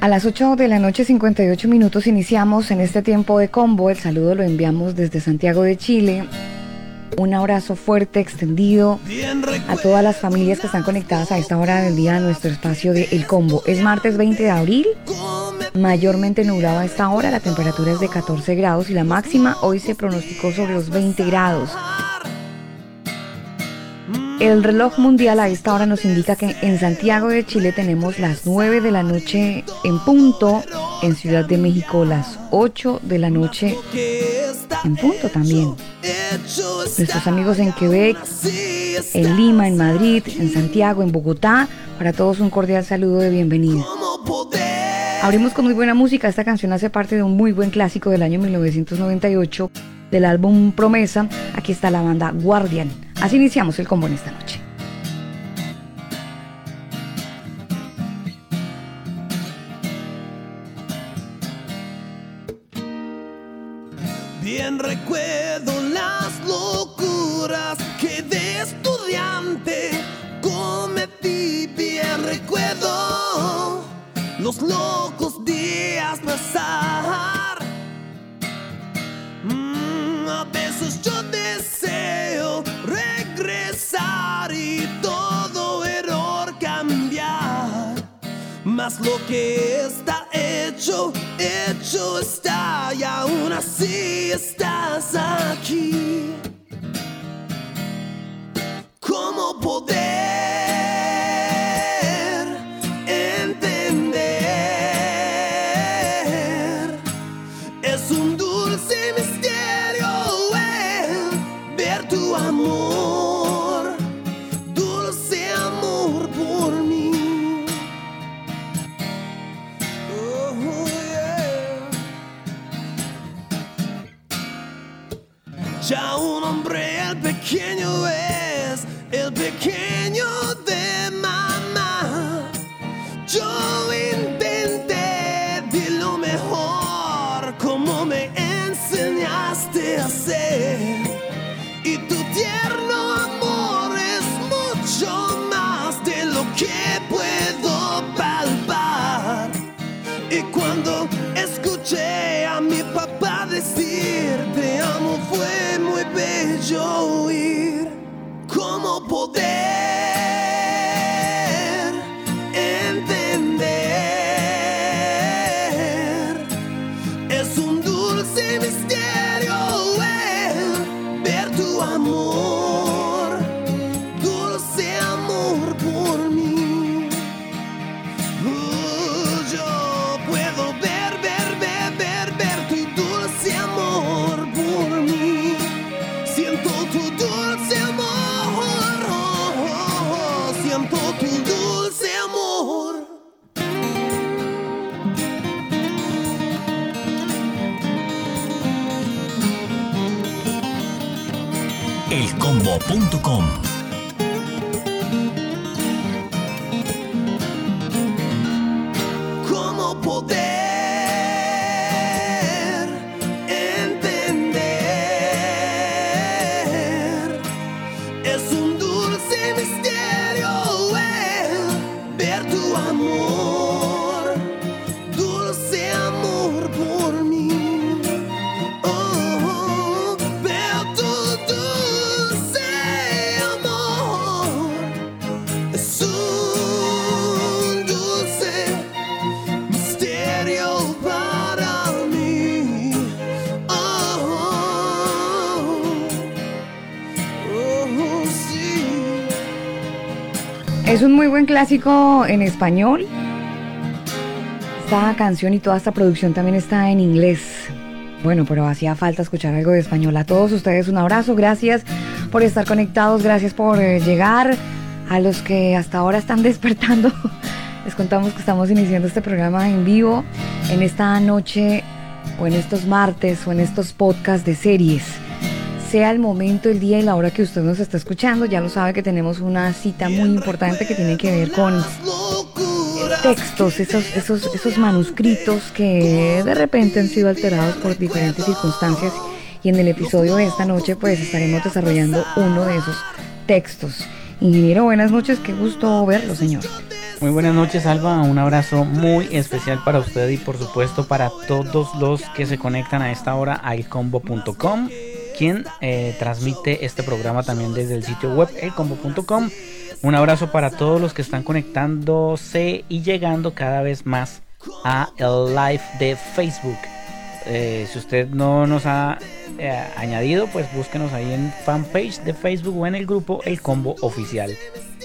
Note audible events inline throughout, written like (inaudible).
A las 8 de la noche 58 minutos iniciamos en este tiempo de combo. El saludo lo enviamos desde Santiago de Chile. Un abrazo fuerte, extendido a todas las familias que están conectadas a esta hora del día a nuestro espacio de El Combo. Es martes 20 de abril, mayormente nublado a esta hora, la temperatura es de 14 grados y la máxima hoy se pronosticó sobre los 20 grados. El reloj mundial a esta hora nos indica que en Santiago de Chile tenemos las 9 de la noche en punto, en Ciudad de México las 8 de la noche en punto también. Nuestros amigos en Quebec, en Lima, en Madrid, en Santiago, en Bogotá, para todos un cordial saludo de bienvenida. Abrimos con muy buena música, esta canción hace parte de un muy buen clásico del año 1998 del álbum Promesa. Aquí está la banda Guardian. Así iniciamos el combo en esta noche. Bien recuerdo las locuras que de estudiante cometí. Bien recuerdo los locos días pasar. A veces yo deseo regresar y todo error cambiar. Mas lo que está hecho, hecho está y aún así estás aquí. ¿Cómo poder Es un muy buen clásico en español. Esta canción y toda esta producción también está en inglés. Bueno, pero hacía falta escuchar algo de español. A todos ustedes un abrazo, gracias por estar conectados, gracias por eh, llegar A los que hasta ahora están (laughs) despertando, les contamos que estamos iniciando este programa en vivo en esta noche o en estos martes o en estos podcasts de series. Sea el momento, el día y la hora que usted nos está escuchando, ya lo sabe que tenemos una cita muy importante que tiene que ver con textos, esos, esos, esos manuscritos que de repente han sido alterados por diferentes circunstancias y en el episodio de esta noche pues estaremos desarrollando uno de esos textos. Ingeniero, buenas noches, qué gusto verlo, señor. Muy buenas noches, Alba. Un abrazo muy especial para usted y por supuesto para todos los que se conectan a esta hora a elcombo.com, quien eh, transmite este programa también desde el sitio web elcombo.com. Un abrazo para todos los que están conectándose y llegando cada vez más a el live de Facebook. Eh, si usted no nos ha eh, añadido, pues búsquenos ahí en fanpage de Facebook o en el grupo El Combo Oficial.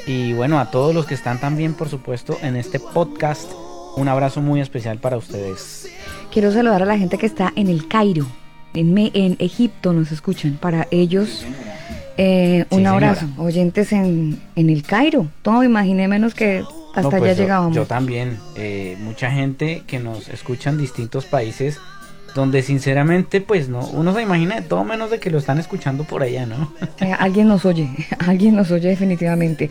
Y bueno, a todos los que están también, por supuesto, en este podcast, un abrazo muy especial para ustedes. Quiero saludar a la gente que está en el Cairo, en, en Egipto nos escuchan. Para ellos, eh, un abrazo. Oyentes en, en el Cairo. Todo imaginé menos que hasta allá pues llegábamos. Yo también. mucha gente que nos escucha en distintos países donde sinceramente pues no uno se imagina de todo menos de que lo están escuchando por allá, ¿no? (laughs) Eh, alguien nos oye, (laughs) alguien nos oye definitivamente.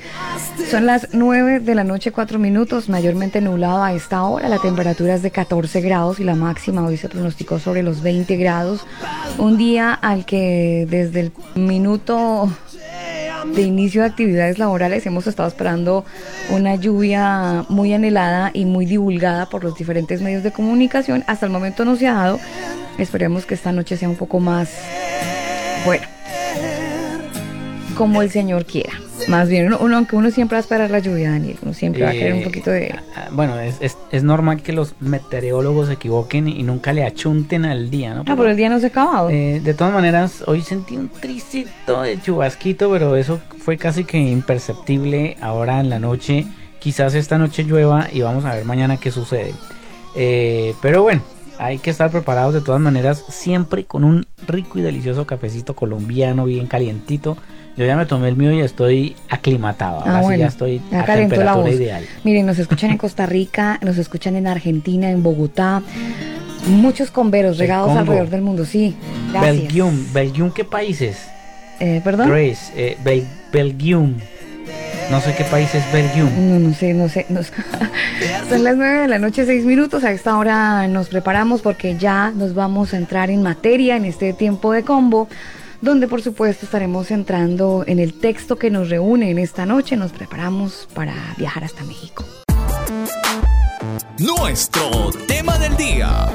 Son las 9 de la noche, 4 minutos, mayormente nublado a esta hora, la temperatura es de 14 grados y la máxima hoy se pronosticó sobre los 20 grados. Un día al que desde el minuto de inicio de actividades laborales hemos estado esperando una lluvia muy anhelada y muy divulgada por los diferentes medios de comunicación. Hasta el momento no se ha dado. Esperemos que esta noche sea un poco más, bueno, como el Señor quiera. Más bien, uno, aunque uno siempre va a esperar la lluvia, Daniel, uno siempre va a querer un poquito de... Ah, bueno, es, es, normal que los meteorólogos se equivoquen y nunca le achunten al día, ¿no? ah, pero el día no se ha acabado. Eh, de todas maneras, hoy sentí un tricito de chubasquito, pero eso fue casi que imperceptible ahora en la noche. Quizás esta noche llueva y vamos a ver mañana qué sucede. Eh, pero bueno, hay que estar preparados de todas maneras, siempre con un rico y delicioso cafecito colombiano bien calientito yo ya me tomé el mío y estoy aclimatado. Ah, Ahora sí ya estoy a temperatura ideal. Miren, nos escuchan en Costa Rica, (laughs) nos escuchan en Argentina, en Bogotá. Muchos converos regados alrededor del mundo, sí. Gracias. Belgium, Belgium, ¿qué países? Eh, ¿Perdón? Grace, eh, Belgium. No sé qué país es Belgium. No, no sé, no sé. (laughs) Son las nueve de la noche, seis minutos. A esta hora nos preparamos porque ya nos vamos a entrar en materia en este tiempo de combo donde por supuesto estaremos entrando en el texto que nos reúne en esta noche. Nos preparamos para viajar hasta México. Nuestro tema del día.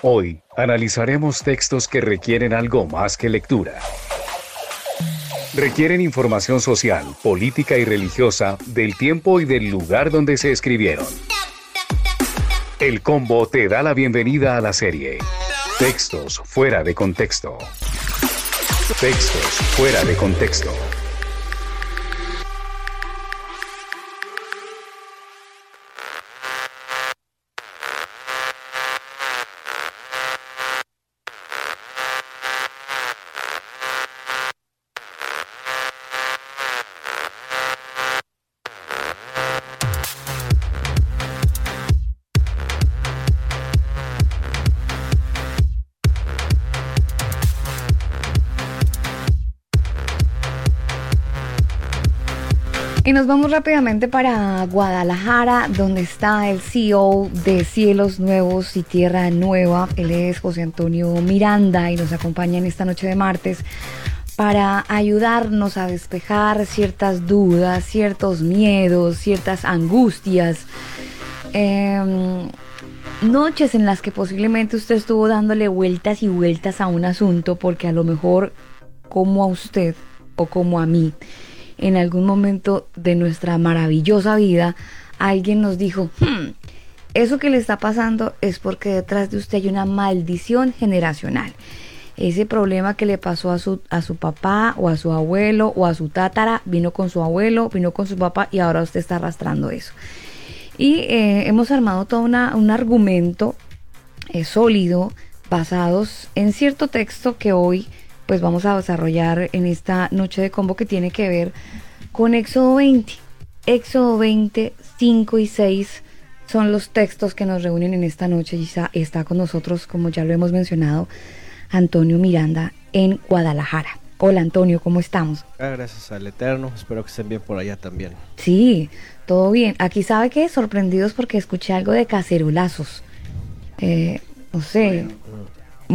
Hoy analizaremos textos que requieren algo más que lectura. Requieren información social, política y religiosa del tiempo y del lugar donde se escribieron. El combo te da la bienvenida a la serie. Textos fuera de contexto. Textos fuera de contexto. Nos vamos rápidamente para Guadalajara, donde está el CEO de Cielos Nuevos y Tierra Nueva. Él es José Antonio Miranda y nos acompaña en esta noche de martes para ayudarnos a despejar ciertas dudas, ciertos miedos, ciertas angustias. Em, noches en las que posiblemente usted estuvo dándole vueltas y vueltas a un asunto porque a lo mejor como a usted o como a mí en algún momento de nuestra maravillosa vida, alguien nos dijo, hmm, eso que le está pasando es porque detrás de usted hay una maldición generacional. Ese problema que le pasó a su, a su papá o a su abuelo o a su tátara vino con su abuelo, vino con su papá y ahora usted está arrastrando eso. Y eh, hemos armado todo un argumento eh, sólido basados en cierto texto que hoy pues vamos a desarrollar en esta noche de combo que tiene que ver con Éxodo 20. Éxodo 20, 5 y 6 son los textos que nos reúnen en esta noche y está, con nosotros, como ya lo hemos mencionado, Antonio Miranda en Guadalajara. Hola Antonio, ¿cómo estamos? Ah, gracias al Eterno, espero que estén bien por allá también. Sí, todo bien. Aquí sabe que sorprendidos porque escuché algo de cacerolazos. Eh, no sé.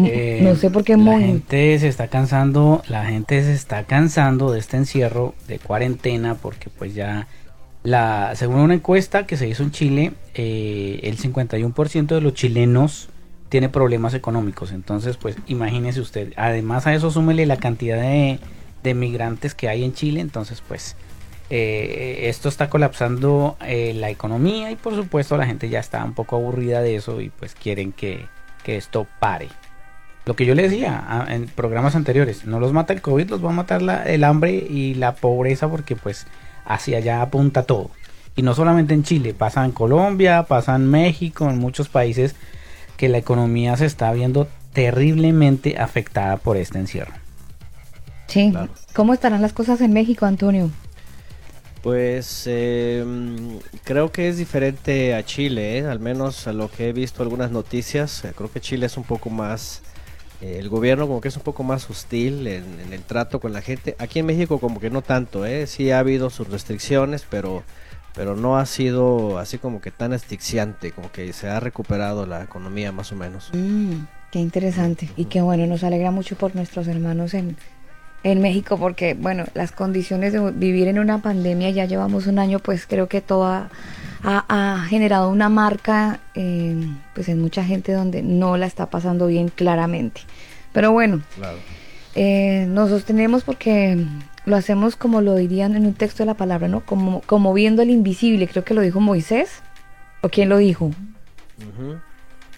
Eh, no sé por qué la mon- gente se está cansando, la gente se está cansando de este encierro de cuarentena porque pues ya la según una encuesta que se hizo en Chile, eh, el 51% de los chilenos tiene problemas económicos. Entonces, pues imagínese usted. Además a eso súmele la cantidad de, de migrantes que hay en Chile. Entonces, pues eh, esto está colapsando eh, la economía y por supuesto la gente ya está un poco aburrida de eso y pues quieren que, que esto pare. Lo que yo le decía a- en programas anteriores, no los mata el COVID, los va a matar la- el hambre y la pobreza porque pues hacia allá apunta todo. Y no solamente en Chile, pasa en Colombia, pasa en México, en muchos países que la economía se está viendo terriblemente afectada por este encierro. Sí. Claro. ¿Cómo estarán las cosas en México, Antonio? Pues eh, creo que es diferente a Chile, ¿eh? al menos a lo que he visto algunas noticias. eh, Creo que Chile es un poco más, eh, el gobierno como que es un poco más hostil en, en el trato con la gente. Aquí en México como que no tanto, ¿eh? sí ha habido sus restricciones, pero, pero no ha sido así como que tan asfixiante, como que se ha recuperado la economía más o menos. Mm, qué interesante. Y qué bueno, nos alegra mucho por nuestros hermanos en, en México, porque, bueno, las condiciones de vivir en una pandemia, ya llevamos un año, pues creo que todo ha, generado una marca, eh, pues en mucha gente donde no la está pasando bien claramente. Pero bueno, Claro. eh, nos sostenemos porque lo hacemos como lo dirían en un texto de la palabra, ¿no? Como, como viendo el invisible, creo que lo dijo Moisés. ¿O quién lo dijo?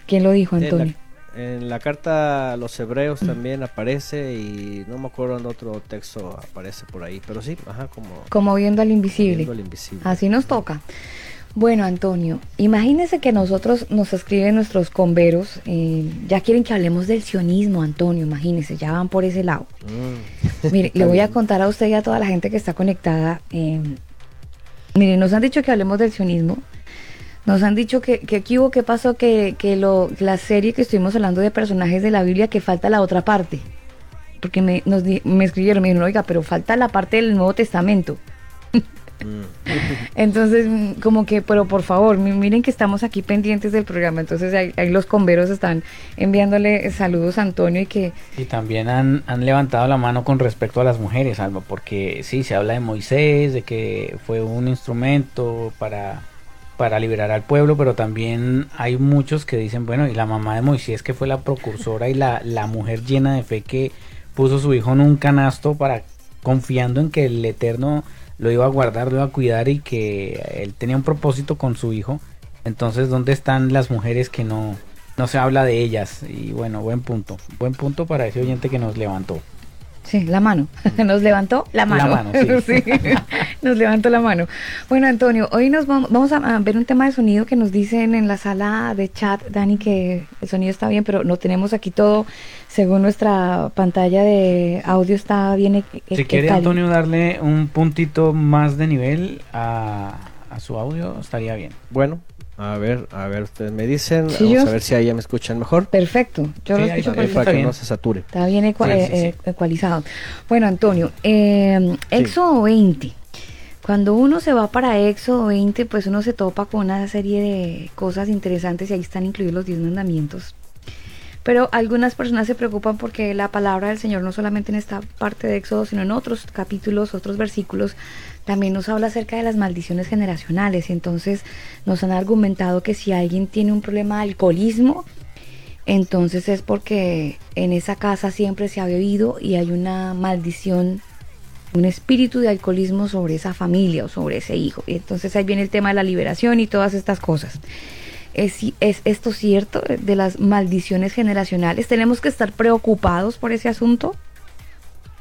¿Quién lo dijo, Antonio? En la carta a los hebreos también aparece y no me acuerdo en otro texto aparece por ahí, pero sí, ajá, como Como viendo al invisible. viendo al invisible. Así nos toca. Bueno, Antonio, imagínese que nosotros nos escriben nuestros converos, eh, ya quieren que hablemos del sionismo, Antonio, imagínese, ya van por ese lado. Mm, Mire, (laughs) le voy a contar a usted y a toda la gente que está conectada. eh, mire, nos han dicho que hablemos del sionismo. Nos han dicho que, que aquí hubo, que pasó, que, que lo, la serie que estuvimos hablando de personajes de la Biblia, que falta la otra parte. Porque me, nos, di- me escribieron, me dijeron, oiga, pero falta la parte del Nuevo Testamento. mm. (laughs) Entonces, mm, como que, pero por favor, mi- miren que estamos aquí pendientes del programa. Entonces, ahí, ahí los converos están enviándole saludos a Antonio y que, Y también han, han levantado la mano con respecto a las mujeres, Alba, porque sí, se habla de Moisés, de que fue un instrumento para, para liberar al pueblo, pero también hay muchos que dicen, bueno, y la mamá de Moisés que fue la precursora y la, la mujer llena de fe que puso su hijo en un canasto para confiando en que el Eterno lo iba a guardar, lo iba a cuidar y que él tenía un propósito con su hijo. Entonces, ¿dónde están las mujeres que no, no se habla de ellas? Y bueno, buen punto. Buen punto para ese oyente que nos levantó. Sí, la mano. (laughs) Nos levantó la mano. mano, sí. (laughs) Sí, (laughs) nos levantó la mano. Bueno, Antonio, hoy nos vamos, vamos a, ver un tema de sonido que nos dicen en la sala de chat, Dani, que el sonido está bien, pero no tenemos aquí todo. Según nuestra pantalla de audio está bien. eh, Si eh, quiere cali- Antonio darle un puntito más de nivel a, a su audio, estaría bien. Bueno, a ver, a ver, ustedes me dicen, Sí, vamos yo- a ver si ahí ya me escuchan mejor, Perfecto, yo Sí, lo escucho perfecto. para que bien. no se sature. Está bien ecua- Sí, eh, sí, sí. eh, ecualizado. Bueno, Antonio, eh, Éxodo 20. Cuando uno se va para Éxodo 20, pues uno se topa con una serie de cosas interesantes y ahí están incluidos los 10 mandamientos. Pero algunas personas se preocupan porque la palabra del Señor no solamente en esta parte de Éxodo, sino en otros capítulos, otros versículos, también nos habla acerca de las maldiciones generacionales. Entonces nos han argumentado que si alguien tiene un problema de alcoholismo, entonces es porque en esa casa siempre se ha bebido y hay una maldición, un espíritu de alcoholismo sobre esa familia o sobre ese hijo. Y entonces ahí viene el tema de la liberación y todas estas cosas. ¿Es, ¿Es esto cierto de las maldiciones generacionales? ¿Tenemos que estar preocupados por ese asunto?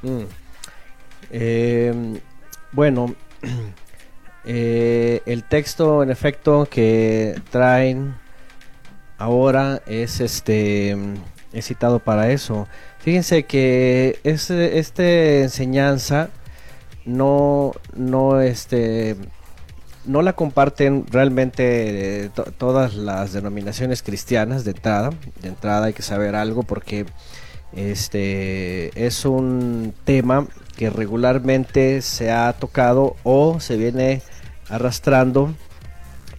Mm. Eh, bueno, (clears throat) eh, el texto en efecto que traen ahora es este he citado para eso. Fíjense que este, esta enseñanza no, no, este, no la comparten realmente eh, todas las denominaciones cristianas de entrada. De entrada hay que saber algo porque este es un tema que regularmente se ha tocado o se viene arrastrando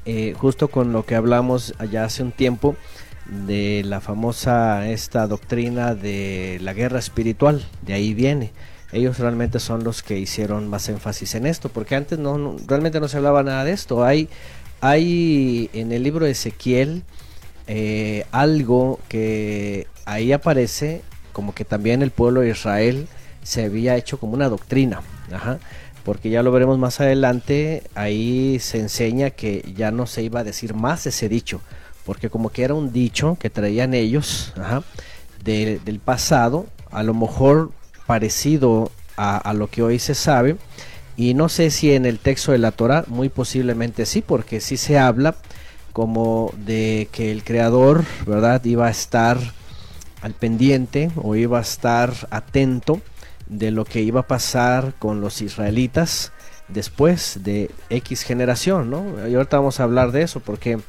eh, justo con lo que hablamos allá hace un tiempo de la famosa esta doctrina de la guerra espiritual, de ahí viene. Ellos realmente son los que hicieron más énfasis en esto, porque antes no, realmente no se hablaba nada de esto. Hay, hay en el libro de Ezequiel eh, algo que ahí aparece como que también el pueblo de Israel se había hecho como una doctrina. porque ya lo veremos más adelante, ahí se enseña que ya no se iba a decir más ese dicho, porque como que era un dicho que traían ellos del pasado, a lo mejor parecido a, lo que hoy se sabe, y no sé si en el texto de la Torah, muy posiblemente sí, porque sí se habla como de que el creador, ¿verdad?, iba a estar al pendiente o iba a estar atento de lo que iba a pasar con los israelitas después de X generación, ¿no? Y ahorita vamos a hablar de eso porque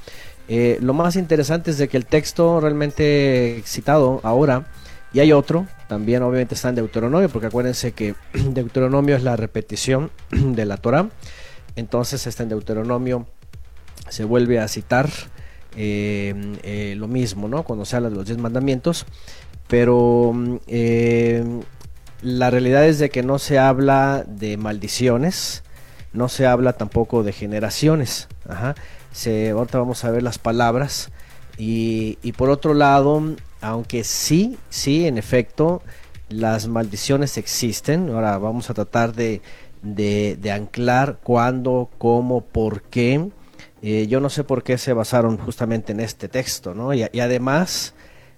eh, lo más interesante es de que el texto realmente citado ahora, y hay otro, también obviamente está en Deuteronomio, porque acuérdense que (clears throat) Deuteronomio es la repetición (clears throat) de la Torah, entonces está en Deuteronomio, se vuelve a citar eh, eh, lo mismo, ¿no? Cuando se habla de los diez mandamientos, pero la realidad es de que no se habla de maldiciones, no se habla tampoco de generaciones. Se, ahorita vamos a ver las palabras. Y, por otro lado, aunque sí, sí, en efecto, las maldiciones existen. Ahora vamos a tratar de, anclar cuándo, cómo, por qué. Eh, yo no sé por qué se basaron justamente en este texto, ¿no? Y, y además,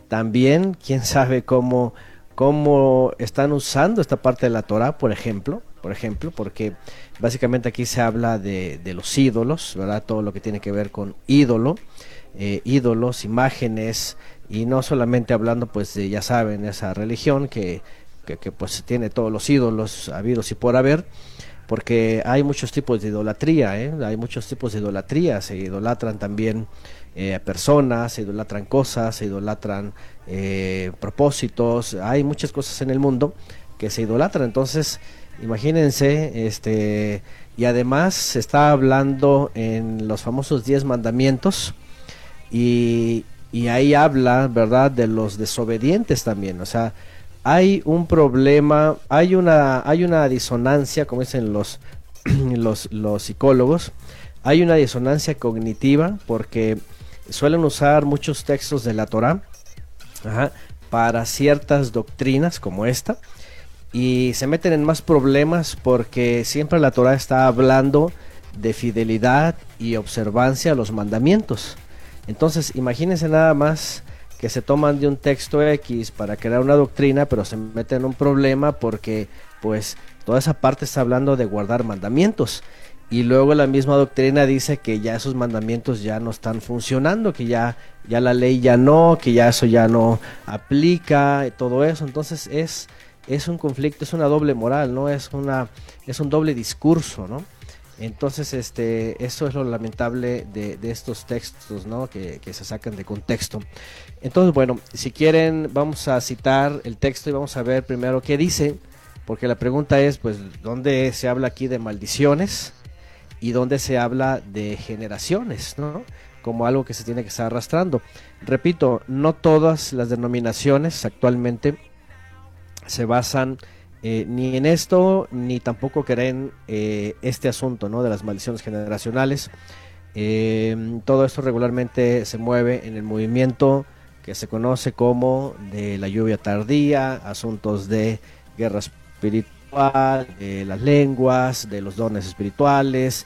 también, quién sabe cómo cómo están usando esta parte de la Torah, por ejemplo, por ejemplo, porque básicamente aquí se habla de, los ídolos, ¿verdad? Todo lo que tiene que ver con ídolo, eh, ídolos, imágenes, y no solamente hablando, pues, de, ya saben, esa religión que, que, pues tiene todos los ídolos habidos y por haber, porque hay muchos tipos de idolatría, ¿eh? hay muchos tipos de idolatría, se idolatran también eh, personas, se idolatran cosas, se idolatran eh, propósitos, hay muchas cosas en el mundo que se idolatran, entonces imagínense, este, y además se está hablando en los famosos 10 mandamientos y, y ahí habla, ¿verdad?, de los desobedientes también, o sea, hay un problema, hay una, hay una disonancia, como dicen los, (clears throat) los, los psicólogos, hay una disonancia cognitiva porque suelen usar muchos textos de la Torah para ciertas doctrinas como esta y se meten en más problemas porque siempre la Torah está hablando de fidelidad y observancia a los mandamientos. Entonces, imagínense nada más que se toman de un texto X para crear una doctrina, pero se meten en un problema porque pues toda esa parte está hablando de guardar mandamientos y luego la misma doctrina dice que ya esos mandamientos ya no están funcionando, que ya, ya la ley ya no, que ya eso ya no aplica, todo eso. Entonces es, es un conflicto, es una doble moral, ¿no? Es, una, es un doble discurso, ¿no? Entonces, este, eso es lo lamentable de, estos textos, ¿no? Que, se sacan de contexto. Entonces, bueno, si quieren, vamos a citar el texto y vamos a ver primero qué dice, porque la pregunta es, pues, ¿dónde se habla aquí de maldiciones? y donde se habla de generaciones, ¿no? Como algo que se tiene que estar arrastrando. Repito, no todas las denominaciones actualmente se basan eh, ni en esto, ni tampoco creen eh, este asunto, ¿no? De las maldiciones generacionales. Eh, todo esto regularmente se mueve en el movimiento que se conoce como de la lluvia tardía, asuntos de guerra espiritual de las lenguas, de los dones espirituales.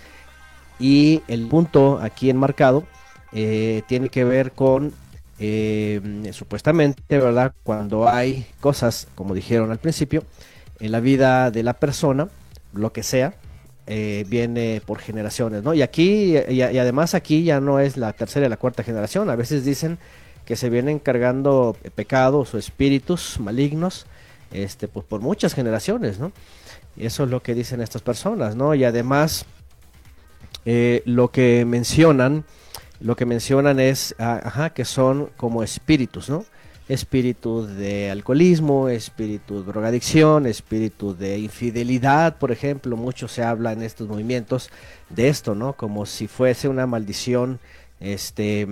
Y el punto aquí enmarcado tiene que ver con, supuestamente, ¿verdad? Cuando hay cosas, como dijeron al principio, en la vida de la persona, lo que sea, eh, viene por generaciones, ¿no? Y aquí, y, además aquí ya no es la tercera y la cuarta generación, a veces dicen que se vienen cargando pecados o espíritus malignos este, pues por muchas generaciones, ¿no? Y eso es lo que dicen estas personas, ¿no? Y además, eh, lo que mencionan, lo que mencionan es, ah, ajá, que son como espíritus, ¿no? Espíritu de alcoholismo, espíritu de drogadicción, espíritu de infidelidad, por ejemplo, mucho se habla en estos movimientos de esto, ¿no? Como si fuese una maldición, este,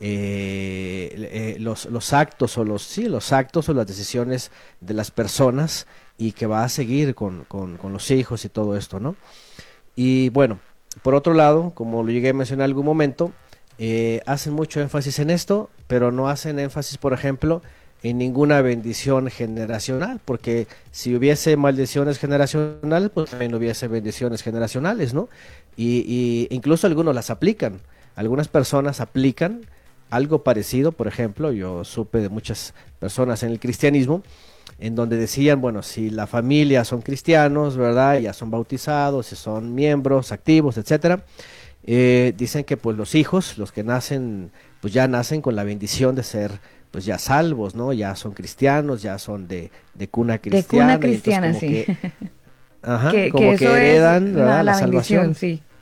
eh, eh, los, los, actos o los sí los actos o las decisiones de las personas y que va a seguir con, con, los hijos y todo esto no y bueno por otro lado como lo llegué a mencionar en algún momento eh, hacen mucho énfasis en esto pero no hacen énfasis por ejemplo en ninguna bendición generacional, porque si hubiese maldiciones generacionales, pues también hubiese bendiciones generacionales, ¿no? Y, y incluso algunos las aplican, algunas personas aplican algo parecido, por ejemplo, yo supe de muchas personas en el cristianismo, en donde decían, bueno, si la familia son cristianos, ¿verdad? Ya son bautizados, si son miembros activos, etcétera, eh, dicen que pues los hijos, los que nacen, pues ya nacen con la bendición de ser pues ya salvos, ¿no? Ya son cristianos, ya son de, de cuna cristiana. De cuna cristiana, sí. (laughs) ajá, como que heredan la, salvación. Sí. (laughs)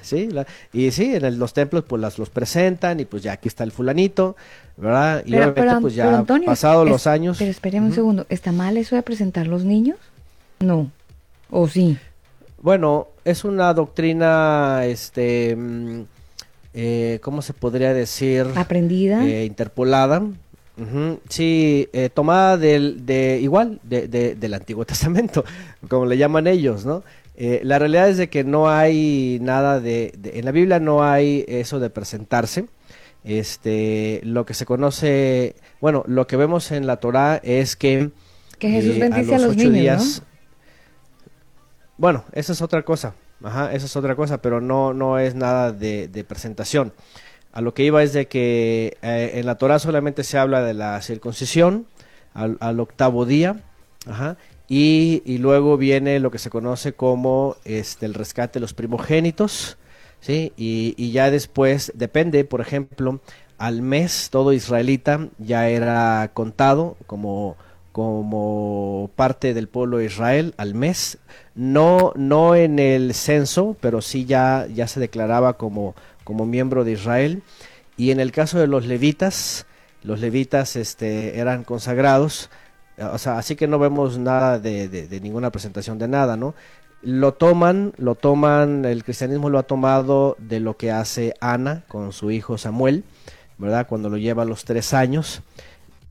Sí, y sí, en los templos pues las, los presentan y pues ya aquí está el fulanito, ¿verdad? Y obviamente pues ya pasado los años. Pero espéreme un segundo, ¿está mal eso de presentar los niños? No, ¿o sí? Bueno, es una doctrina, este, mm, eh, ¿cómo se podría decir? Aprendida. Eh, interpolada. Sí, eh, tomada del, de igual, de, del Antiguo (laughs) Testamento, como le llaman ellos, ¿no? Eh, la realidad es de que no hay nada de, en la Biblia no hay eso de presentarse. Este, lo que se conoce, bueno, lo que vemos en la Torá es que que Jesús eh, bendice a los, niños, días, Bueno, esa es otra cosa. Ajá, esa es otra cosa, pero no no es nada de, presentación. A lo que iba es de que eh, en la Torá solamente se habla de la circuncisión al, octavo día, ajá, y, luego viene lo que se conoce como este, el rescate de los primogénitos, ¿sí? Y, ya después, depende, por ejemplo, al mes todo israelita ya era contado como, como parte del pueblo de Israel al mes, no, no en el censo, pero sí ya, ya se declaraba como, como miembro de Israel. Y en el caso de los levitas, los levitas este, eran consagrados o sea, así que no vemos nada de, ninguna presentación de nada, ¿no? Lo toman, lo toman, el cristianismo lo ha tomado de lo que hace Ana con su hijo Samuel, ¿verdad? Cuando lo lleva a los tres años.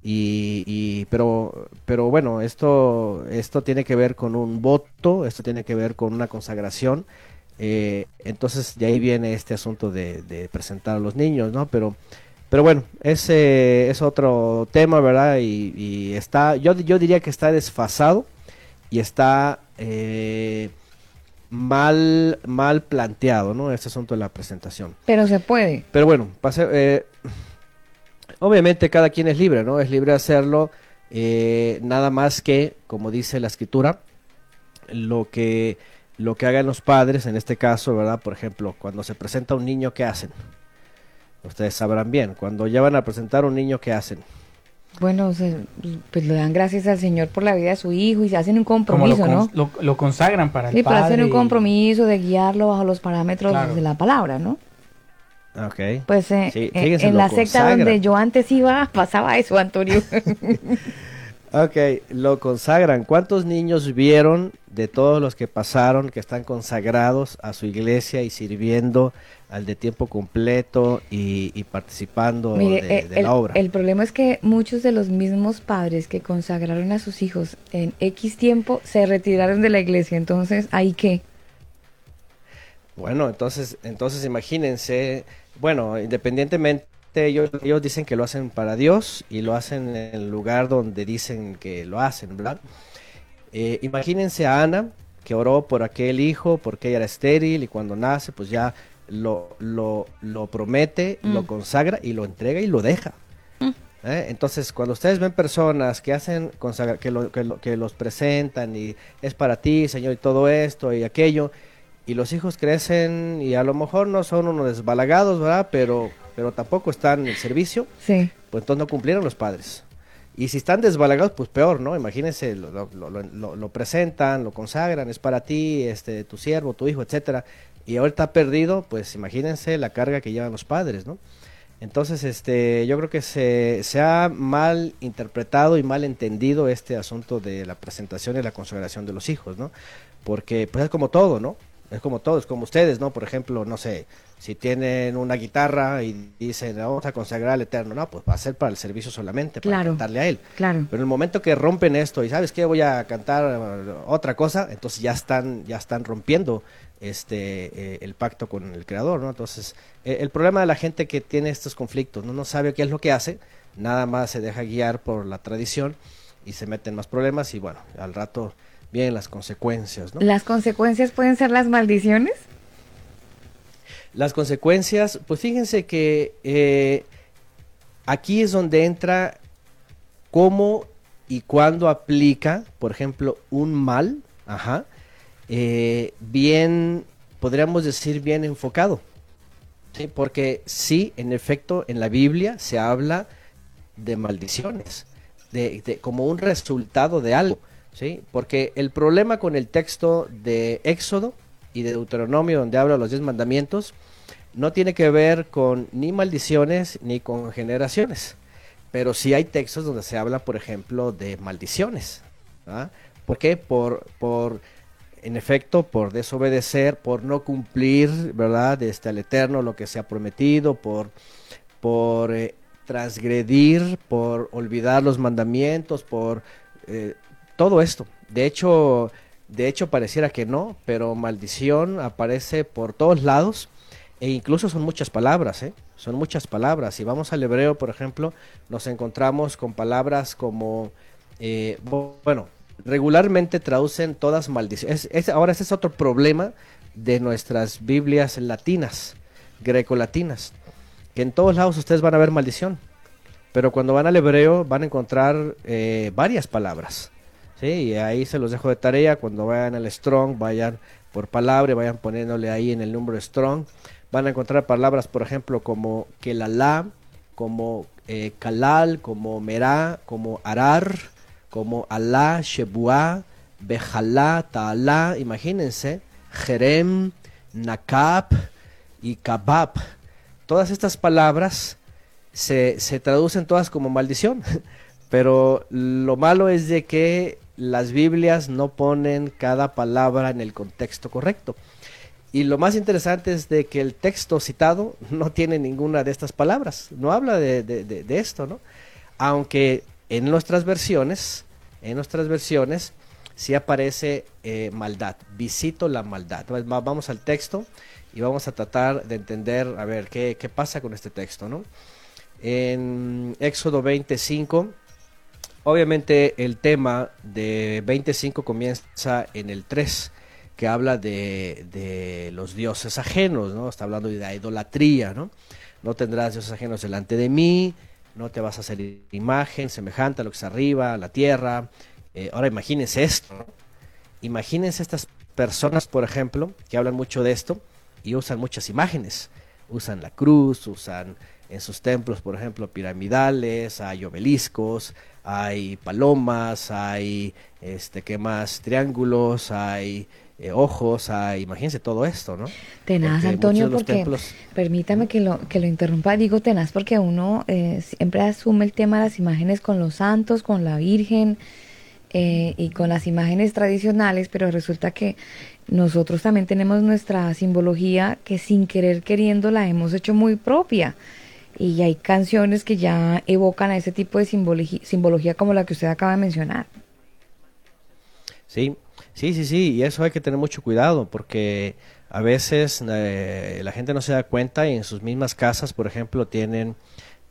Y, pero, pero bueno, esto, esto tiene que ver con un voto, esto tiene que ver con una consagración. Eh, entonces de ahí viene este asunto de, de presentar a los niños, ¿no? Pero pero bueno, ese es otro tema, ¿verdad? Y, está, yo, yo diría que está desfasado y está eh, mal, mal planteado, ¿no? Este asunto de la presentación. Pero se puede. Pero bueno, pase, eh, obviamente cada quien es libre, ¿no? Es libre de hacerlo, eh, nada más que, como dice la escritura, lo que, lo que hagan los padres, en este caso, ¿verdad? Por ejemplo, cuando se presenta un niño, ¿qué hacen? Ustedes sabrán bien, cuando ya van a presentar un niño, ¿qué hacen? Bueno, pues le dan gracias al Señor por la vida de su hijo y se hacen un compromiso, ¿no? Lo, consagran para el sí, padre. para hacer un compromiso de guiarlo bajo los parámetros de la palabra, ¿no? Ok. Pues eh, eh, en la secta donde yo antes iba (laughs) pasaba eso, Antonio. (laughs) ok, lo consagran. ¿Cuántos niños vieron de todos los que pasaron que están consagrados a su iglesia y sirviendo al de tiempo completo y, participando de, el, la obra. El problema es que muchos de los mismos padres que consagraron a sus hijos en X tiempo se retiraron de la iglesia, entonces, ¿ahí qué? Bueno, entonces, entonces imagínense, bueno, independientemente, ellos, ellos dicen que lo hacen para Dios y lo hacen en el lugar donde dicen que lo hacen, ¿verdad? Eh, imagínense a Ana, que oró por aquel hijo, porque ella era estéril y cuando nace, pues ya lo, lo, lo promete, lo mm. consagra y lo entrega y lo deja. Mm. ¿Eh? Entonces, cuando ustedes ven personas que hacen que, lo, que, que, los presentan y es para ti, Señor, y todo esto y aquello, y los hijos crecen y a lo mejor no son unos desbalagados, ¿verdad? Pero, pero tampoco están en el servicio, Sí. pues entonces no cumplieron los padres. Y si están desbalagados, pues peor, ¿no? Imagínense, lo, lo- lo- lo- lo presentan, lo consagran, es para ti, este, tu siervo, tu hijo, etcétera. Y ahorita está perdido, pues imagínense la carga que llevan los padres, ¿no? Entonces, este, yo creo que se, se ha mal interpretado y mal entendido este asunto de la presentación y la consagración de los hijos, ¿no? Porque, pues es como todo, ¿no? Es como todo, es como ustedes, ¿no? Por ejemplo, no sé, si tienen una guitarra y dicen, vamos a consagrar al Eterno, no, pues va a ser para el servicio solamente, para Claro. cantarle a Él. Claro. Pero en el momento que rompen esto y sabes que voy a cantar eh, otra cosa, entonces ya están, ya están rompiendo este eh, el pacto con el creador, ¿no? Entonces, eh, el problema de la gente que tiene estos conflictos, ¿no? no sabe qué es lo que hace, nada más se deja guiar por la tradición y se meten más problemas y bueno, al rato vienen las consecuencias, ¿no? ¿Las consecuencias pueden ser las maldiciones? Las consecuencias, pues fíjense que eh, aquí es donde entra cómo y cuándo aplica, por ejemplo, un mal, ajá, eh, bien, podríamos decir bien enfocado. ¿sí? Porque sí, en efecto, en la Biblia se habla de maldiciones, de, de- como un resultado de algo. ¿Sí? Porque el problema con el texto de Éxodo y de Deuteronomio, donde habla los diez mandamientos, no tiene que ver con ni maldiciones ni con generaciones. Pero sí hay textos donde se habla, por ejemplo, de maldiciones. ¿ah? ¿Por qué? Por, por, en efecto, por desobedecer, por no cumplir, ¿verdad? Este, al Eterno lo que se ha prometido, por, por eh, transgredir, por olvidar los mandamientos, por eh, todo esto. De hecho, de hecho pareciera que no, pero maldición aparece por todos lados e incluso son muchas palabras, ¿eh? Son muchas palabras. Si vamos al hebreo, por ejemplo, nos encontramos con palabras como, eh, bu- bueno, regularmente traducen todas maldiciones. Es, es- ahora ese es otro problema de nuestras Biblias latinas, grecolatinas, que en todos lados ustedes van a ver maldición, pero cuando van al hebreo van a encontrar eh, varias palabras. Y ahí se los dejo de tarea. Cuando vayan al Strong, vayan por palabra, vayan poniéndole ahí en el número Strong. Van a encontrar palabras, por ejemplo, como Kelalá, como eh, Kalal, como Merá, como Arar, como Alá, Shebuá, Bejalá, Taalá, imagínense, Jerem, Nakab y Kabab. Todas estas palabras se, se traducen todas como maldición. (laughs) Pero lo malo es de que las Biblias no ponen cada palabra en el contexto correcto. Y lo más interesante es de que el texto citado no tiene ninguna de estas palabras, no habla de, de- de- esto, ¿no? Aunque en nuestras versiones, en nuestras versiones, sí aparece eh, maldad, visito la maldad. Vamos al texto y vamos a tratar de entender, a ver, qué, qué pasa con este texto, ¿no? En Éxodo 25, obviamente el tema de 25 comienza en el 3, que habla de, de los dioses ajenos, ¿no? Está hablando de la idolatría, ¿no? No tendrás dioses ajenos delante de mí, no te vas a hacer imagen semejante a lo que está arriba, a la tierra. Eh, ahora imagínense esto. Imagínense estas personas, por ejemplo, que hablan mucho de esto y usan muchas imágenes. Usan la cruz, usan en sus templos, por ejemplo, piramidales, hay obeliscos, hay palomas, hay, este, ¿qué más? Triángulos, hay eh, ojos, hay, imagínense todo esto, ¿no? Tenaz, Porque Antonio, porque templos- permítame que lo, que lo interrumpa, digo tenaz porque uno eh, siempre asume el tema de las imágenes con los santos, con la Virgen eh, y con las imágenes tradicionales, pero resulta que nosotros también tenemos nuestra simbología que sin querer queriendo la hemos hecho muy propia. Y hay canciones que ya evocan a ese tipo de simbología como la que usted acaba de mencionar. Sí, sí, sí, sí, y eso hay que tener mucho cuidado porque a veces eh, la gente no se da cuenta y en sus mismas casas, por ejemplo, tienen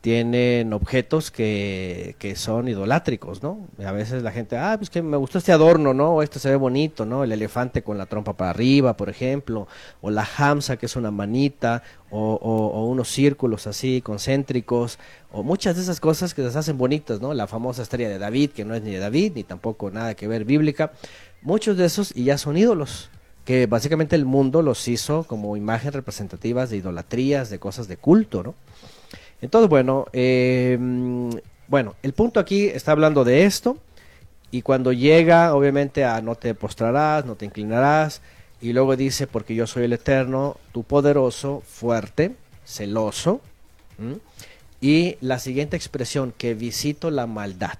tienen objetos que, que son idolátricos, ¿no? A veces la gente, ah, pues que me gustó este adorno, ¿no? O Este se ve bonito, ¿no? El elefante con la trompa para arriba, por ejemplo, o la hamsa, que es una manita, o, unos círculos así concéntricos, o muchas de esas cosas que se hacen bonitas, ¿no? La famosa estrella de David, que no es ni de David, ni tampoco nada que ver bíblica, muchos de esos y ya son ídolos. que básicamente el mundo los hizo como imagen representativas de idolatrías, de cosas de culto, ¿no? Entonces, bueno, eh, bueno, el punto aquí está hablando de esto, y cuando llega, obviamente, a no te postrarás, no te inclinarás, y luego dice, porque yo soy el eterno, tu poderoso, fuerte, celoso, y la siguiente expresión, que visito la maldad,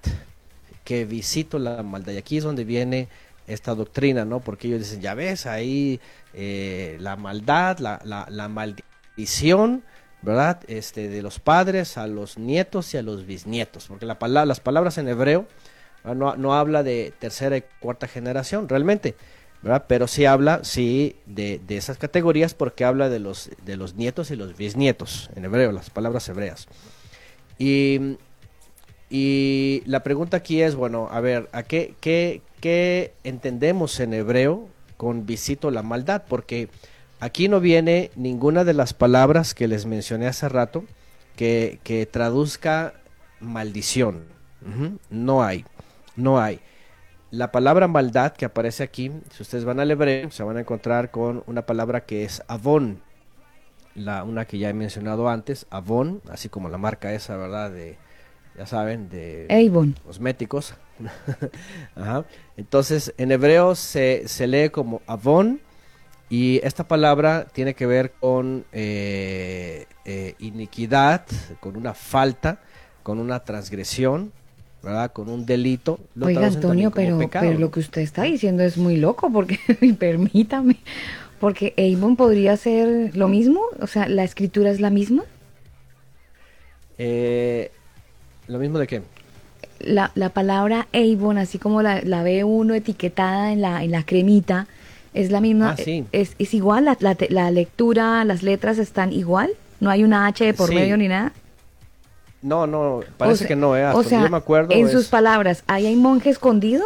que visito la maldad, y aquí es donde viene esta doctrina, ¿no? Porque ellos dicen, ya ves, ahí eh, la maldad, la, la, maldición, ¿verdad? Este, de los padres a los nietos y a los bisnietos, porque la las palabras en hebreo no, no, habla de tercera y cuarta generación, realmente, ¿verdad? Pero sí habla, sí, de, de, esas categorías porque habla de los, de los nietos y los bisnietos, en hebreo, las palabras hebreas. Y, y la pregunta aquí es, bueno, a ver, ¿a qué, qué, ¿Qué entendemos en hebreo con visito la maldad? Porque aquí no viene ninguna de las palabras que les mencioné hace rato que, traduzca maldición. No hay, no hay. La palabra maldad que aparece aquí, si ustedes van al hebreo, se van a encontrar con una palabra que es avon, la, una que ya he mencionado antes, avon, así como la marca esa, ¿verdad? De, ya saben, de cosméticos. (laughs) Entonces, en hebreo se, se, lee como avon y esta palabra tiene que ver con eh, eh, iniquidad, con una falta, con una transgresión, ¿verdad? Con un delito. Oiga, Antonio, pero, pero lo que usted está diciendo es muy loco, porque, (laughs) permítame, porque Avon podría ser lo mismo, o sea, ¿la escritura es la misma? Eh, ¿Lo mismo de qué? La, la palabra Avon, así como la, la, ve uno etiquetada en la, en la cremita, es la misma. Ah, sí. es, es, igual, la, la, lectura, las letras están igual. No hay una H por medio ni nada. No, no, parece que no, eh, o sea, yo me acuerdo. En sus palabras, ¿ahí hay monje escondido?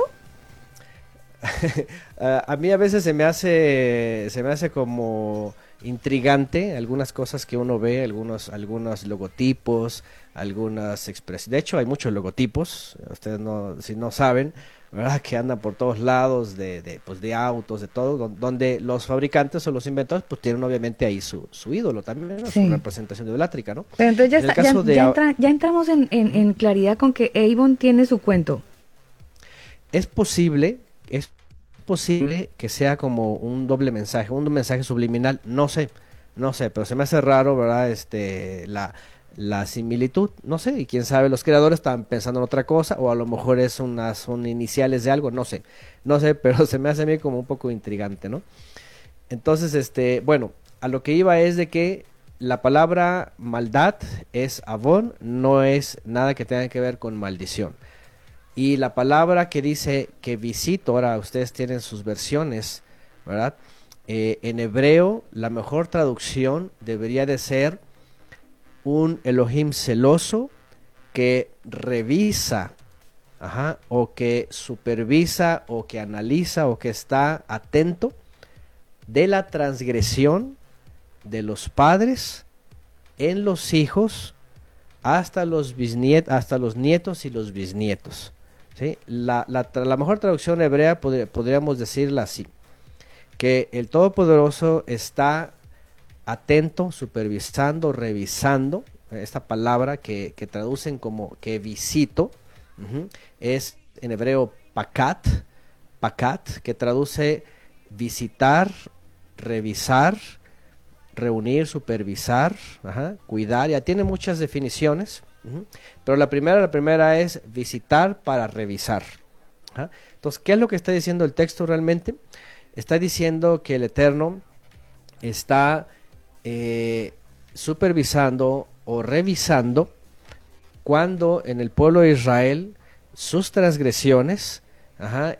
(laughs) a mí a veces se me hace, se me hace como intrigante algunas cosas que uno ve, algunos, algunos logotipos, algunas expresiones. De hecho, hay muchos logotipos, ustedes no, si no saben, ¿verdad? que andan por todos lados de, de, pues, de autos, de todo, donde los fabricantes o los inventores pues tienen obviamente ahí su, su ídolo también, su representación idolátrica, ¿no? Pero entonces ya, ya, entramos en, en, claridad con que Avon tiene su cuento. Es posible, es posible que sea como un doble mensaje, un mensaje subliminal, no sé, no sé, pero se me hace raro, ¿verdad? Este, la, la similitud, no sé, y quién sabe, los creadores están pensando en otra cosa, o a lo mejor es unas, son iniciales de algo, no sé, no sé, (laughs) pero se me hace a mí como un poco intrigante, ¿no? Entonces, este, bueno, a lo que iba es de que la palabra maldad es avon, no es nada que tenga que ver con maldición. Y la palabra que dice que visito, ahora ustedes tienen sus versiones, ¿verdad? Eh, en hebreo, la mejor traducción debería de ser un Elohim celoso que revisa, o que supervisa, o que analiza, o que está atento de la transgresión de los padres en los hijos hasta los, hasta los nietos y los bisnietos. ¿sí? La, la, mejor traducción hebrea podríamos decirla así, que el Todopoderoso está atento, supervisando, revisando, esta palabra que, traducen como que visito, es en hebreo pakat, pakat, que traduce visitar, revisar, reunir, supervisar, cuidar, ya tiene muchas definiciones, pero la primera, la primera es visitar para revisar. Entonces, ¿qué es lo que está diciendo el texto realmente? Está diciendo que el Eterno está eh, supervisando o revisando cuando en el pueblo de Israel sus transgresiones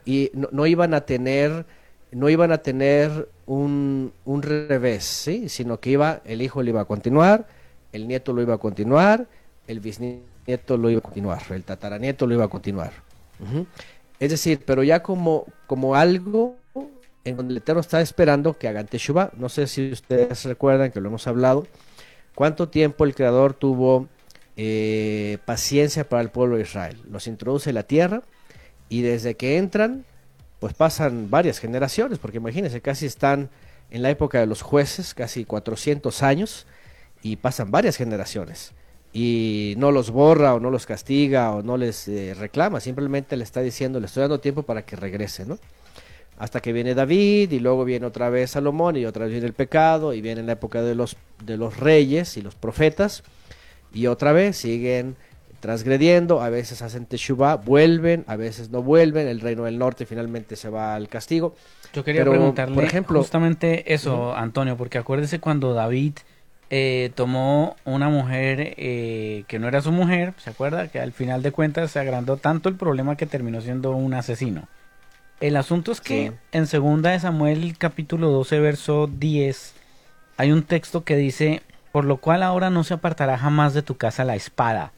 y no, iban a tener no iban a tener un, un revés, ¿sí? sino que iba, el hijo lo iba a continuar, el nieto lo iba a continuar, el bisnieto lo iba a continuar, el tataranieto lo iba a continuar. Es decir, pero ya como, como algo en donde el Eterno está esperando que hagan Teshuvah. No sé si ustedes recuerdan que lo hemos hablado. ¿Cuánto tiempo el Creador tuvo eh, paciencia para el pueblo de Israel? Los introduce en la tierra y desde que entran pues pasan varias generaciones, porque imagínense, casi están en la época de los jueces, casi 400 años, y pasan varias generaciones. Y no los borra o no los castiga o no les eh, reclama, simplemente le está diciendo, le estoy dando tiempo para que regrese, ¿no? Hasta que viene David y luego viene otra vez Salomón y otra vez viene el pecado y viene la época de los, de los reyes y los profetas y otra vez siguen transgrediendo, a veces hacen teshuvah, vuelven, a veces no vuelven, el reino del norte finalmente se va al castigo. Yo quería preguntarle por ejemplo, justamente eso, Antonio, porque acuérdese cuando David eh, tomó una mujer eh, que no era su mujer, ¿se acuerda? Que al final de cuentas se agrandó tanto el problema que terminó siendo un asesino. El asunto es que en segunda de Samuel capítulo 12 verso 10 hay un texto que dice, por lo cual ahora no se apartará jamás de tu casa la espada,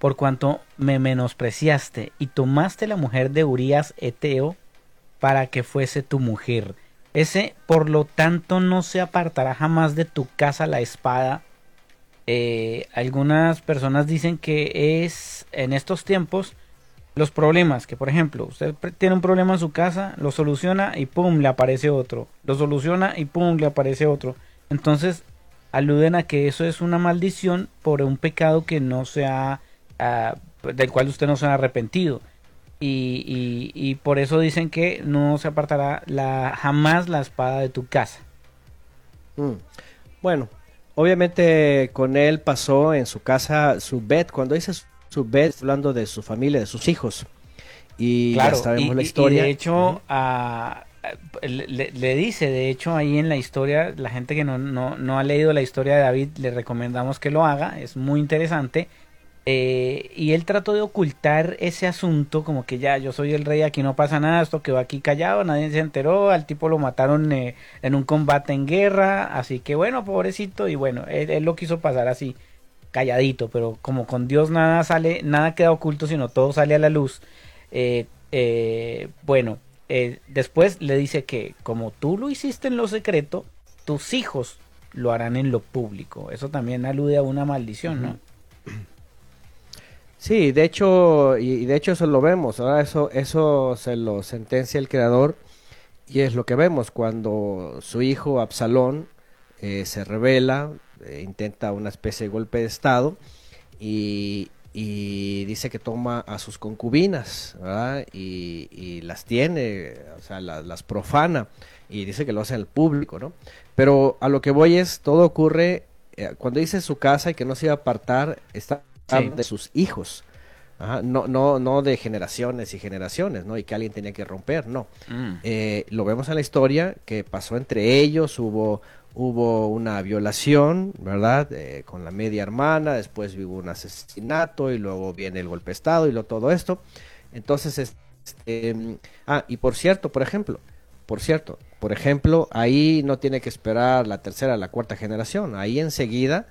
por cuanto me menospreciaste y tomaste la mujer de Urías Eteo para que fuese tu mujer. Ese, por lo tanto, no se apartará jamás de tu casa la espada. Eh, algunas personas dicen que es en estos tiempos los problemas, que por ejemplo, usted tiene un problema en su casa, lo soluciona y pum, le aparece otro. Lo soluciona y pum, le aparece otro. Entonces, aluden a que eso es una maldición por un pecado que no se ha del cual usted no se ha arrepentido. Y, y, por eso dicen que no se apartará la, jamás la espada de tu casa. Mm. Bueno, obviamente con él pasó en su casa su bed. Cuando dice su bed, hablando de su familia, de sus hijos. Y ya sabemos la historia. de hecho, le, dice, de hecho, ahí en la historia, la gente que no, no, no ha leído la historia de David, le recomendamos que lo haga. Es muy interesante eh, y él trató de ocultar ese asunto, como que ya yo soy el rey, aquí no pasa nada, esto quedó aquí callado, nadie se enteró, al tipo lo mataron eh, en un combate en guerra, así que bueno, pobrecito, y bueno, él, lo quiso pasar así, calladito, pero como con Dios nada sale, nada queda oculto, sino todo sale a la luz. Eh, bueno, después le dice que como tú lo hiciste en lo secreto, tus hijos lo harán en lo público. Eso también alude a una maldición, ¿no? Sí, de hecho, y, de hecho eso lo vemos, ahora eso, eso se lo sentencia el creador y es lo que vemos cuando su hijo Absalón eh, se revela, eh, intenta una especie de golpe de estado y, dice que toma a sus concubinas Y, las tiene, o sea, las profana y dice que lo hace al público, ¿no? Pero a lo que voy es, todo ocurre eh, cuando dice su casa y que no se iba a apartar, está de sus hijos. no, no, no de generaciones y generaciones, ¿no? Y que alguien tenía que romper, no. Mm. Eh, lo vemos en la historia que pasó entre ellos, hubo, hubo una violación, ¿verdad? Eh, con la media hermana, después hubo un asesinato y luego viene el golpe de Estado y lo, todo esto. Entonces, este, ah, y por cierto, por ejemplo, por cierto, por ejemplo, ahí no tiene que esperar la tercera, la cuarta generación, ahí enseguida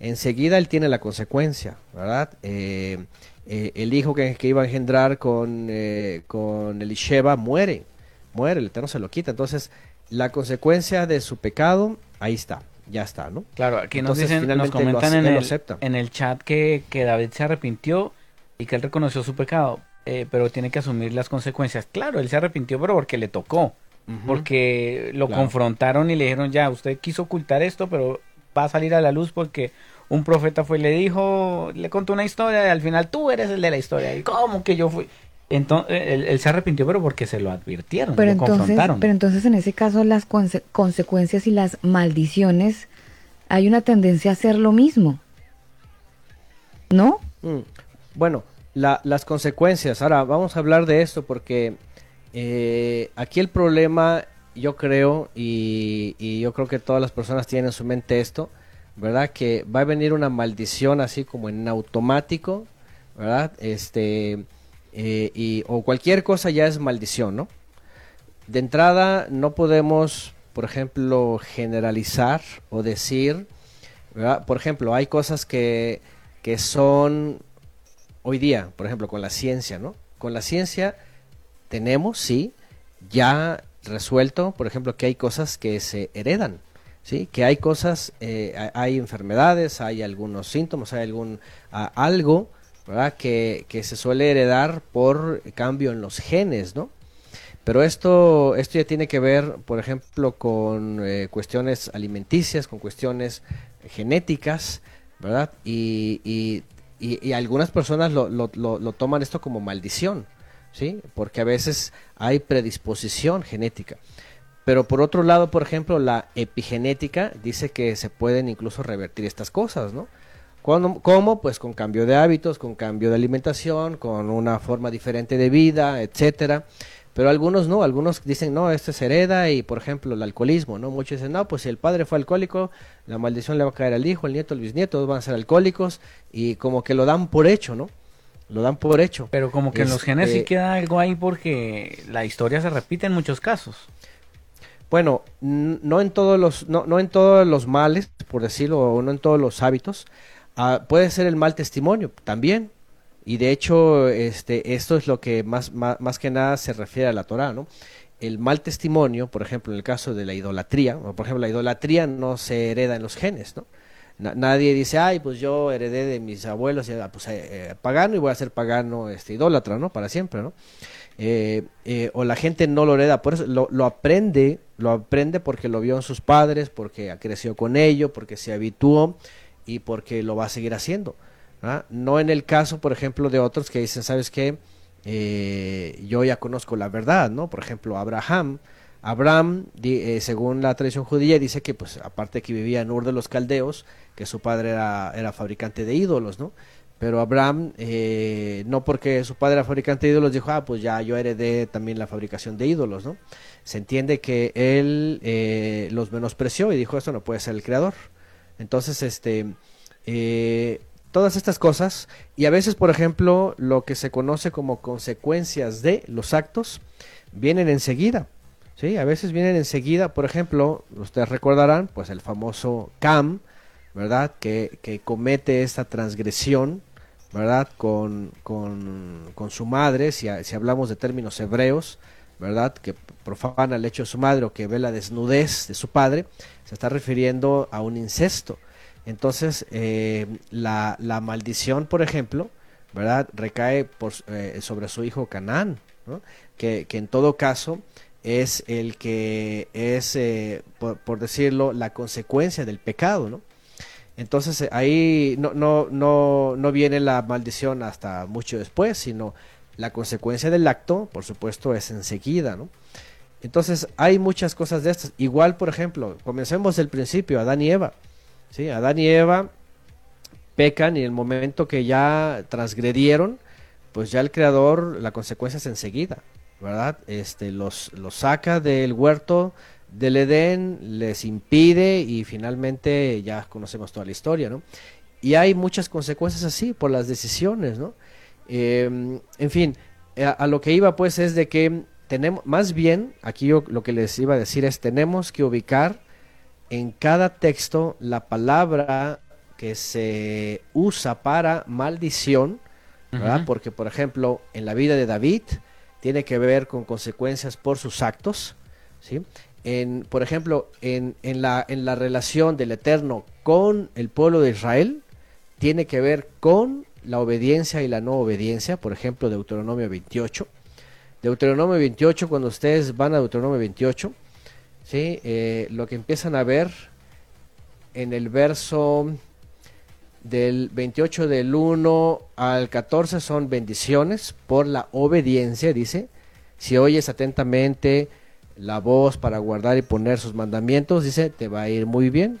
enseguida él tiene la consecuencia, ¿verdad? Eh, eh, el hijo que, iba a engendrar con, eh, con Elisheba muere, muere, el Eterno se lo quita. Entonces, la consecuencia de su pecado, ahí está, ya está, ¿no? Claro, aquí nos dicen, nos comentan en, el, en el chat que, que, David se arrepintió y que él reconoció su pecado, pero tiene que asumir las consecuencias. Claro, él se arrepintió, pero porque le tocó. Porque lo confrontaron y le dijeron, ya, usted quiso ocultar esto, pero va a salir a la luz porque un profeta fue y le dijo, le contó una historia y al final tú eres el de la historia. ¿Y cómo que yo fui? Entonces, él, se arrepintió, pero porque se lo advirtieron, pero lo entonces, confrontaron. Pero entonces, en ese caso, las consecuencias y las maldiciones, hay una tendencia a hacer lo mismo. ¿No? Mm, bueno, las consecuencias. Ahora, vamos a hablar de esto porque eh, aquí el problema yo creo, y, yo creo que todas las personas tienen en su mente esto, ¿verdad? Que va a venir una maldición así como en automático, ¿verdad? Este, eh, y, o cualquier cosa ya es maldición, ¿no? De entrada no podemos, por ejemplo, generalizar o decir. Por ejemplo, hay cosas que, que son hoy día, por ejemplo, con la ciencia, ¿no? Con la ciencia tenemos, sí, ya resuelto, por ejemplo, que hay cosas que se heredan, ¿sí? Que hay cosas, eh, hay enfermedades, hay algunos síntomas, hay algún algo, Que, se suele heredar por cambio en los genes, ¿no? Pero esto, esto ya tiene que ver, por ejemplo, con eh, cuestiones alimenticias, con cuestiones genéticas, ¿verdad? Y, y, y, algunas personas lo, lo, lo, toman esto como maldición, ¿sí? Porque a veces hay predisposición genética. Pero por otro lado, por ejemplo, la epigenética dice que se pueden incluso revertir estas cosas, ¿no? ¿Cómo? Pues con cambio de hábitos, con cambio de alimentación, con una forma diferente de vida, etcétera. Pero algunos no, algunos dicen, no, esto se hereda y, por ejemplo, el alcoholismo, ¿no? Muchos dicen, no, pues si el padre fue alcohólico, la maldición le va a caer al hijo, al nieto, al bisnieto, todos van a ser alcohólicos y como que lo dan por hecho, ¿no? Lo dan por hecho. Pero como que en los genes sí queda algo ahí porque la historia se repite en muchos casos. Bueno, no en todos los, no, no en todos los males, por decirlo, o no en todos los hábitos, Ah, puede ser el mal testimonio también. Y de hecho, este, esto es lo que más, más, que nada se refiere a la Torah, ¿no? El mal testimonio, por ejemplo, en el caso de la idolatría, o por ejemplo, la idolatría no se hereda en los genes, ¿no? nadie dice, ay, pues yo heredé de mis abuelos, ah, pues eh, eh, pagano y voy a ser pagano, este, idólatra, ¿no? Para siempre, ¿no? Eh, o la gente no lo hereda, por eso lo, lo, aprende, lo aprende porque lo vio en sus padres, porque creció con ello, porque se habituó y porque lo va a seguir haciendo. No en el caso, por ejemplo, de otros que dicen, ¿sabes qué? Eh, yo ya conozco la verdad, ¿no? Por ejemplo, Abraham. Abraham, eh, según la tradición judía, dice que, pues, aparte que vivía en Ur de los Caldeos, que su padre era, fabricante de ídolos, ¿no? Pero Abraham, eh, no porque su padre era fabricante de ídolos, dijo, ah, pues ya yo heredé también la fabricación de ídolos, ¿no? Se entiende que él los menospreció y dijo, esto no puede ser el creador. Entonces, este, eh, todas estas cosas, y a veces, por ejemplo, lo que se conoce como consecuencias de los actos, vienen enseguida. ¿sí? A veces vienen enseguida, por ejemplo, ustedes recordarán, pues el famoso Cam, ¿verdad? Que, que comete esta transgresión, ¿verdad? Con, con, con su madre, si, si, hablamos de términos hebreos, ¿verdad? Que profana el hecho de su madre o que ve la desnudez de su padre, se está refiriendo a un incesto. Entonces, eh, la, la, maldición, por ejemplo, ¿verdad? Recae por, eh, sobre su hijo Canaán, que, que, en todo caso es el que es, eh, por, decirlo, la consecuencia del pecado, ¿no? Entonces ahí no, no, no, no viene la maldición hasta mucho después, sino la consecuencia del acto, por supuesto, es enseguida, ¿no? Entonces, hay muchas cosas de estas. Igual, por ejemplo, comencemos del principio, Adán y Eva. ¿sí? Adán y Eva pecan y en el momento que ya transgredieron, pues ya el creador, la consecuencia es enseguida, ¿verdad? Este, los, los saca del huerto del Edén, les impide y finalmente ya conocemos toda la historia, ¿no? Y hay muchas consecuencias así por las decisiones, ¿no? Em, en fin, a, lo que iba pues es de que tenemos, más bien, aquí yo lo que les iba a decir es, tenemos que ubicar en cada texto la palabra que se usa para maldición, ¿verdad? Porque, por ejemplo, en la vida de David tiene que ver con consecuencias por sus actos, ¿sí? En, por ejemplo, en, en, la, en la relación del Eterno con el pueblo de Israel, tiene que ver con la obediencia y la no obediencia, por ejemplo, Deuteronomio 28. Deuteronomio 28, cuando ustedes van a Deuteronomio 28, ¿sí? Eh, lo que empiezan a ver en el verso del 28 del 1 al 14 son bendiciones por la obediencia, dice, si oyes atentamente la voz para guardar y poner sus mandamientos, dice, te va a ir muy bien,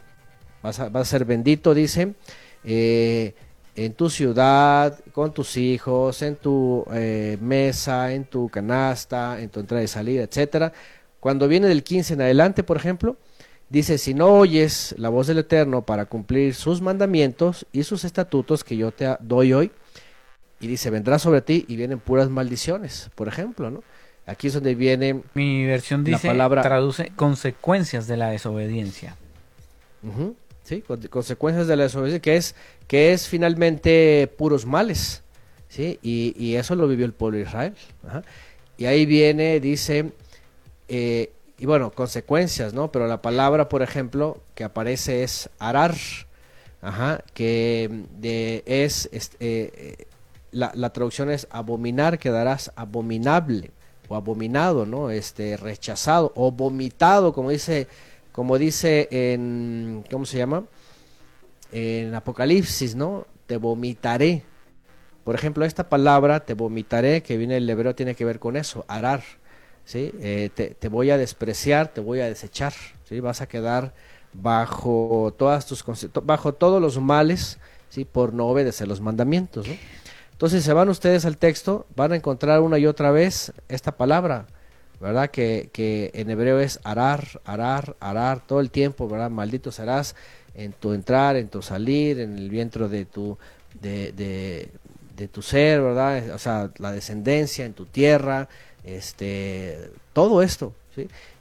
vas a, ser bendito, dice, eh, en tu ciudad, con tus hijos, en tu eh, mesa, en tu canasta, en tu entrada y salida, etcétera. Cuando viene del 15 en adelante, por ejemplo, dice, si no oyes la voz del Eterno para cumplir sus mandamientos y sus estatutos que yo te doy hoy, y dice, vendrá sobre ti y vienen puras maldiciones, por ejemplo, ¿no? Aquí es donde viene mi versión dice, la palabra traduce consecuencias de la desobediencia. ¿Sí? consecuencias de la desobediencia, que es, que es finalmente puros males, ¿sí? Y, eso lo vivió el pueblo de Israel. Y ahí viene, dice, eh, y bueno, consecuencias, ¿no? Pero la palabra, por ejemplo, que aparece es arar, que de, es, eh, la, la, traducción es abominar, quedarás abominable, o abominado, ¿no? Este, rechazado o vomitado, como dice, como dice en, ¿cómo se llama? En Apocalipsis, ¿no? Te vomitaré. Por ejemplo, esta palabra, te vomitaré, que viene el hebreo, tiene que ver con eso, arar, ¿sí? Eh, te, voy a despreciar, te voy a desechar, ¿sí? Vas a quedar bajo todas tus bajo todos los males, ¿sí? Por no obedecer los mandamientos. Entonces, se van ustedes al texto, van a encontrar una y otra vez esta palabra, ¿verdad? Que, que en hebreo es arar, arar, arar, todo el tiempo, ¿verdad? Maldito serás en tu entrar, en tu salir, en el vientre de tu, de, de, tu ser, ¿verdad? O sea, la descendencia en tu tierra, este, todo esto.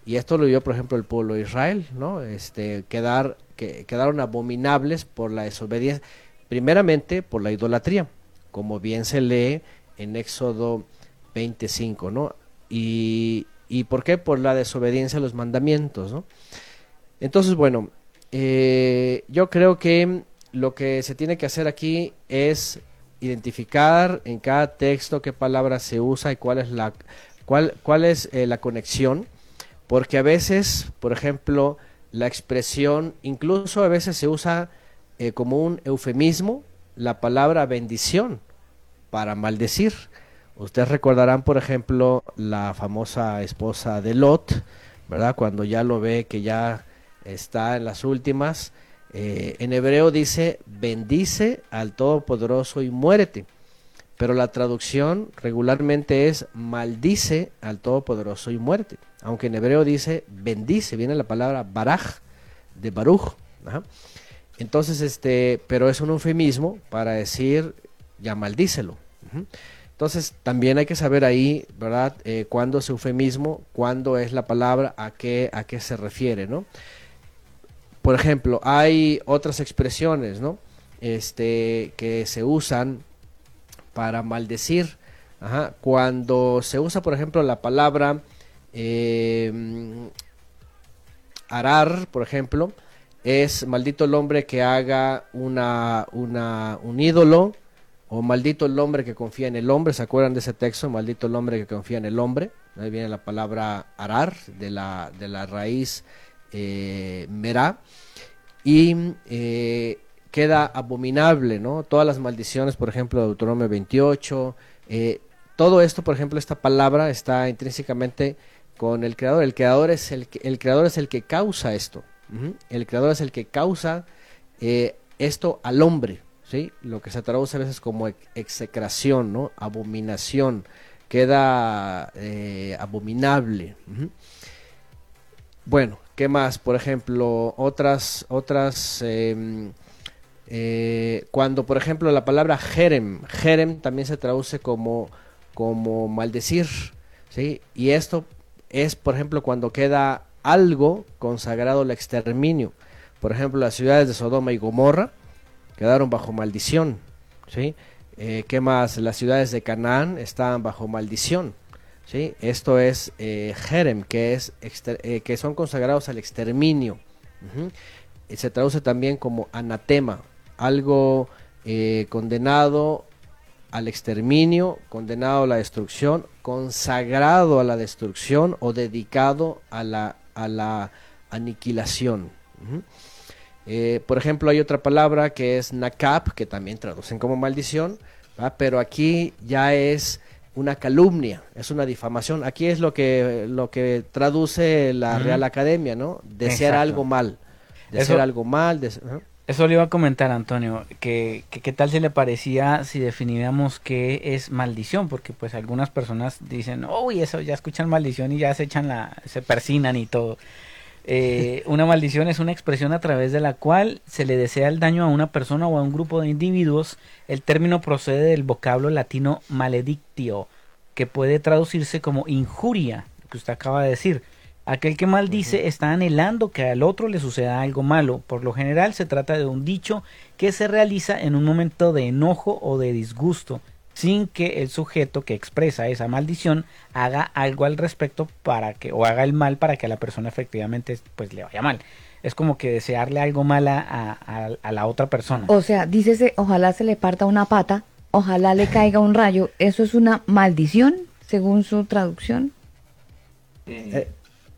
Y esto lo vio, por ejemplo, el pueblo de Israel, ¿no? Este, quedar, que, quedaron abominables por la desobediencia, primeramente por la idolatría como bien se lee en Éxodo 25, ¿no? Y, y ¿por qué? Por la desobediencia a los mandamientos, ¿no? Entonces, bueno, eh, yo creo que lo que se tiene que hacer aquí es identificar en cada texto qué palabra se usa y cuál es la, cuál, cuál es eh, la conexión, porque a veces, por ejemplo, la expresión, incluso a veces se usa eh, como un eufemismo, la palabra bendición para maldecir. Ustedes recordarán, por ejemplo, la famosa esposa de Lot, ¿verdad? Cuando ya lo ve que ya está en las últimas. Eh, en hebreo dice, bendice al Todopoderoso y muérete. Pero la traducción regularmente es maldice al Todopoderoso y muérete. Aunque en hebreo dice bendice, viene la palabra baraj, de baruch. Entonces, este, pero es un eufemismo para decir, ya maldícelo. Entonces, también hay que saber ahí, ¿verdad? Eh, cuándo es eufemismo, cuándo es la palabra, a qué, a qué se refiere, ¿no? Por ejemplo, hay otras expresiones, ¿no? Este, que se usan para maldecir. Cuando se usa, por ejemplo, la palabra eh, arar, por ejemplo, es maldito el hombre que haga una, una, un ídolo, o maldito el hombre que confía en el hombre, ¿se acuerdan de ese texto? Maldito el hombre que confía en el hombre, ahí viene la palabra arar, de la, de la raíz eh, merá, y eh, queda abominable, ¿no? Todas las maldiciones, por ejemplo, de Deuteronomio 28, eh, todo esto, por ejemplo, esta palabra está intrínsecamente con el creador, el creador es el, el creador es el que causa esto, el creador es el que causa esto al hombre, Lo que se traduce a veces como execración, ¿no? Abominación, queda eh, abominable. Bueno, ¿qué más? Por ejemplo, otras, otras, em, eh, cuando por ejemplo la palabra jerem, jerem también se traduce como, como maldecir, ¿sí? Y esto es, por ejemplo, cuando queda algo consagrado al exterminio. Por ejemplo, las ciudades de Sodoma y Gomorra quedaron bajo maldición. ¿sí? Eh, ¿Qué más? Las ciudades de Canaán estaban bajo maldición. ¿sí? Esto es eh, Jerem, que, es eh, que son consagrados al exterminio. se traduce también como anatema, algo condenado al exterminio, condenado a la destrucción, consagrado a la destrucción o dedicado a la a la aniquilación. Eh, por ejemplo, hay otra palabra que es nakap, que también traducen como maldición, pero aquí ya es una calumnia, es una difamación. Aquí es lo que, lo que traduce la Real Academia, ¿no? Desear algo mal. Desear algo mal. Eso le iba a comentar, Antonio, que, qué tal se le parecía si definiéramos qué es maldición, porque pues algunas personas dicen, uy, eso ya escuchan maldición y ya se echan la, se persinan y todo. Eh, una maldición es una expresión a través de la cual se le desea el daño a una persona o a un grupo de individuos. El término procede del vocablo latino maledictio, que puede traducirse como injuria, que usted acaba de decir. Aquel que maldice está anhelando que al otro le suceda algo malo. Por lo general se trata de un dicho que se realiza en un momento de enojo o de disgusto, sin que el sujeto que expresa esa maldición haga algo al respecto para que o haga el mal para que a la persona efectivamente pues le vaya mal. Es como que desearle algo mal a, a la otra persona. O sea, dícese, ojalá se le parta una pata, ojalá le caiga un rayo, ¿eso es una maldición? según su traducción. Eh,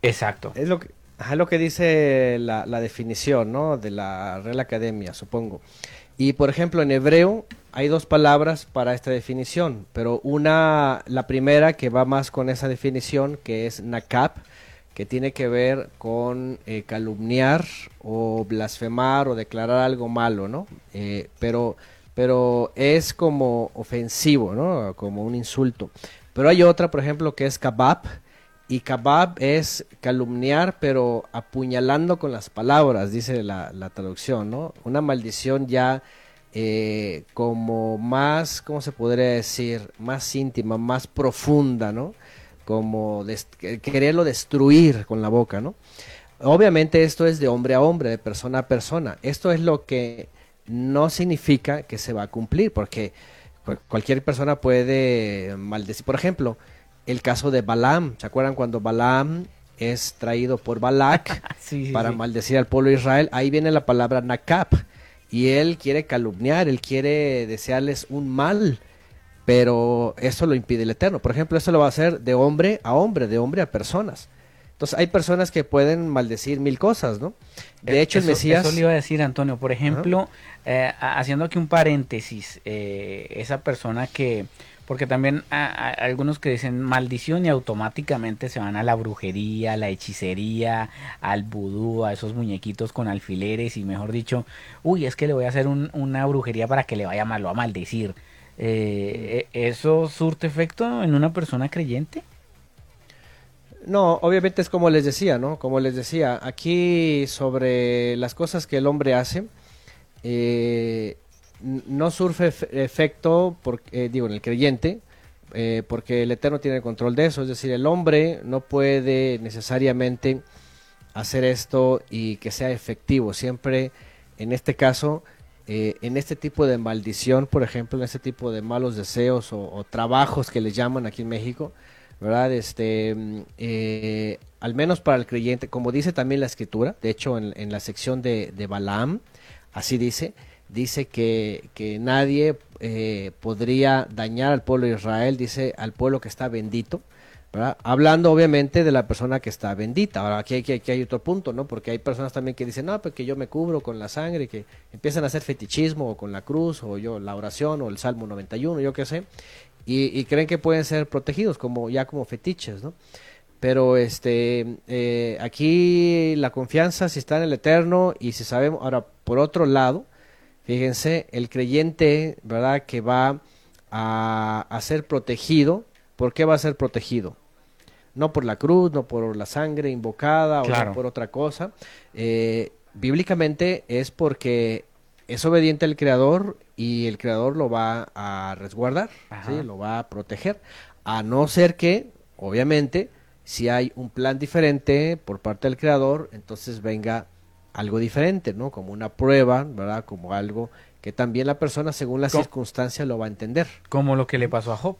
exacto. Es lo que, lo que dice la, la, definición ¿no? de la Real Academia, supongo. Y por ejemplo, en hebreo hay dos palabras para esta definición, pero una, la primera que va más con esa definición, que es nakab, que tiene que ver con eh, calumniar o blasfemar o declarar algo malo, ¿no? Eh, pero, pero es como ofensivo, ¿no? Como un insulto. Pero hay otra, por ejemplo, que es kabab, y kabab es calumniar, pero apuñalando con las palabras, dice la, la traducción, ¿no? Una maldición ya eh, como más, ¿cómo se podría decir? Más íntima, más profunda, ¿no? Como quererlo destruir con la boca, ¿no? Obviamente esto es de hombre a hombre, de persona a persona. Esto es lo que no significa que se va a cumplir, porque cualquier persona puede maldecir. Por ejemplo, el caso de Balaam. ¿Se acuerdan cuando Balaam es traído por Balak (laughs) para maldecir al pueblo de Israel? Ahí viene la palabra Nakap. Y él quiere calumniar, él quiere desearles un mal, pero eso lo impide el Eterno. Por ejemplo, eso lo va a hacer de hombre a hombre, de hombre a personas. Entonces hay personas que pueden maldecir mil cosas, ¿no? De eh, hecho, el Mesías... Eso le iba a decir, Antonio. Por ejemplo, eh, haciendo aquí un paréntesis, eh, esa persona que porque también algunos que dicen maldición y automáticamente se van a la brujería, a la hechicería, al vudú, a esos muñequitos con alfileres y mejor dicho, uy, es que le voy a hacer una brujería para que le vaya malo a maldecir. Eh, ¿Eso surte efecto en una persona creyente? No, obviamente es como les decía, ¿no? Como les decía, aquí sobre las cosas que el hombre hace, eh, no surfe efecto, eh, digo, en el creyente, eh, porque el Eterno tiene el control de eso, es decir, el hombre no puede necesariamente hacer esto y que sea efectivo, siempre en este caso, eh, en este tipo de maldición, por ejemplo, en este tipo de malos deseos o, trabajos que les llaman aquí en México, ¿verdad? Este, al menos para el creyente, como dice también la escritura, de hecho en, la sección de, de Balaam, así dice, dice que, que nadie eh, podría dañar al pueblo de Israel, dice al pueblo que está bendito, hablando obviamente de la persona que está bendita. Ahora aquí, hay otro punto, ¿no? Porque hay personas también que dicen, no, porque yo me cubro con la sangre, que empiezan a hacer fetichismo o con la cruz o yo la oración o el Salmo 91, yo qué sé, y, y creen que pueden ser protegidos como ya como fetiches, ¿no? pero este eh, aquí la confianza si está en el eterno y si sabemos ahora por otro lado Fíjense, el creyente, ¿verdad? Que va a, ser protegido. ¿Por qué va a ser protegido? No por la cruz, no por la sangre invocada o no por otra cosa. Eh, bíblicamente es porque es obediente al Creador y el Creador lo va a resguardar, ¿sí? lo va a proteger. A no ser que, obviamente, si hay un plan diferente por parte del Creador, entonces venga algo diferente, ¿no? Como una prueba, ¿verdad? Como algo que también la persona según las circunstancias lo va a entender. Como lo que le pasó a Job.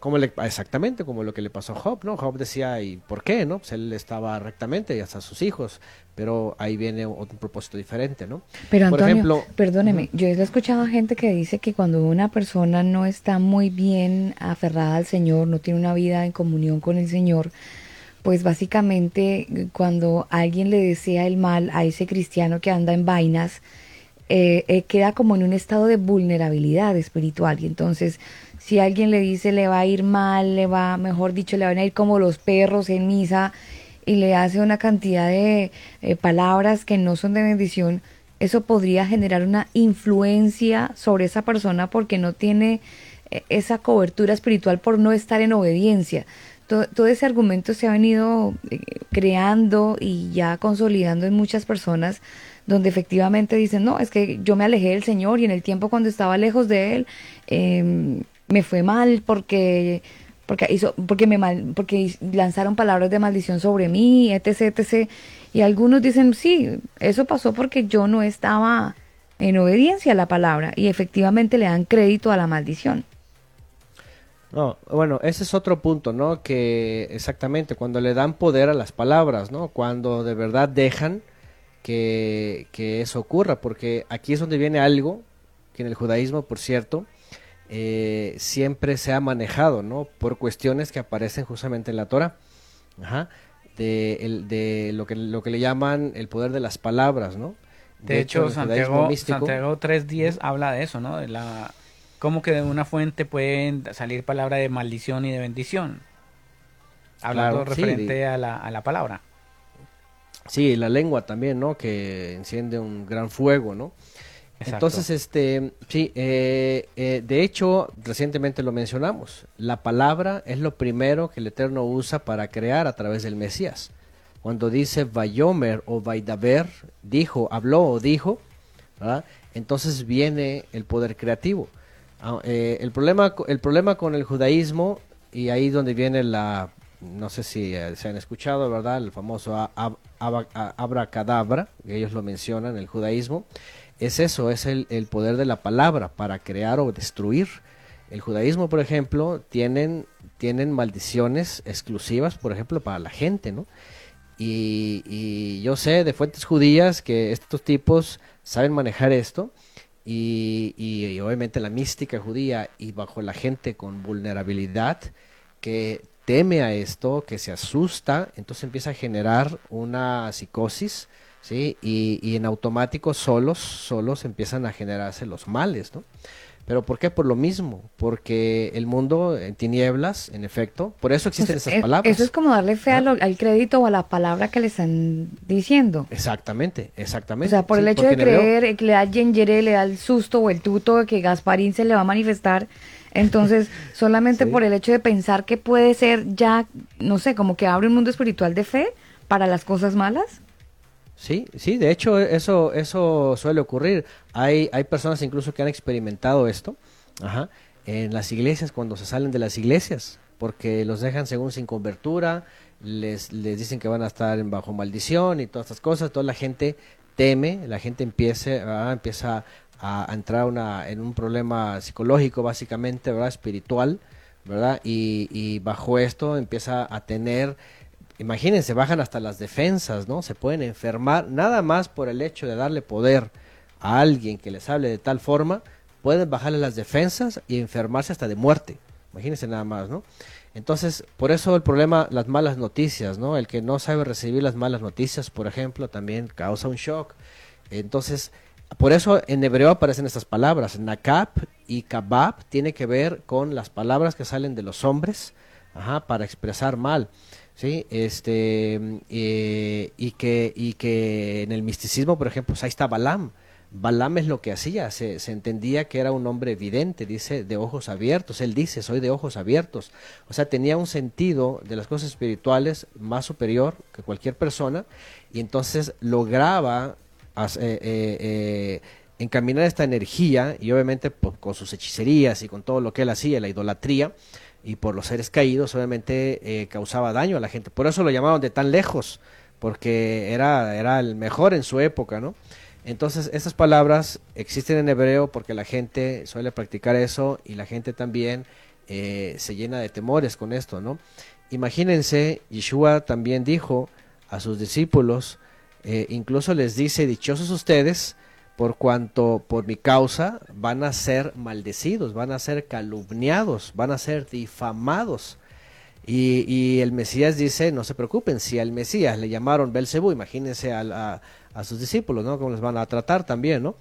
Como le, exactamente, como lo que le pasó a Job, ¿no? Job decía, ¿y por qué, no? Pues él estaba rectamente y hasta sus hijos, pero ahí viene otro propósito diferente, ¿no? Pero Antonio, por ejemplo, perdóneme, yo he escuchado a gente que dice que cuando una persona no está muy bien aferrada al Señor, no tiene una vida en comunión con el Señor, pues básicamente cuando alguien le desea el mal a ese cristiano que anda en vainas, eh, eh, queda como en un estado de vulnerabilidad espiritual. Y entonces, si alguien le dice le va a ir mal, le va, mejor dicho, le van a ir como los perros en misa y le hace una cantidad de eh, palabras que no son de bendición, eso podría generar una influencia sobre esa persona porque no tiene esa cobertura espiritual por no estar en obediencia todo, ese argumento se ha venido eh, creando y ya consolidando en muchas personas donde efectivamente dicen, no, es que yo me alejé del Señor y en el tiempo cuando estaba lejos de Él em, me fue mal porque porque hizo porque me mal, porque lanzaron palabras de maldición sobre mí, etc, etc. Y algunos dicen, sí, eso pasó porque yo no estaba en obediencia a la palabra y efectivamente le dan crédito a la maldición. No, bueno, ese es otro punto, ¿no? Que exactamente, cuando le dan poder a las palabras, ¿no? Cuando de verdad dejan que, eso ocurra, porque aquí es donde viene algo, que en el judaísmo, por cierto, eh, siempre se ha manejado, ¿no? Por cuestiones que aparecen justamente en la Torah. Ajá. De, el, de lo, que, lo que le llaman el poder de las palabras, ¿no? De, hecho, Santiago, Santiago 3.10 habla de eso, ¿no? De la, cómo que de una fuente pueden salir palabras de maldición y de bendición. Hablando referente a, la, a la palabra. Sí, la lengua también, ¿no? Que enciende un gran fuego, ¿no? Entonces, este, sí, eh, eh, de hecho, recientemente lo mencionamos. La palabra es lo primero que el Eterno usa para crear a través del Mesías. Cuando dice Vayomer o Vaidaber, dijo, habló o dijo, entonces viene el poder creativo. Ah, eh, el, problema, el problema con el judaísmo, y ahí donde viene la, no sé si se han escuchado, ¿verdad? El famoso abracadabra, ellos lo mencionan, el judaísmo es eso, es el, poder de la palabra para crear o destruir. El judaísmo, por ejemplo, tienen, tienen maldiciones exclusivas, por ejemplo, para la gente, ¿no? Y, yo sé de fuentes judías que estos tipos saben manejar esto y, y, obviamente la mística judía y bajo la gente con vulnerabilidad que teme a esto, que se asusta, entonces empieza a generar una psicosis ¿sí? Y, y, en automático solos, solos empiezan a generarse los males, ¿no? ¿Pero por qué? Por lo mismo, porque el mundo en tinieblas, en efecto, por eso existen esas palabras. Eso es como darle fe al crédito o a la palabra que le están diciendo. Exactamente, exactamente. O sea, por el hecho de creer que le da Yengere, le da el susto o el tuto de que Gasparín se le va a manifestar, entonces (laughs) solamente por el hecho de pensar que puede ser ya, no sé, como que abre un mundo espiritual de fe para las cosas malas. Sí, sí, de hecho eso, eso suele ocurrir. Hay, hay personas incluso que han experimentado esto ajá, en las iglesias cuando se salen de las iglesias, porque los dejan según sin cobertura, les, les dicen que van a estar bajo maldición y todas estas cosas, toda la gente teme, la gente empieza, empieza a, entrar una, en un problema psicológico básicamente, ¿verdad? espiritual, ¿verdad? Y, y bajo esto empieza a tener imagínense, bajan hasta las defensas, ¿no? Se pueden enfermar nada más por el hecho de darle poder a alguien que les hable de tal forma, pueden bajarle las defensas y enfermarse hasta de muerte. Imagínense nada más, ¿no? Entonces, por eso el problema, las malas noticias, ¿no? El que no sabe recibir las malas noticias, por ejemplo, también causa un shock. Entonces, por eso en hebreo aparecen estas palabras. Nakab y kabab tiene que ver con las palabras que salen de los hombres para expresar mal. ¿Sí? Este, eh, y, que, y que en el misticismo, por ejemplo, pues ahí está Balam. Balam es lo que hacía, se, se, entendía que era un hombre evidente, dice, de ojos abiertos, él dice, soy de ojos abiertos. O sea, tenía un sentido de las cosas espirituales más superior que cualquier persona y entonces lograba eh, eh, encaminar esta energía y obviamente pues, con sus hechicerías y con todo lo que él hacía, la idolatría, y por los seres caídos obviamente eh, causaba daño a la gente. Por eso lo llamaban de tan lejos, porque era, era el mejor en su época, ¿no? Entonces, estas palabras existen en hebreo porque la gente suele practicar eso y la gente también eh, se llena de temores con esto, ¿no? Imagínense, Yeshua también dijo a sus discípulos, eh, incluso les dice, dichosos ustedes, por cuanto por mi causa van a ser maldecidos, van a ser calumniados, van a ser difamados. Y, el Mesías dice, no se preocupen, si al Mesías le llamaron Belcebú, imagínense a, sus discípulos, ¿no? Cómo les van a tratar también, ¿no?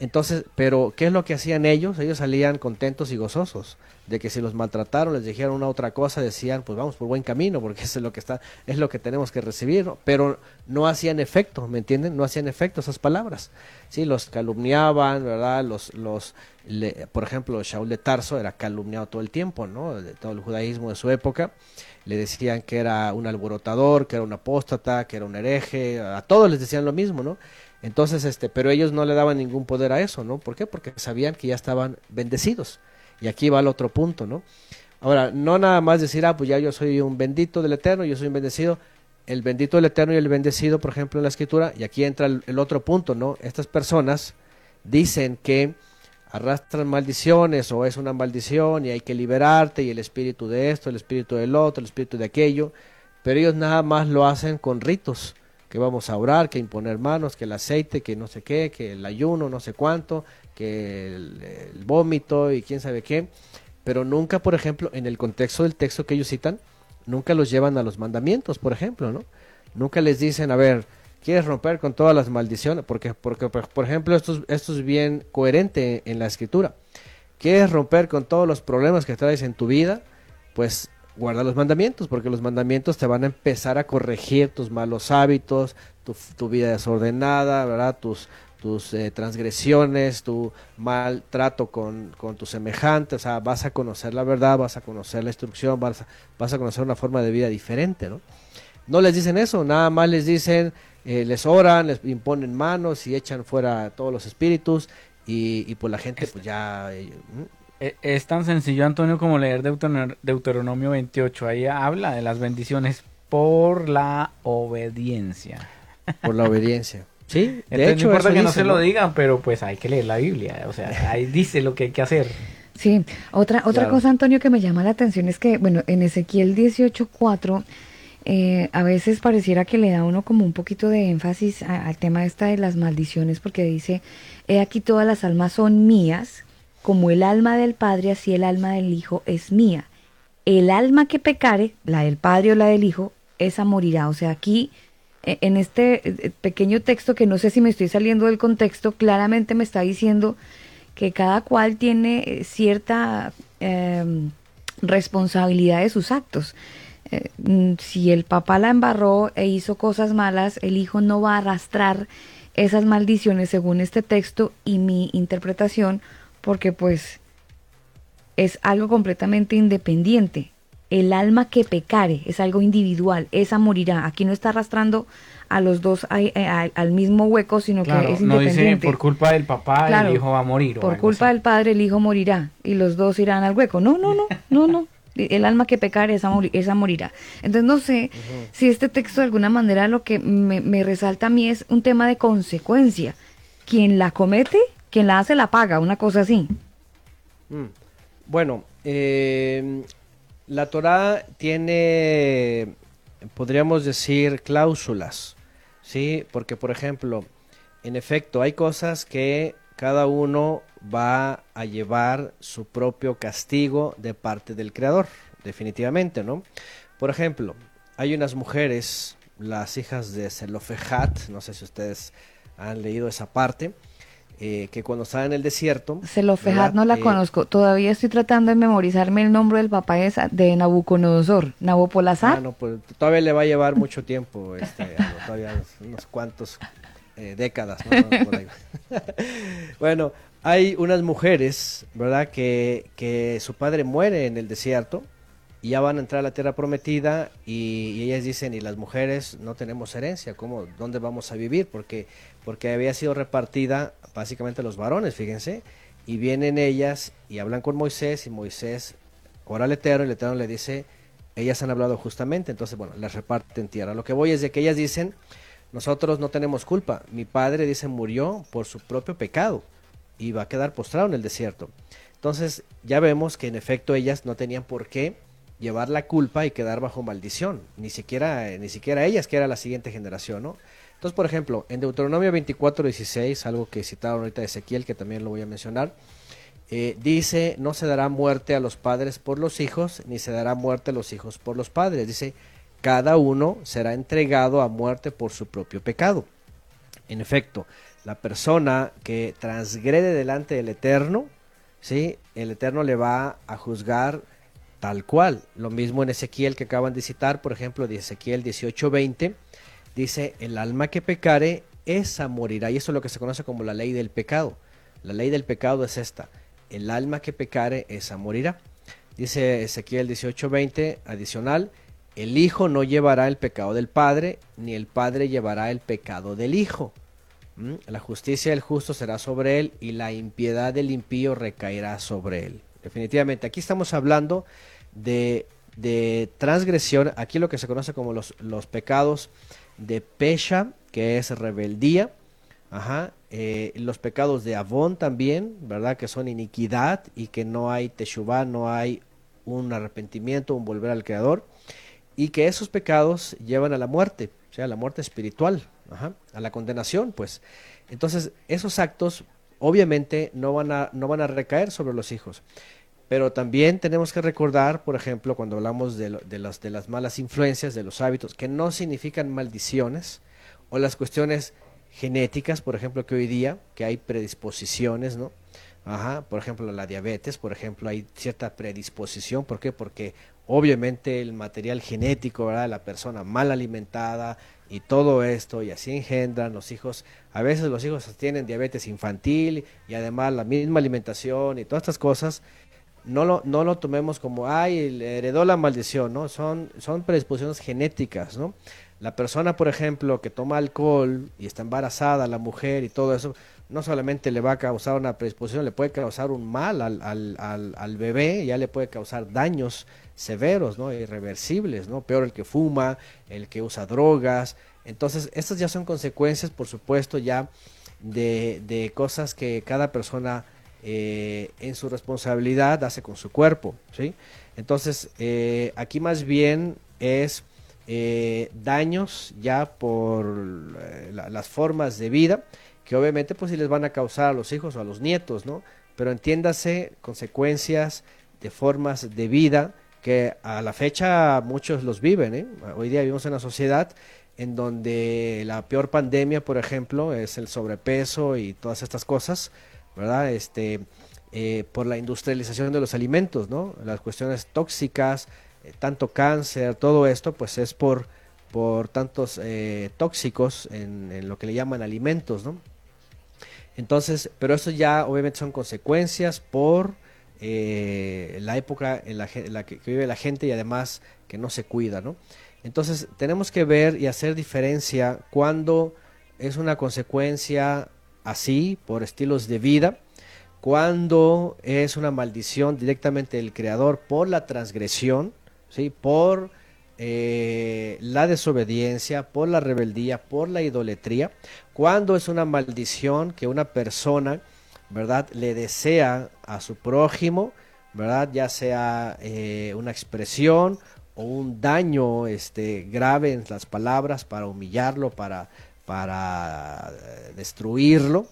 Entonces, pero ¿qué es lo que hacían ellos? Ellos salían contentos y gozosos de que si los maltrataron, les dijeron una otra cosa, decían, pues vamos por buen camino, porque (laughs) eso es lo que está, es lo que tenemos que recibir, pero no hacían efecto, ¿me entienden? No hacían efecto esas palabras. Sí, los calumniaban, ¿verdad? Los los por ejemplo, Shaul de Tarso era calumniado todo el tiempo, ¿no? De todo el judaísmo de su época. Le decían que era un alborotador, que era un apóstata, que era un hereje, a todos les decían lo mismo, ¿no? Entonces, este, pero ellos no le daban ningún poder a eso, ¿no? ¿Por qué? Porque sabían que ya estaban bendecidos. Y aquí va el otro punto, ¿no? Ahora, no nada más decir, ah, pues ya yo soy un bendito del Eterno, yo soy un bendecido. El bendito del Eterno y el bendecido, por ejemplo, en la Escritura, y aquí entra el, otro punto, ¿no? Estas personas dicen que arrastran maldiciones o es una maldición y hay que liberarte y el espíritu de esto, el espíritu del otro, el espíritu de aquello, pero ellos nada más lo hacen con ritos que vamos a orar, que imponer manos, que el aceite, que no sé qué, que el ayuno, no sé cuánto, que el, vómito y quién sabe qué, pero nunca, por ejemplo, en el contexto del texto que ellos citan, nunca los llevan a los mandamientos, por ejemplo, ¿no? Nunca les dicen, a ver, ¿quieres romper con todas las maldiciones? Porque, porque por ejemplo, esto, esto es bien coherente en la escritura. ¿Quieres romper con todos los problemas que traes en tu vida? Pues guarda los mandamientos, porque los mandamientos te van a empezar a corregir tus malos hábitos, tu, vida desordenada, ¿verdad? Tus, tus eh, transgresiones, tu mal trato con, con tus semejantes, o sea, vas a conocer la verdad, vas a conocer la instrucción, vas a, vas a conocer una forma de vida diferente, ¿no? No les dicen eso, nada más les dicen, eh, les oran, les imponen manos y echan fuera todos los espíritus y, y pues la gente pues ya... Eh, es tan sencillo, Antonio, como leer Deuteronomio 28. Ahí habla de las bendiciones por la obediencia. Por la obediencia. (laughs) Sí, de hecho, no importa que no se lo digan, pero pues hay que leer la Biblia. O sea, (laughs) ahí dice lo que hay que hacer. Sí, otra, otra cosa, Antonio, que me llama la atención es que, bueno, en Ezequiel 18.4, eh, a veces pareciera que le da uno como un poquito de énfasis al tema esta de las maldiciones, porque dice, he aquí todas las almas son mías, como el alma del Padre, así el alma del Hijo es mía. El alma que pecare, la del Padre o la del Hijo, esa morirá. O sea, aquí, e, en este e, pequeño texto, que no sé si me estoy saliendo del contexto, claramente me está diciendo que cada cual tiene eh, cierta em, responsabilidad de sus actos. Eh, mm, si el papá la embarró e hizo cosas malas, el hijo no va a arrastrar esas maldiciones según este texto y mi interpretación porque pues es algo completamente independiente. El alma que pecare es algo individual, esa morirá. Aquí no está arrastrando a los dos al mismo hueco, sino que es independiente. No dice por culpa del papá el hijo va a morir. Por culpa del padre el hijo morirá y los dos irán al hueco. No, no, no, no, no. El alma que pecare esa, esa morirá. Entonces no sé si este texto de alguna manera lo que me, me resalta a mí es un tema de consecuencia. Quien la comete quien la hace la paga, una cosa así. Mm. Bueno, eh, la Torah tiene, podríamos decir, cláusulas, ¿sí? Porque, por ejemplo, en efecto, hay cosas que cada uno va a llevar su propio castigo de parte del Creador, definitivamente, ¿no? Por ejemplo, hay unas mujeres, las hijas de Zelofejat, no sé si ustedes han leído esa parte, eh, que cuando estaba en el desierto... Zelofejat no la eh, conozco, todavía estoy tratando de memorizarme el nombre del papá de, de Nabucodonosor, Nabopolazar. Ah, no, pues todavía le va a llevar mucho tiempo, este, todavía unos, cuantos eh, décadas. (laughs) (laughs) bueno, hay unas mujeres, ¿verdad? Que, que su padre muere en el desierto y ya van a entrar a la tierra prometida y, ellas dicen, y las mujeres no tenemos herencia, ¿cómo, ¿dónde vamos a vivir? Porque, porque había sido repartida básicamente los varones, fíjense, y vienen ellas y hablan con Moisés y Moisés ora al Eterno y el Eterno le dice, ellas han hablado justamente, entonces bueno, las reparten tierra. Lo que voy es de que ellas dicen, nosotros no tenemos culpa, mi padre dice murió por su propio pecado y va a quedar postrado en el desierto. Entonces ya vemos que en efecto ellas no tenían por qué llevar la culpa y quedar bajo maldición, ni siquiera, ni siquiera ellas, que era la siguiente generación, ¿no? Entonces, por ejemplo, en Deuteronomio 24, 16, algo que citaron ahorita Ezequiel, que también lo voy a mencionar, eh, dice, no se dará muerte a los padres por los hijos, ni se dará muerte a los hijos por los padres. Dice, cada uno será entregado a muerte por su propio pecado. En efecto, la persona que transgrede delante del Eterno, ¿sí? el Eterno le va a juzgar tal cual. Lo mismo en Ezequiel que acaban de citar, por ejemplo, de Ezequiel 18:20, dice, el alma que pecare, esa morirá. Y eso es lo que se conoce como la ley del pecado. La ley del pecado es esta, el alma que pecare, esa morirá. Dice Ezequiel 18:20, adicional, el hijo no llevará el pecado del padre, ni el padre llevará el pecado del hijo. ¿Mm? La justicia del justo será sobre él y la impiedad del impío recaerá sobre él. Definitivamente, aquí estamos hablando de, transgresión, aquí lo que se conoce como los, los pecados de pecha, que es rebeldía, Ajá, eh, los pecados de Avón también, ¿verdad? Que son iniquidad y que no hay teshuvah, no hay un arrepentimiento, un volver al Creador, y que esos pecados llevan a la muerte. o sea, a la muerte espiritual, a la condenación, pues. Entonces, esos actos obviamente no van a, no van a recaer sobre los hijos. Pero también tenemos que recordar, por ejemplo, cuando hablamos de, de, las, de las malas influencias, de los hábitos, que no significan maldiciones, o las cuestiones genéticas, por ejemplo, que hoy día, que hay predisposiciones, ¿no? Ajá, por ejemplo, la diabetes, por ejemplo, hay cierta predisposición, ¿por qué? Porque obviamente el material genético, ¿verdad? La persona mal alimentada y todo esto, y así engendran los hijos. A veces los hijos tienen diabetes infantil y además la misma alimentación y todas estas cosas. No lo, no lo tomemos como, ay, heredó la maldición, ¿no? Son, son predisposiciones genéticas, ¿no? La persona, por ejemplo, que toma alcohol y está embarazada, la mujer y todo eso, no solamente le va a causar una predisposición, le puede causar un mal al, al, al, bebé, ya le puede causar daños severos, ¿no? Irreversibles, ¿no? Peor el que fuma, el que usa drogas. Entonces, estas ya son consecuencias, por supuesto, ya de, de cosas que cada persona eh, en su responsabilidad hace con su cuerpo, ¿sí? Entonces, eh, aquí más bien es eh, daños ya por las formas de vida que obviamente pues sí les van a causar a los hijos o a los nietos, ¿no? Pero entiéndase consecuencias de formas de vida que a la fecha muchos los viven, ¿eh? Hoy día vivimos en una sociedad en donde la peor pandemia, por ejemplo, es el sobrepeso y todas estas cosas, ¿verdad? Este, eh, por la industrialización de los alimentos, ¿no? Las cuestiones tóxicas, eh, tanto cáncer, todo esto, pues es por, por tantos eh, tóxicos en, en, lo que le llaman alimentos, ¿no? Entonces, pero eso ya obviamente son consecuencias por la época en la, que, vive la gente y además que no se cuida, ¿no? Entonces, tenemos que ver y hacer diferencia cuando es una consecuencia así, por estilos de vida, cuando es una maldición directamente del creador por la transgresión, ¿sí? por eh, la desobediencia, por la rebeldía, por la idolatría, cuando es una maldición que una persona, ¿verdad?, le desea a su prójimo, ¿verdad?, ya sea eh, una expresión o un daño este, grave en las palabras para humillarlo, para, para eh, destruirlo.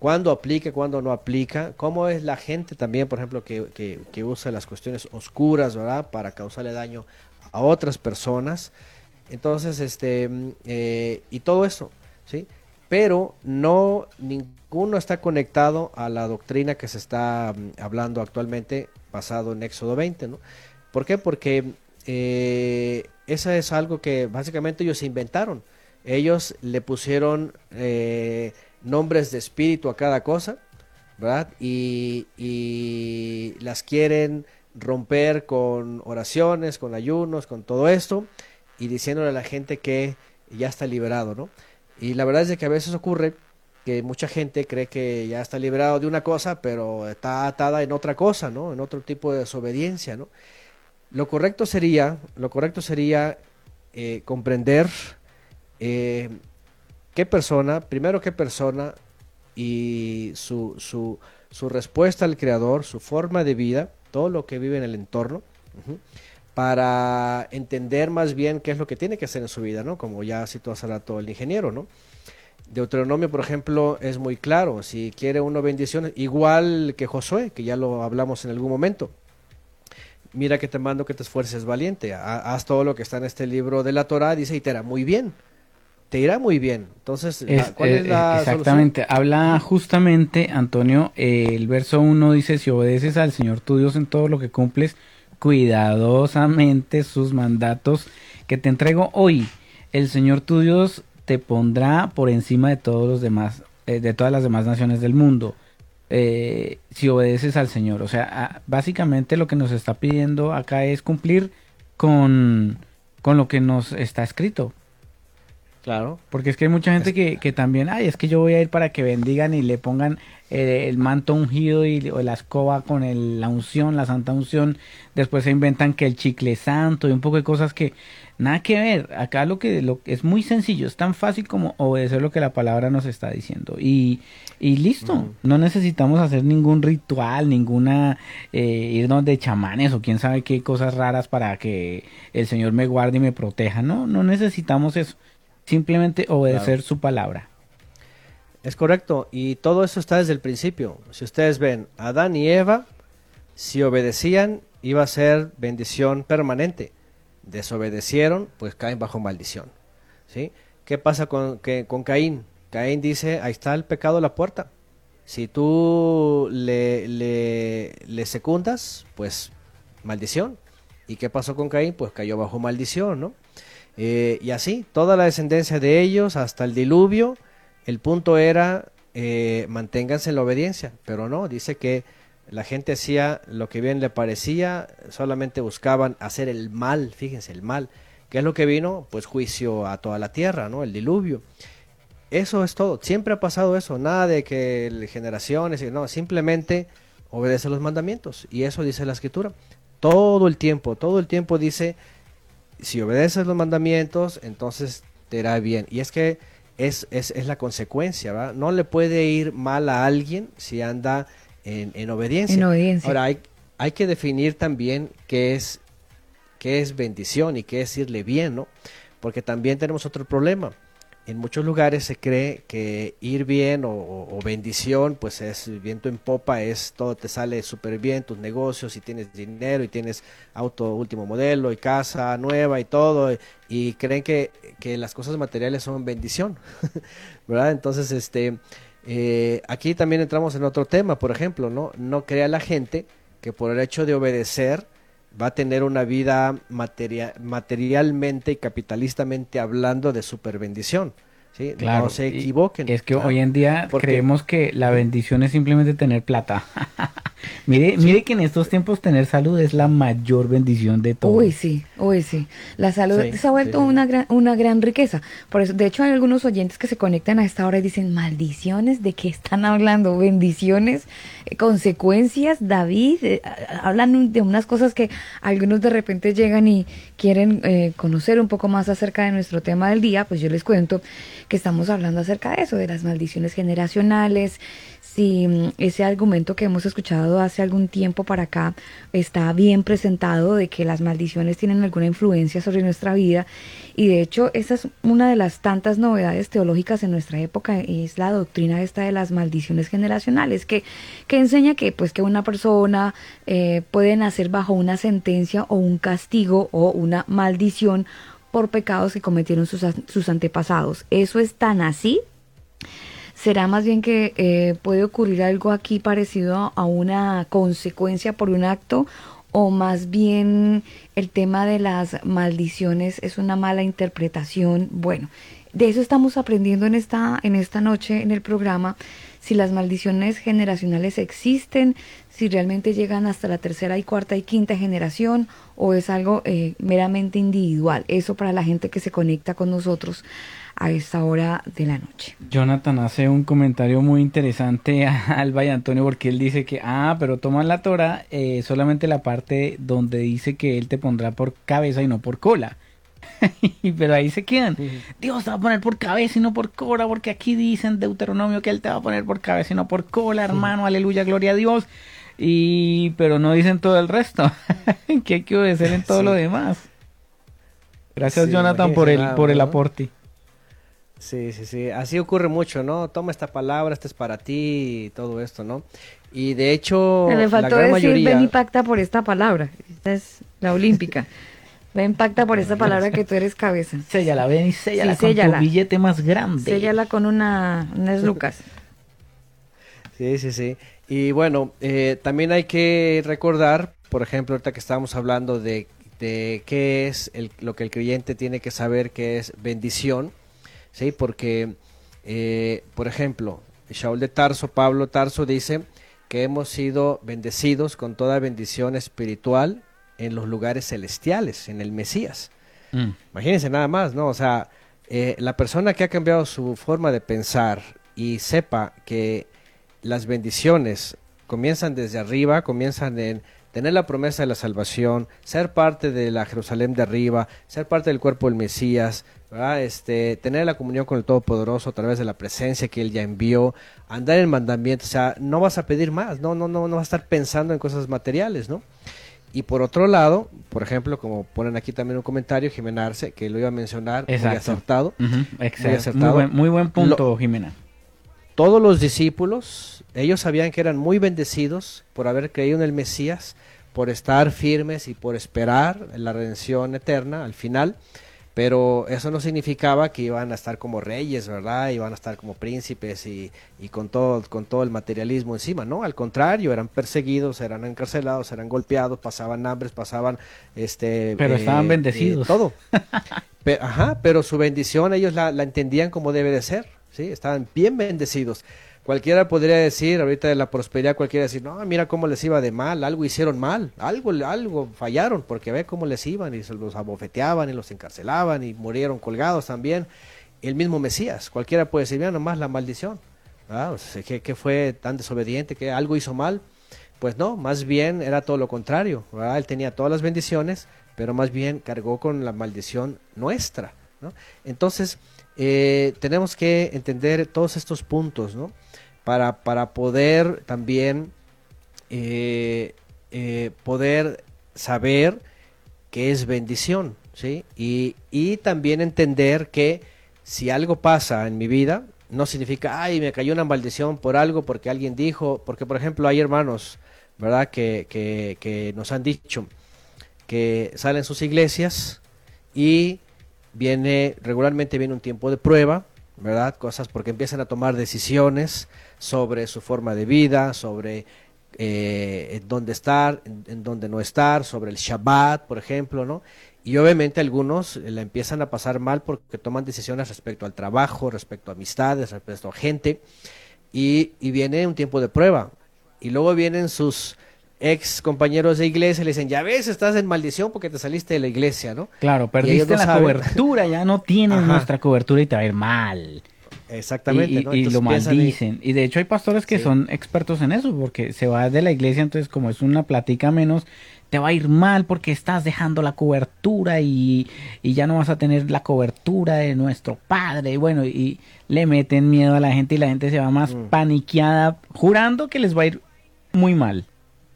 Cuando aplica, cuando no aplica. Cómo es la gente también, por ejemplo, que, que, que, usa las cuestiones oscuras, ¿verdad? Para causarle daño a otras personas. Entonces, este, mm, eh, y todo eso, ¿sí? Pero no, ninguno está conectado a la doctrina que se está mm, hablando actualmente, basado en Éxodo 20, ¿no? ¿Por qué? Porque eh, eso es algo que básicamente ellos inventaron. Ellos le pusieron eh, nombres de espíritu a cada cosa, ¿verdad? Y, y las quieren romper con oraciones, con ayunos, con todo esto y diciéndole a la gente que ya está liberado, ¿no? Y la verdad es que a veces ocurre que mucha gente cree que ya está liberado de una cosa, pero está atada en otra cosa, ¿no? En otro tipo de desobediencia, ¿no? Lo correcto sería, lo correcto sería eh, comprender eh, qué persona, primero qué persona y su, su, su respuesta al Creador, su forma de vida, todo lo que vive en el entorno, para entender más bien qué es lo que tiene que hacer en su vida, ¿no? Como ya citó hace rato el ingeniero, ¿no? Deuteronomio, por ejemplo, es muy claro. Si quiere uno bendiciones, igual que Josué, que ya lo hablamos en algún momento. Mira que te mando que te esfuerces valiente. Haz todo lo que está en este libro de la Torah, dice, y te hará muy bien. Te irá muy bien. Entonces, ¿cuál es eh, la Exactamente. Habla justamente, Antonio, el verso 1 dice, si obedeces al Señor tu Dios en todo lo que cumples, cuidadosamente sus mandatos que te entrego hoy. El Señor tu Dios te pondrá por encima de todos los demás, eh, de todas las demás naciones del mundo. Eh, si obedeces al Señor. O sea, básicamente lo que nos está pidiendo acá es cumplir con, con lo que nos está escrito. Claro. Porque es que hay mucha gente que, que también, ay, es que yo voy a ir para que bendigan y le pongan eh, el manto ungido y o la escoba con el, la unción, la santa unción. Después se inventan que el chicle santo y un poco de cosas que nada que ver. Acá lo que lo, es muy sencillo, es tan fácil como obedecer lo que la palabra nos está diciendo. Y, y listo, no necesitamos hacer ningún ritual, ninguna eh, irnos de chamanes o quién sabe qué cosas raras para que el Señor me guarde y me proteja. No, no necesitamos eso. Simplemente obedecer su palabra. Es correcto, y todo eso está desde el principio. Si ustedes ven, Adán y Eva, si obedecían, iba a ser bendición permanente. Desobedecieron, pues caen bajo maldición. ¿sí? ¿Qué pasa con, que, con Caín? Caín dice, ahí está el pecado a la puerta. Si tú le, le, le secundas, pues maldición. ¿Y qué pasó con Caín? Pues cayó bajo maldición, ¿no? Eh, y así, toda la descendencia de ellos hasta el diluvio, el punto era eh, manténganse en la obediencia, pero no, dice que la gente hacía lo que bien le parecía, solamente buscaban hacer el mal, fíjense, el mal. ¿Qué es lo que vino? Pues juicio a toda la tierra, ¿no? El diluvio. Eso es todo, siempre ha pasado eso, nada de que generaciones, no, simplemente obedece los mandamientos. Y eso dice la escritura. Todo el tiempo, todo el tiempo dice si obedeces los mandamientos, entonces te irá bien. Y es que es, es, es la consecuencia, ¿va? No le puede ir mal a alguien si anda en, en obediencia. En obediencia. Ahora, hay, hay que definir también qué es, qué es bendición y qué es irle bien, ¿no? Porque también tenemos otro problema en muchos lugares se cree que ir bien o, bendición, pues es viento en popa, es todo te sale súper bien, tus negocios, y tienes dinero, y tienes auto último modelo, y casa nueva, y todo, y, creen que, que, las cosas materiales son bendición, (laughs) ¿verdad? Entonces, este, eh, aquí también entramos en otro tema, por ejemplo, ¿no? No crea la gente que por el hecho de obedecer, va a tener una vida materialmente y capitalistamente hablando de super bendición. ¿Sí? Claro, no se equivoquen. Es que hoy en día creemos que la bendición es simplemente tener plata. (laughs) mire, mire que en estos tiempos tener salud es la mayor bendición de todo. Uy, sí, uy, sí. La salud se ha vuelto una, gran, una gran riqueza. Por eso, de hecho, hay algunos oyentes que se conectan a esta hora y dicen, maldiciones, ¿de qué están hablando? Bendiciones, eh, consecuencias, David. Eh, hablan de unas cosas que algunos de repente llegan y quieren eh, conocer un poco más acerca de nuestro tema del día. Pues yo les cuento que estamos hablando acerca de eso, de las maldiciones generacionales, si mm, ese argumento que hemos escuchado hace algún tiempo para acá está bien presentado de que las maldiciones tienen alguna influencia sobre nuestra vida y de hecho esa es una de las tantas novedades teológicas en nuestra época es la doctrina esta de las maldiciones generacionales que, que enseña que pues que una persona eh, puede nacer bajo una sentencia o un castigo o una maldición por pecados que cometieron sus, sus antepasados. ¿Eso es tan así? ¿Será más bien que eh, puede ocurrir algo aquí parecido a una consecuencia por un acto? ¿O más bien el tema de las maldiciones es una mala interpretación? Bueno, de eso estamos aprendiendo en esta, en esta noche en el programa. Si las maldiciones generacionales existen, si realmente llegan hasta la tercera y cuarta y quinta generación o es algo eh, meramente individual. Eso para la gente que se conecta con nosotros a esta hora de la noche. Jonathan hace un comentario muy interesante a Alba y Antonio porque él dice que, ah, pero toman la Torah eh, solamente la parte donde dice que él te pondrá por cabeza y no por cola. (laughs) pero ahí se quedan. Dios te va a poner por cabeza y no por cola, porque aquí dicen Deuteronomio que Él te va a poner por cabeza y no por cola, hermano, aleluya, gloria a Dios. Y, pero no dicen todo el resto, (laughs) que hay que obedecer en todo lo demás. Gracias Jonathan por el, por el aporte. Sí, sí, sí, así ocurre mucho, ¿no? Toma esta palabra, esta es para ti y todo esto, ¿no? Y de hecho, Me faltó la gran decir, mayoría... ven y pacta por esta palabra, esta es la olímpica. (laughs) Ven, pacta por esta palabra que tú eres cabeza. Séllala, ven y séllala con tu billete más grande. Séllala con una, unas lucas. Sí, sí, sí. Y bueno, eh, también hay que recordar, por ejemplo, ahorita que estábamos hablando de, de qué es el, lo que el creyente tiene que saber que es bendición, ¿sí? Porque, eh, por ejemplo, Shaul de Tarso, Pablo Tarso dice que hemos sido bendecidos con toda bendición espiritual en los lugares celestiales, en el Mesías. Mm. Imagínense nada más, ¿no? O sea, eh, la persona que ha cambiado su forma de pensar y sepa que las bendiciones comienzan desde arriba, comienzan en tener la promesa de la salvación, ser parte de la Jerusalén de arriba, ser parte del cuerpo del Mesías, Este, tener la comunión con el Todopoderoso a través de la presencia que Él ya envió, andar en mandamientos, o sea, no vas a pedir más, no, no, no, no vas a estar pensando en cosas materiales, ¿no? Y por otro lado, por ejemplo, como ponen aquí también un comentario, Jimena Arce, que lo iba a mencionar, muy acertado. Muy, buen, punto, Jimena. Todos los discípulos, ellos sabían que eran muy bendecidos por haber creído en el Mesías, por estar firmes y por esperar la redención eterna al final pero eso no significaba que iban a estar como reyes, ¿verdad? Iban a estar como príncipes y, con, todo, con todo el materialismo encima, ¿no? Al contrario, eran perseguidos, eran encarcelados, eran golpeados, pasaban hambres, pasaban... este Pero estaban eh, bendecidos. todo. (laughs) ajá, pero su bendición ellos la, la entendían como debe de ser, ¿sí? Estaban bien bendecidos. Cualquiera podría decir, ahorita de la prosperidad, cualquiera decir, no, mira cómo les iba de mal, algo hicieron mal, algo, algo fallaron, porque ve cómo les iban y se los abofeteaban y los encarcelaban y murieron colgados también. El mismo Mesías, cualquiera puede decir, mira nomás la maldición, que, fue tan desobediente, que algo hizo mal. Pues no, más bien era todo lo contrario, él tenía todas las bendiciones, pero más bien cargó con la maldición nuestra. Entonces, eh, tenemos que entender todos estos puntos, ¿no? Para, para poder también eh, eh, poder saber que es bendición, ¿sí? Y, y también entender que si algo pasa en mi vida, no significa, ay, me cayó una maldición por algo, porque alguien dijo, porque por ejemplo hay hermanos, ¿verdad? Que, que, que nos han dicho que salen sus iglesias y viene, regularmente viene un tiempo de prueba, ¿verdad? Cosas porque empiezan a tomar decisiones sobre su forma de vida, sobre eh, dónde estar, en, dónde no estar, sobre el Shabbat, por ejemplo, ¿no? Y obviamente algunos la empiezan a pasar mal porque toman decisiones respecto al trabajo, respecto a amistades, respecto a gente, y, y viene un tiempo de prueba. Y luego vienen sus ex compañeros de iglesia y le dicen, ya ves, estás en maldición porque te saliste de la iglesia, ¿no? Claro, perdiste la cobertura, ya no tienes nuestra cobertura y te va a ir mal. Exactamente. Y, lo maldicen. Y... de hecho hay pastores que son expertos en eso, porque se va de la iglesia, entonces como es una platica menos, te va a ir mal porque estás dejando la cobertura y, ya no vas a tener la cobertura de nuestro padre. Y bueno, y le meten miedo a la gente y la gente se va más mm. paniqueada, jurando que les va a ir muy mal.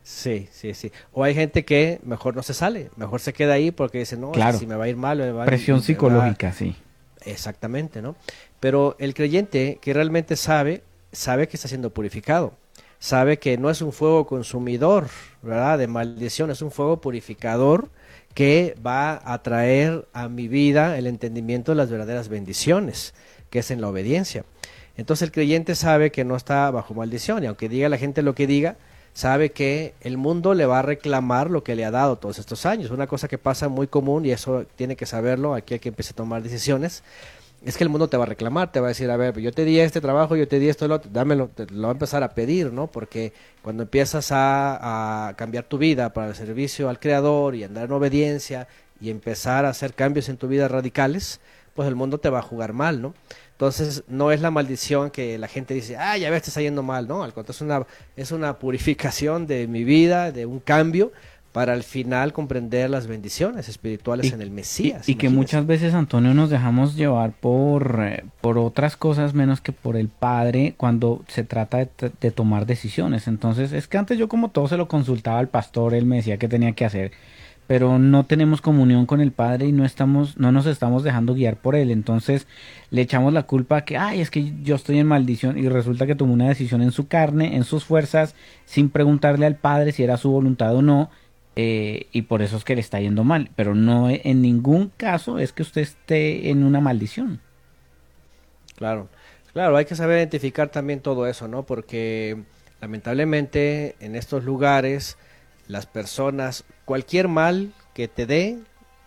Sí, sí, sí. O hay gente que mejor no se sale, mejor se queda ahí porque dice, no, claro. si me va a ir mal, me va a Presión psicológica, sí. Exactamente, ¿no? Pero el creyente que realmente sabe, sabe que está siendo purificado. Sabe que no es un fuego consumidor, ¿verdad? De maldición, es un fuego purificador que va a traer a mi vida el entendimiento de las verdaderas bendiciones, que es en la obediencia. Entonces el creyente sabe que no está bajo maldición y aunque diga la gente lo que diga, sabe que el mundo le va a reclamar lo que le ha dado todos estos años. Una cosa que pasa muy común, y eso tiene que saberlo, aquí hay que empezar a tomar decisiones, es que el mundo te va a reclamar, te va a decir, a ver, yo te di este trabajo, yo te di esto, lo otro, dámelo, te lo va a empezar a pedir, ¿no? Porque cuando empiezas a, cambiar tu vida para el servicio al Creador y andar en obediencia y empezar a hacer cambios en tu vida radicales, pues el mundo te va a jugar mal, ¿no? Entonces, no es la maldición que la gente dice, ah, ya ves, te está yendo mal, ¿no? Al contrario, es una, es una purificación de mi vida, de un cambio, para al final comprender las bendiciones espirituales en el Mesías. Y, que muchas veces, Antonio, nos dejamos llevar por, eh, por otras cosas menos que por el Padre cuando se trata de, de, tomar decisiones. Entonces, es que antes yo como todo se lo consultaba al pastor, él me decía qué tenía que hacer pero no tenemos comunión con el Padre y no estamos, no nos estamos dejando guiar por él. Entonces le echamos la culpa a que, ay, es que yo estoy en maldición y resulta que tomó una decisión en su carne, en sus fuerzas, sin preguntarle al Padre si era su voluntad o no, eh, y por eso es que le está yendo mal. Pero no en ningún caso es que usted esté en una maldición. Claro, claro, hay que saber identificar también todo eso, ¿no? Porque lamentablemente en estos lugares las personas, cualquier mal que te dé,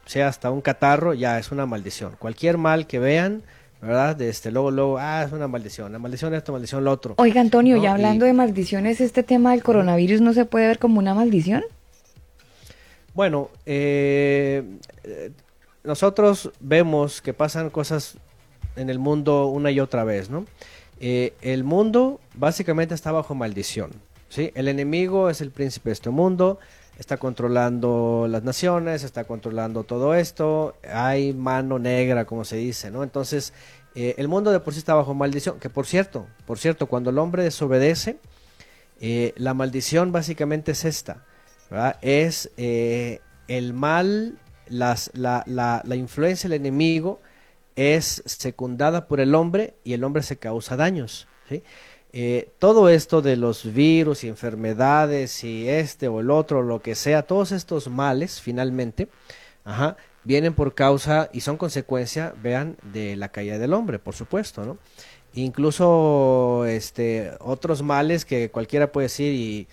sea hasta un catarro, ya es una maldición. Cualquier mal que vean, ¿verdad? Este, luego, luego, ah, es una maldición, la maldición esto, maldición lo otro. Oiga, Antonio, ya hablando de maldiciones, ¿este tema del coronavirus no se puede ver como una maldición? Bueno, eh, nosotros vemos que pasan cosas en el mundo una y otra vez, ¿no? Eh, el mundo básicamente está bajo maldición, ¿sí? El enemigo es el príncipe de este mundo, está controlando las naciones, está controlando todo esto, hay mano negra, como se dice, ¿no? Entonces, eh, el mundo de por sí está bajo maldición, que por cierto, por cierto, cuando el hombre desobedece, eh, la maldición básicamente es esta, Es eh, el mal, la, la, la influencia del enemigo es secundada por el hombre y el hombre se causa daños, ¿sí? Eh, todo esto de los virus y enfermedades y este o el otro, lo que sea, todos estos males finalmente, ajá, vienen por causa y son consecuencia, vean, de la caída del hombre, por supuesto, ¿no? Incluso este, otros males que cualquiera puede decir y,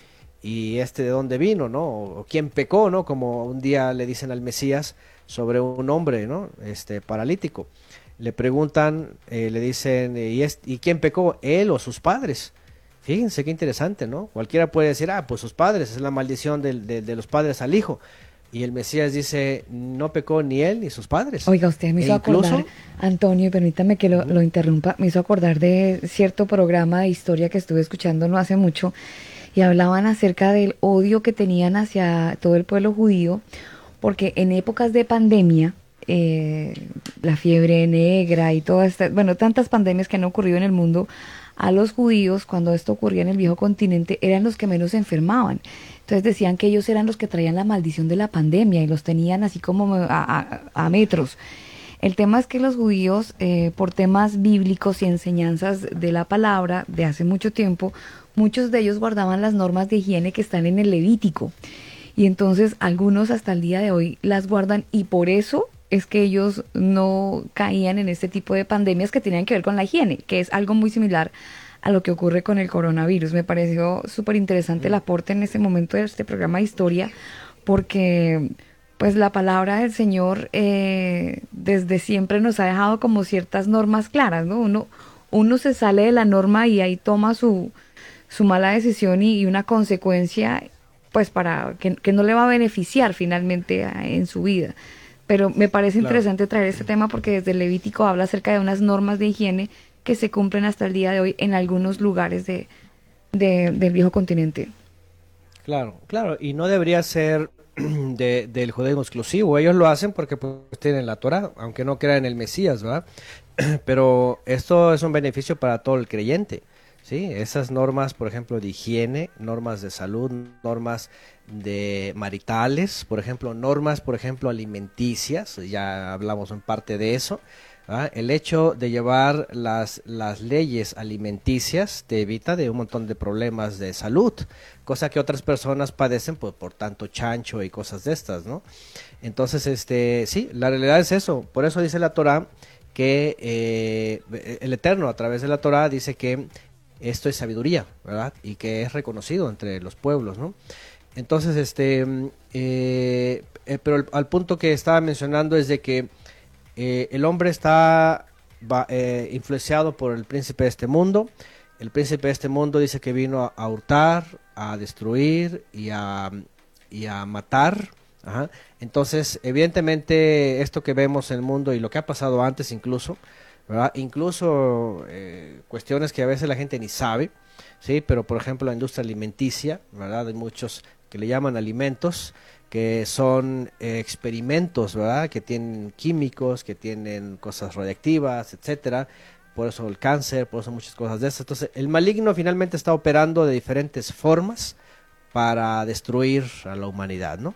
y este de dónde vino, ¿no? O quién pecó, ¿no? Como un día le dicen al Mesías sobre un hombre, ¿no? Este paralítico le preguntan, eh, le dicen, ¿y, es, ¿y quién pecó? ¿Él o sus padres? Fíjense qué interesante, ¿no? Cualquiera puede decir, ah, pues sus padres, es la maldición de, de, los padres al hijo. Y el Mesías dice, no pecó ni él ni sus padres. Oiga, usted me e hizo acordar, Antonio, permítame que lo, lo, interrumpa, me hizo acordar de cierto programa de historia que estuve escuchando no hace mucho y hablaban acerca del odio que tenían hacia todo el pueblo judío, porque en épocas de pandemia, eh, la fiebre negra y todas estas, bueno, tantas pandemias que han ocurrido en el mundo, a los judíos, cuando esto ocurría en el viejo continente, eran los que menos enfermaban. Entonces decían que ellos eran los que traían la maldición de la pandemia y los tenían así como a, metros. El tema es que los judíos, eh, por temas bíblicos y enseñanzas de la palabra de hace mucho tiempo, muchos de ellos guardaban las normas de higiene que están en el Levítico. Y entonces algunos hasta el día de hoy las guardan y por eso es que ellos no caían en este tipo de pandemias que tenían que ver con la higiene, que es algo muy similar a lo que ocurre con el coronavirus. Me pareció súper interesante el aporte en este momento de este programa de historia, porque pues la palabra del Señor eh, desde siempre nos ha dejado como ciertas normas claras, ¿no? Uno, uno se sale de la norma y ahí toma su, su mala decisión y, una consecuencia pues para que, que, no le va a beneficiar finalmente en su vida. Pero me parece interesante traer este tema porque desde Levítico habla acerca de unas normas de higiene que se cumplen hasta el día de hoy en algunos lugares de, del viejo continente. Claro, claro, y no debería ser (clears throat) de, del judaísmo exclusivo. Ellos lo hacen porque pues, tienen la Torah, aunque no crean en el Mesías, ¿verdad? (clears throat) Pero esto es un beneficio para todo el creyente. ¿Sí? Esas normas, por ejemplo, de higiene, normas de salud, normas de maritales, por ejemplo, normas, por ejemplo, alimenticias, ya hablamos en parte de eso. El hecho de llevar las, las leyes alimenticias te evita de un montón de problemas de salud, cosa que otras personas padecen pues, por tanto chancho y cosas de estas, ¿no? Entonces, este, sí, la realidad es eso. Por eso dice la Torah que eh, el Eterno a través de la Torah dice que esto es sabiduría, ¿verdad? Y que es reconocido entre los pueblos, ¿no? Entonces, este, mm, eh, eh, pero al, punto que estaba mencionando es de que eh, el hombre está influenciado por el príncipe de este mundo. El príncipe de este mundo dice que vino a, hurtar, a destruir y a, y a matar. Entonces, evidentemente, esto que vemos en el mundo y lo que ha pasado antes incluso, Incluso eh, cuestiones que a veces la gente ni sabe, ¿sí? Pero por ejemplo la industria alimenticia, ¿verdad? Hay muchos que le llaman alimentos, que son eh, experimentos, ¿verdad? Que tienen químicos, que tienen cosas radiactivas, etcétera. Por eso el cáncer, por eso muchas cosas de esas. Entonces, el maligno finalmente está operando de diferentes formas para destruir a la humanidad, ¿no?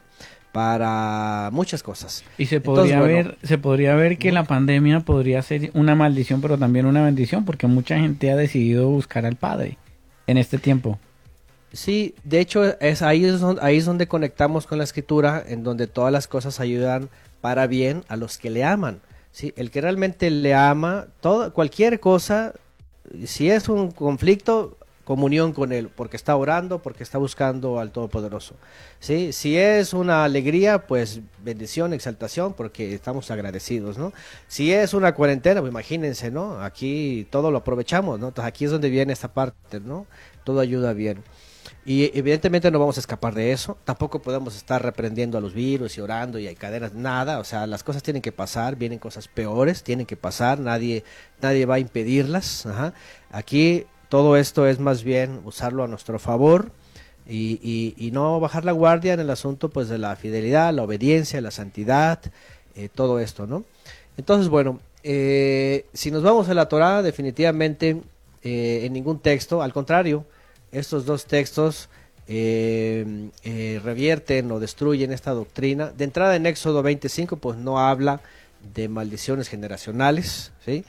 Para muchas cosas. Y se podría ver, se podría ver que la pandemia podría ser una maldición, pero también una bendición, porque mucha gente ha decidido buscar al Padre en este tiempo. Sí, de hecho es ahí es donde, ahí es donde conectamos con la escritura, en donde todas las cosas ayudan para bien a los que le aman. Sí, el que realmente le ama, todo, cualquier cosa, si es un conflicto, comunión con Él, porque está orando, porque está buscando al Todopoderoso. ¿sí? Si es una alegría, pues bendición, exaltación, porque estamos agradecidos. ¿no? Si es una cuarentena, pues imagínense, ¿no? aquí todo lo aprovechamos, ¿no? Entonces aquí es donde viene esta parte, ¿no? todo ayuda bien. Y evidentemente no vamos a escapar de eso. Tampoco podemos estar reprendiendo a los virus y orando y hay cadenas, nada. O sea, las cosas tienen que pasar, vienen cosas peores, tienen que pasar, nadie, nadie va a impedirlas. Aquí todo esto es más bien usarlo a nuestro favor y, y, no bajar la guardia en el asunto pues de la fidelidad, la obediencia, la santidad, eh, todo esto, ¿no? Entonces, bueno, eh, si nos vamos a la Torah, definitivamente eh, en ningún texto, al contrario, estos dos textos revierten o destruyen esta doctrina. De entrada en Éxodo 25, pues no habla de maldiciones generacionales, ¿sí?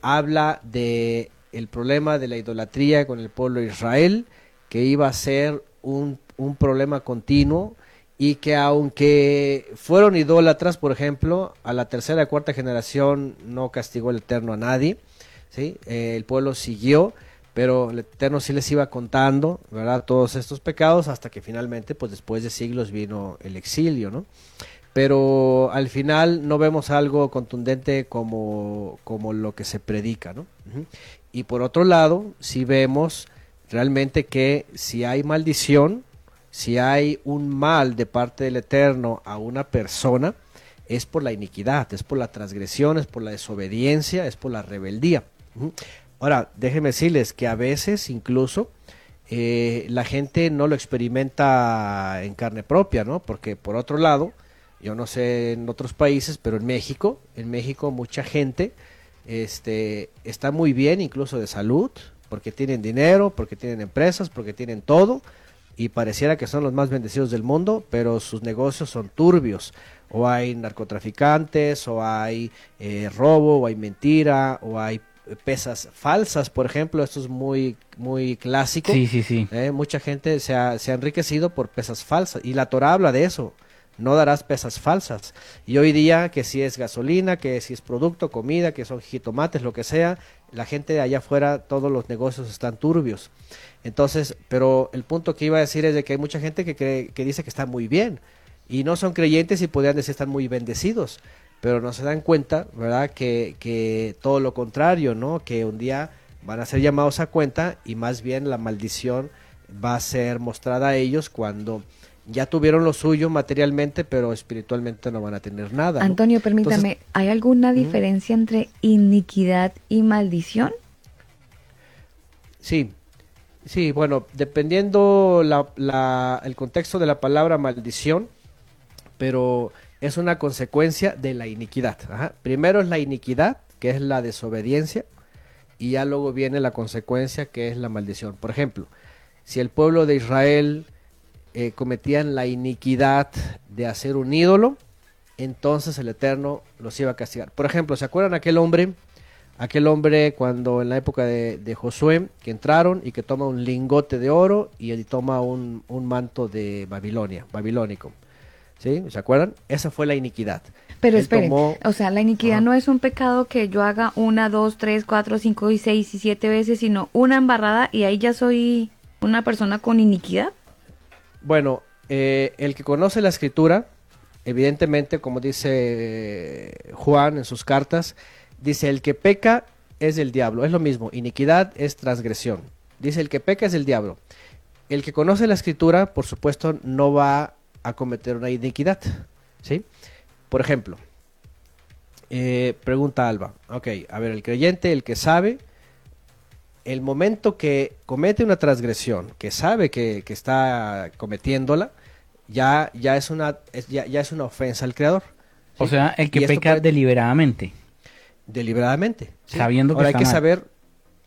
Habla de el problema de la idolatría con el pueblo de Israel, que iba a ser un, un problema continuo y que aunque fueron idólatras, por ejemplo, a la tercera y cuarta generación no castigó el Eterno a nadie, ¿sí? el pueblo siguió, pero el Eterno sí les iba contando, ¿verdad? Todos estos pecados hasta que finalmente, pues después de siglos vino el exilio, ¿no? Pero al final no vemos algo contundente como, como lo que se predica, ¿no? Y por otro lado, sí vemos realmente que si hay maldición, si hay un mal de parte del Eterno a una persona, es por la iniquidad, es por la transgresión, es por la desobediencia, es por la rebeldía. Ahora, déjenme decirles que a veces incluso eh, la gente no lo experimenta en carne propia, ¿no? Porque por otro lado, yo no sé en otros países, pero en México, en México mucha gente este, está muy bien, incluso de salud, porque tienen dinero, porque tienen empresas, porque tienen todo, y pareciera que son los más bendecidos del mundo, pero sus negocios son turbios. O hay narcotraficantes, o hay eh, robo, o hay mentira, o hay pesas falsas, por ejemplo, esto es muy, muy clásico. Sí, sí, sí. Eh, mucha gente se ha, se ha enriquecido por pesas falsas y la Torah habla de eso. No darás pesas falsas. Y hoy día, que si es gasolina, que si es producto, comida, que son jitomates, lo que sea, la gente de allá afuera, todos los negocios están turbios. Entonces, pero el punto que iba a decir es de que hay mucha gente que, cree, que dice que está muy bien y no son creyentes y podrían decir están muy bendecidos pero no se dan cuenta, ¿verdad? Que, que todo lo contrario, ¿no? Que un día van a ser llamados a cuenta y más bien la maldición va a ser mostrada a ellos cuando ya tuvieron lo suyo materialmente, pero espiritualmente no van a tener nada. ¿no? Antonio, permítame, ¿hay alguna diferencia entre iniquidad y maldición? Sí, sí, bueno, dependiendo la, la, el contexto de la palabra maldición, pero es una consecuencia de la iniquidad. Ajá. Primero es la iniquidad, que es la desobediencia, y ya luego viene la consecuencia, que es la maldición. Por ejemplo, si el pueblo de Israel eh, cometían la iniquidad de hacer un ídolo, entonces el Eterno los iba a castigar. Por ejemplo, ¿se acuerdan aquel hombre? Aquel hombre cuando en la época de, de Josué, que entraron y que toma un lingote de oro y él toma un, un manto de Babilonia, babilónico. ¿Sí? ¿Se acuerdan? Esa fue la iniquidad. Pero Él espere, tomó- o sea, la iniquidad no es un pecado que yo haga una, dos, tres, cuatro, cinco y seis y siete veces, sino una embarrada y ahí ya soy una persona con iniquidad. Bueno, eh, el que conoce la escritura, evidentemente, como dice eh, Juan en sus cartas, dice, el que peca es el diablo. Es lo mismo, iniquidad es transgresión. Dice, el que peca es el diablo. El que conoce la escritura, por supuesto, no va a cometer una iniquidad. ¿Sí? Por ejemplo, eh, pregunta Alba. Ok, a ver, el creyente, el que sabe, el momento que comete una transgresión, que sabe que, que está cometiéndola, ya, ya, es una, es- ya, ya es una ofensa al Creador. O sea, el que peca puede- deliberadamente. deliberadamente. ¿sí? Sabiendo que Ahora está hay que mal. saber,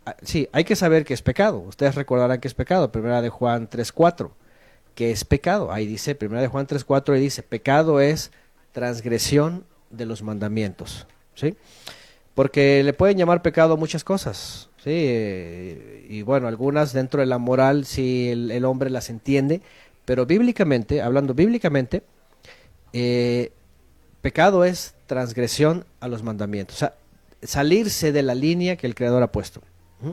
ah, sí, hay que saber que es pecado. Ustedes recordarán que es pecado. Primera de Juan 3.4, que es pecado. Ahí dice, primera de Juan 3.4, ahí dice, pecado es transgresión de los mandamientos. ¿Sí? Porque le pueden llamar pecado a muchas cosas. Sí, y bueno, algunas dentro de la moral, si el, hombre las entiende, pero bíblicamente, hablando bíblicamente, eh, pecado es transgresión a los mandamientos, o sea, salirse de la línea que el Creador ha puesto. ¿Mm?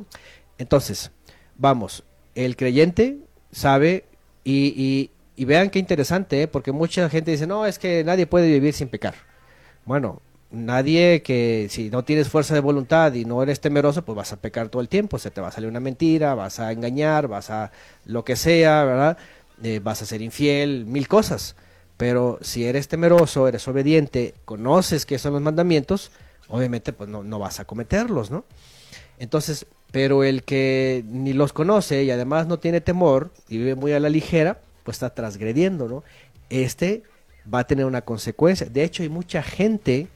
Entonces, vamos, el creyente sabe y vean qué interesante, ¿eh? porque mucha gente dice, no, es que nadie puede vivir sin pecar. Bueno, nadie que si no tienes fuerza de voluntad y no eres temeroso, pues vas a pecar todo el tiempo, se te va a salir una mentira, vas a engañar, vas a lo que sea, ¿verdad? Eh, vas a ser infiel, mil cosas. Pero si eres temeroso, eres obediente, conoces qué son los mandamientos, obviamente pues no, no vas a cometerlos, ¿no? Entonces, pero el que ni los conoce y además no tiene temor y vive muy a la ligera, pues está transgrediendo, ¿no? Este va a tener una consecuencia. De hecho, hay mucha gente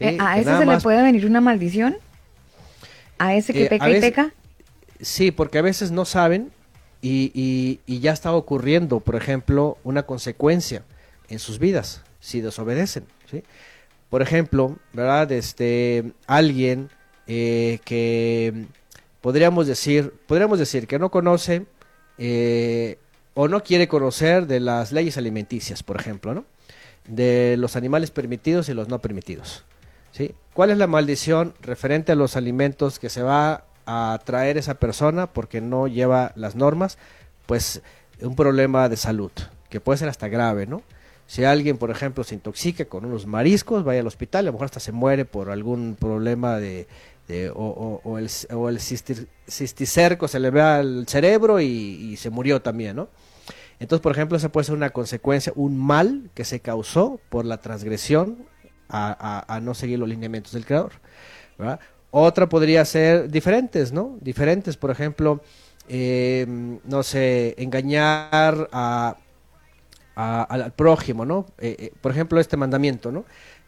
eh, ¿A ese se le puede venir una maldición? ¿A ese que eh, peca y peca? Sí, porque a veces no saben y, ya está ocurriendo, por ejemplo, una consecuencia en sus vidas si desobedecen. ¿sí? Por ejemplo, ¿verdad? Este, alguien eh, que podríamos decir, podríamos decir que no conoce o no quiere conocer de las leyes alimenticias, por ejemplo, ¿no? de los animales permitidos y los no permitidos. ¿Sí? ¿Cuál es la maldición referente a los alimentos que se va a traer esa persona porque no lleva las normas? Pues un problema de salud, que puede ser hasta grave, ¿no? Si alguien, por ejemplo, se intoxica con unos mariscos, vaya al hospital, a lo mejor hasta se muere por algún problema de, o, el, o el cisticerco se le ve al cerebro y, y, se murió también, ¿no? Entonces, por ejemplo, esa puede ser una consecuencia, un mal que se causó por la transgresión a, no seguir los lineamientos del creador. Otra podría ser diferentes, ¿no? Diferentes, por ejemplo, em, no sé, engañar a, al prójimo, ¿no? Eh, eh, por ejemplo, este mandamiento, ¿no?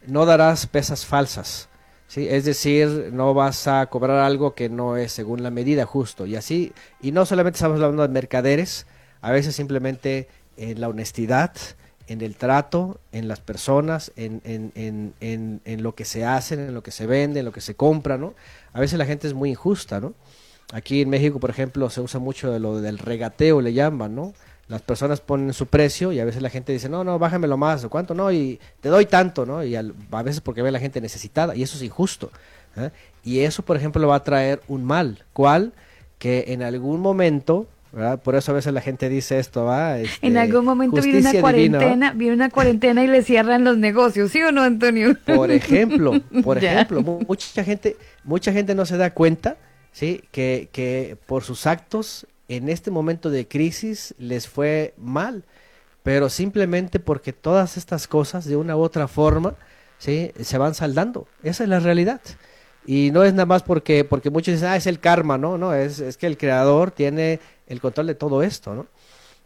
No darás pesas falsas. ¿Sí? Es decir, no vas a cobrar algo que no es según la medida justo. Y así, y no solamente estamos hablando de mercaderes, a veces simplemente en la honestidad, en el trato, en las personas, en, en, en, en, lo que se hace, en lo que se vende, en lo que se compra, ¿no? A veces la gente es muy injusta, ¿no? Aquí en México, por ejemplo, se usa mucho de lo del regateo, le llaman, ¿no? Las personas ponen su precio y a veces la gente dice, no, no, bájamelo más, ¿o cuánto? No, y te doy tanto, ¿no? Y a veces porque ve a la gente necesitada y eso es injusto. ¿eh? Y eso, por ejemplo, va a traer un mal. ¿Cuál? Que en algún momento por eso a veces la gente dice esto, ¿va? Este, en algún momento viene una cuarentena, viene una cuarentena y le cierran los negocios, ¿sí o no, Antonio? Por ejemplo, por (laughs) ejemplo, mucha gente, mucha gente no se da cuenta, ¿sí? Que, que por sus actos en este momento de crisis les fue mal, pero simplemente porque todas estas cosas de una u otra forma, ¿sí? Se van saldando. Esa es la realidad. Y no es nada más porque, porque muchos dicen, ah, es el karma, ¿no? No, es, es que el creador tiene el control de todo esto, ¿no?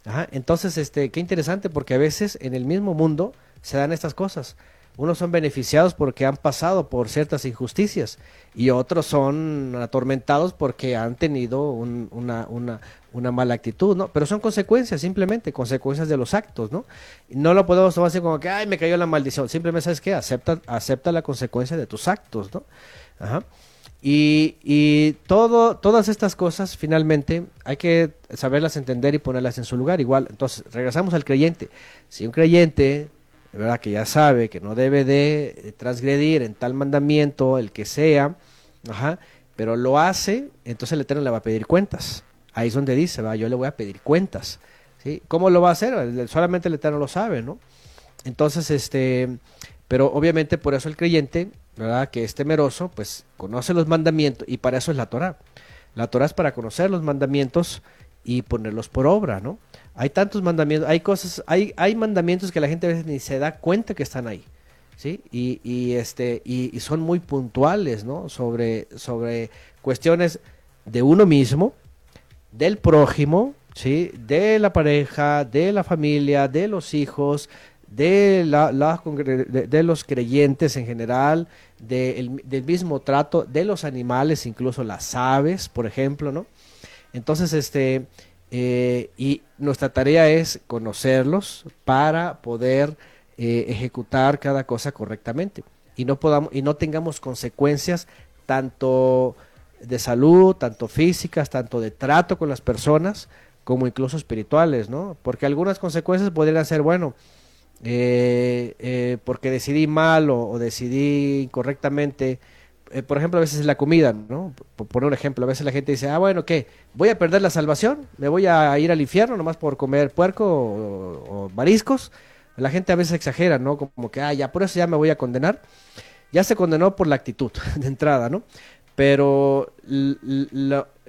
Ajá, entonces, este, qué interesante porque a veces en el mismo mundo se dan estas cosas. Unos son beneficiados porque han pasado por ciertas injusticias y otros son atormentados porque han tenido una, una, una, mala actitud, ¿no? Pero son consecuencias, simplemente, consecuencias de los actos, ¿no? No lo podemos tomar así como que, ay, me cayó la maldición. Simplemente, ¿sabes qué? Acepta, acepta la consecuencia de tus actos, ¿no? Ajá. Y, y todo, todas estas cosas finalmente hay que saberlas entender y ponerlas en su lugar. Igual, entonces, regresamos al creyente. Si un creyente, ¿verdad? Que ya sabe que no debe de transgredir en tal mandamiento, el que sea, ajá, pero lo hace, entonces el Eterno le va a pedir cuentas. Ahí es donde dice, va, yo le voy a pedir cuentas. ¿sí? ¿Cómo lo va a hacer? Solamente el Eterno lo sabe, ¿no? Entonces, este, pero obviamente por eso el creyente Que es temeroso, pues conoce los mandamientos y para eso es la Torah. La Torah es para conocer los mandamientos y ponerlos por obra, ¿no? Hay tantos mandamientos, hay cosas, hay, hay mandamientos que la gente a veces ni se da cuenta que están ahí, ¿sí? Y, y este, y, son muy puntuales, ¿no? Sobre, sobre cuestiones de uno mismo, del prójimo, ¿sí? De la pareja, de la familia, de los hijos, de, la, de, los creyentes en general, del mismo trato de los animales, incluso las aves, por ejemplo, ¿no? Entonces, este, eh, y nuestra tarea es conocerlos para poder eh, ejecutar cada cosa correctamente y no podamos y no tengamos consecuencias tanto de salud, tanto físicas, tanto de trato con las personas, como incluso espirituales, ¿no? Porque algunas consecuencias podrían ser, bueno, eh, eh, porque decidí mal o, decidí incorrectamente. Eh, por ejemplo, a veces la comida, ¿no? Por poner un ejemplo, a veces la gente dice, ah, bueno, ¿qué? ¿Voy a perder la salvación? ¿Me voy a ir al infierno nomás por comer puerco o, mariscos? La gente a veces exagera, ¿no? Como que, ah, ya, por eso ya me voy a condenar. ya se condenó por la actitud (laughs) de entrada, ¿no? Pero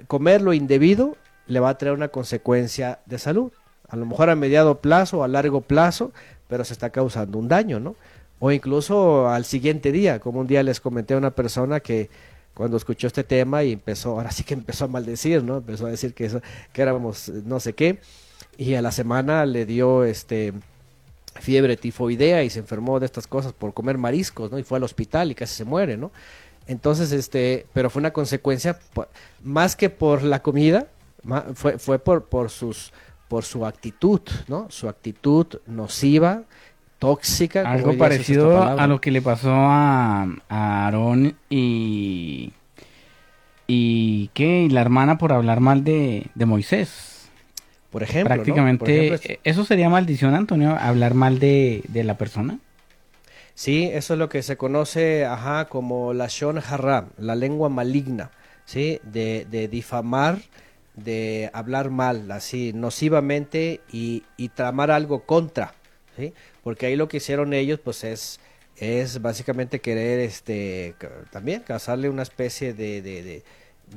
comer lo indebido le va a traer una consecuencia de salud. A lo mejor a mediado plazo o a largo plazo, pero se está causando un daño, ¿no? O incluso al siguiente día, como un día les comenté a una persona que cuando escuchó este tema y empezó, ahora sí que empezó a maldecir, ¿no? Empezó a decir que, eso, que éramos no sé qué, y a la semana le dio este fiebre tifoidea y se enfermó de estas cosas por comer mariscos, ¿no? Y fue al hospital y casi se muere, ¿no? Entonces, este, pero fue una consecuencia, más que por la comida, fue, fue por, por, sus, por su actitud, ¿no? Su actitud nociva, tóxica. Algo parecido a lo que le pasó a, a Aarón y... ¿Y qué? Y la hermana por hablar mal de, de Moisés. Por ejemplo. Prácticamente, ¿eso sería maldición, Antonio? ¿Hablar mal de, de la persona? Sí, eso es lo que se conoce ajá, como la Shon Haram, la lengua maligna, ¿sí? De, de difamar de hablar mal, así, nocivamente y, y tramar algo contra, ¿sí? Porque ahí lo que hicieron ellos, pues es, es básicamente querer, este, también causarle una especie de, de,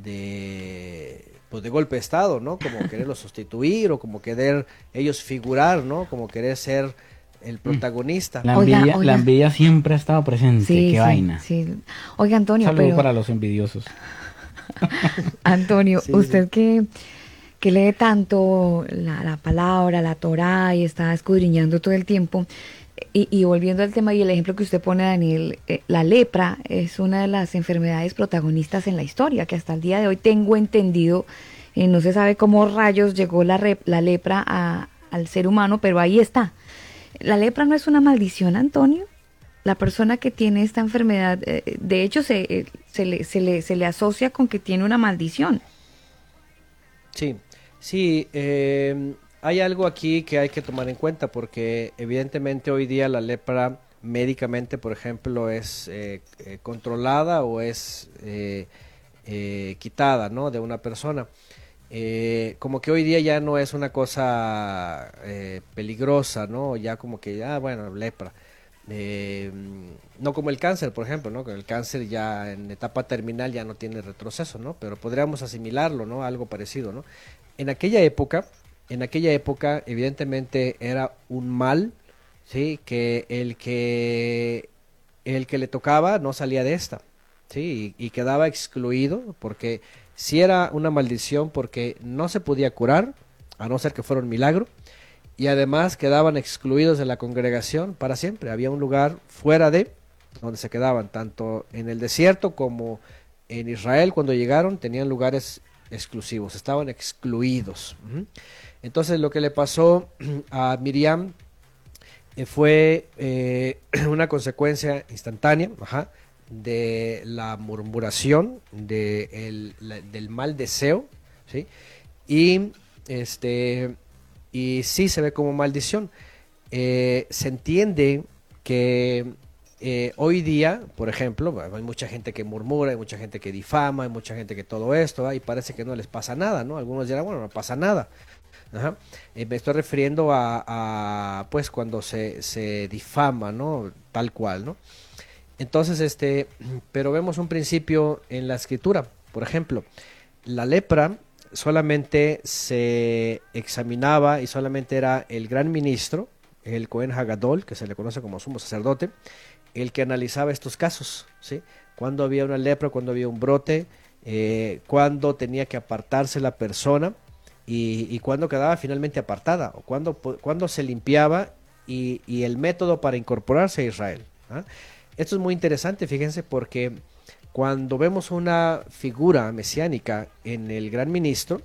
de, pues de golpe de estado, ¿no? Como (laughs) quererlo sustituir o como querer ellos figurar, ¿no? Como querer ser el mm. protagonista. La envidia, La envidia siempre ha estado presente, qué vaina. Sí. Oiga, Antonio, Saludo para los envidiosos. (laughs) Antonio, usted que, que, lee tanto la, palabra, la Torah y está escudriñando todo el tiempo, y, volviendo al tema y el ejemplo que usted pone, Daniel, eh, la lepra es una de las enfermedades protagonistas en la historia, que hasta el día de hoy tengo entendido, eh, no se sabe cómo rayos llegó la, la lepra al ser humano, pero ahí está. ¿La lepra no es una maldición, Antonio? La persona que tiene esta enfermedad, eh, de hecho, se, eh, se, le, se, le, se, le, asocia con que tiene una maldición. Sí, sí, eh, hay algo aquí que hay que tomar en cuenta porque evidentemente hoy día la lepra médicamente, por ejemplo, es controlada o es quitada ¿no? de una persona. como que hoy día ya no es una cosa peligrosa, ¿no? Ya como que, ah, bueno, lepra. Eh, no como el cáncer, por ejemplo, ¿no? El cáncer ya en etapa terminal ya no tiene retroceso, ¿no? Pero podríamos asimilarlo, ¿no? Algo parecido, ¿no? En aquella época, en aquella época, evidentemente era un mal, ¿sí? Que el que el que le tocaba no salía de esta, ¿sí? Y, y quedaba excluido porque si era una maldición porque no se podía curar, a no ser que fuera un milagro, y además quedaban excluidos de la congregación para siempre. Había un lugar fuera de donde se quedaban, tanto en el desierto como en Israel cuando llegaron, tenían lugares exclusivos, estaban excluidos. Entonces lo que le pasó (clears throat) a Miriam eh, fue eh, (clears throat) una consecuencia instantánea de la murmuración, de del mal deseo, ¿sí? y este y sí se ve como maldición. Eh, se entiende que eh, hoy día, por ejemplo, hay mucha gente que murmura, hay mucha gente que difama, hay mucha gente que todo esto, y parece que no les pasa nada, ¿no? Algunos dirán, bueno, no pasa nada. Eh, me estoy refiriendo a, pues, cuando se, se, difama, ¿no? Tal cual, ¿no? Entonces, este, pero vemos un principio en la escritura. Por ejemplo, la lepra solamente se examinaba y solamente era el gran ministro, el Cohen Hagadol, que se le conoce como sumo sacerdote, el que analizaba estos casos, ¿sí? Cuando había una lepra, cuando había un brote, eh, cuando tenía que apartarse la persona y, cuando quedaba finalmente apartada, o cuando, cuando se limpiaba y, y, el método para incorporarse a Israel. ¿ah? Esto es muy interesante, fíjense, porque cuando vemos una figura mesiánica en el gran ministro,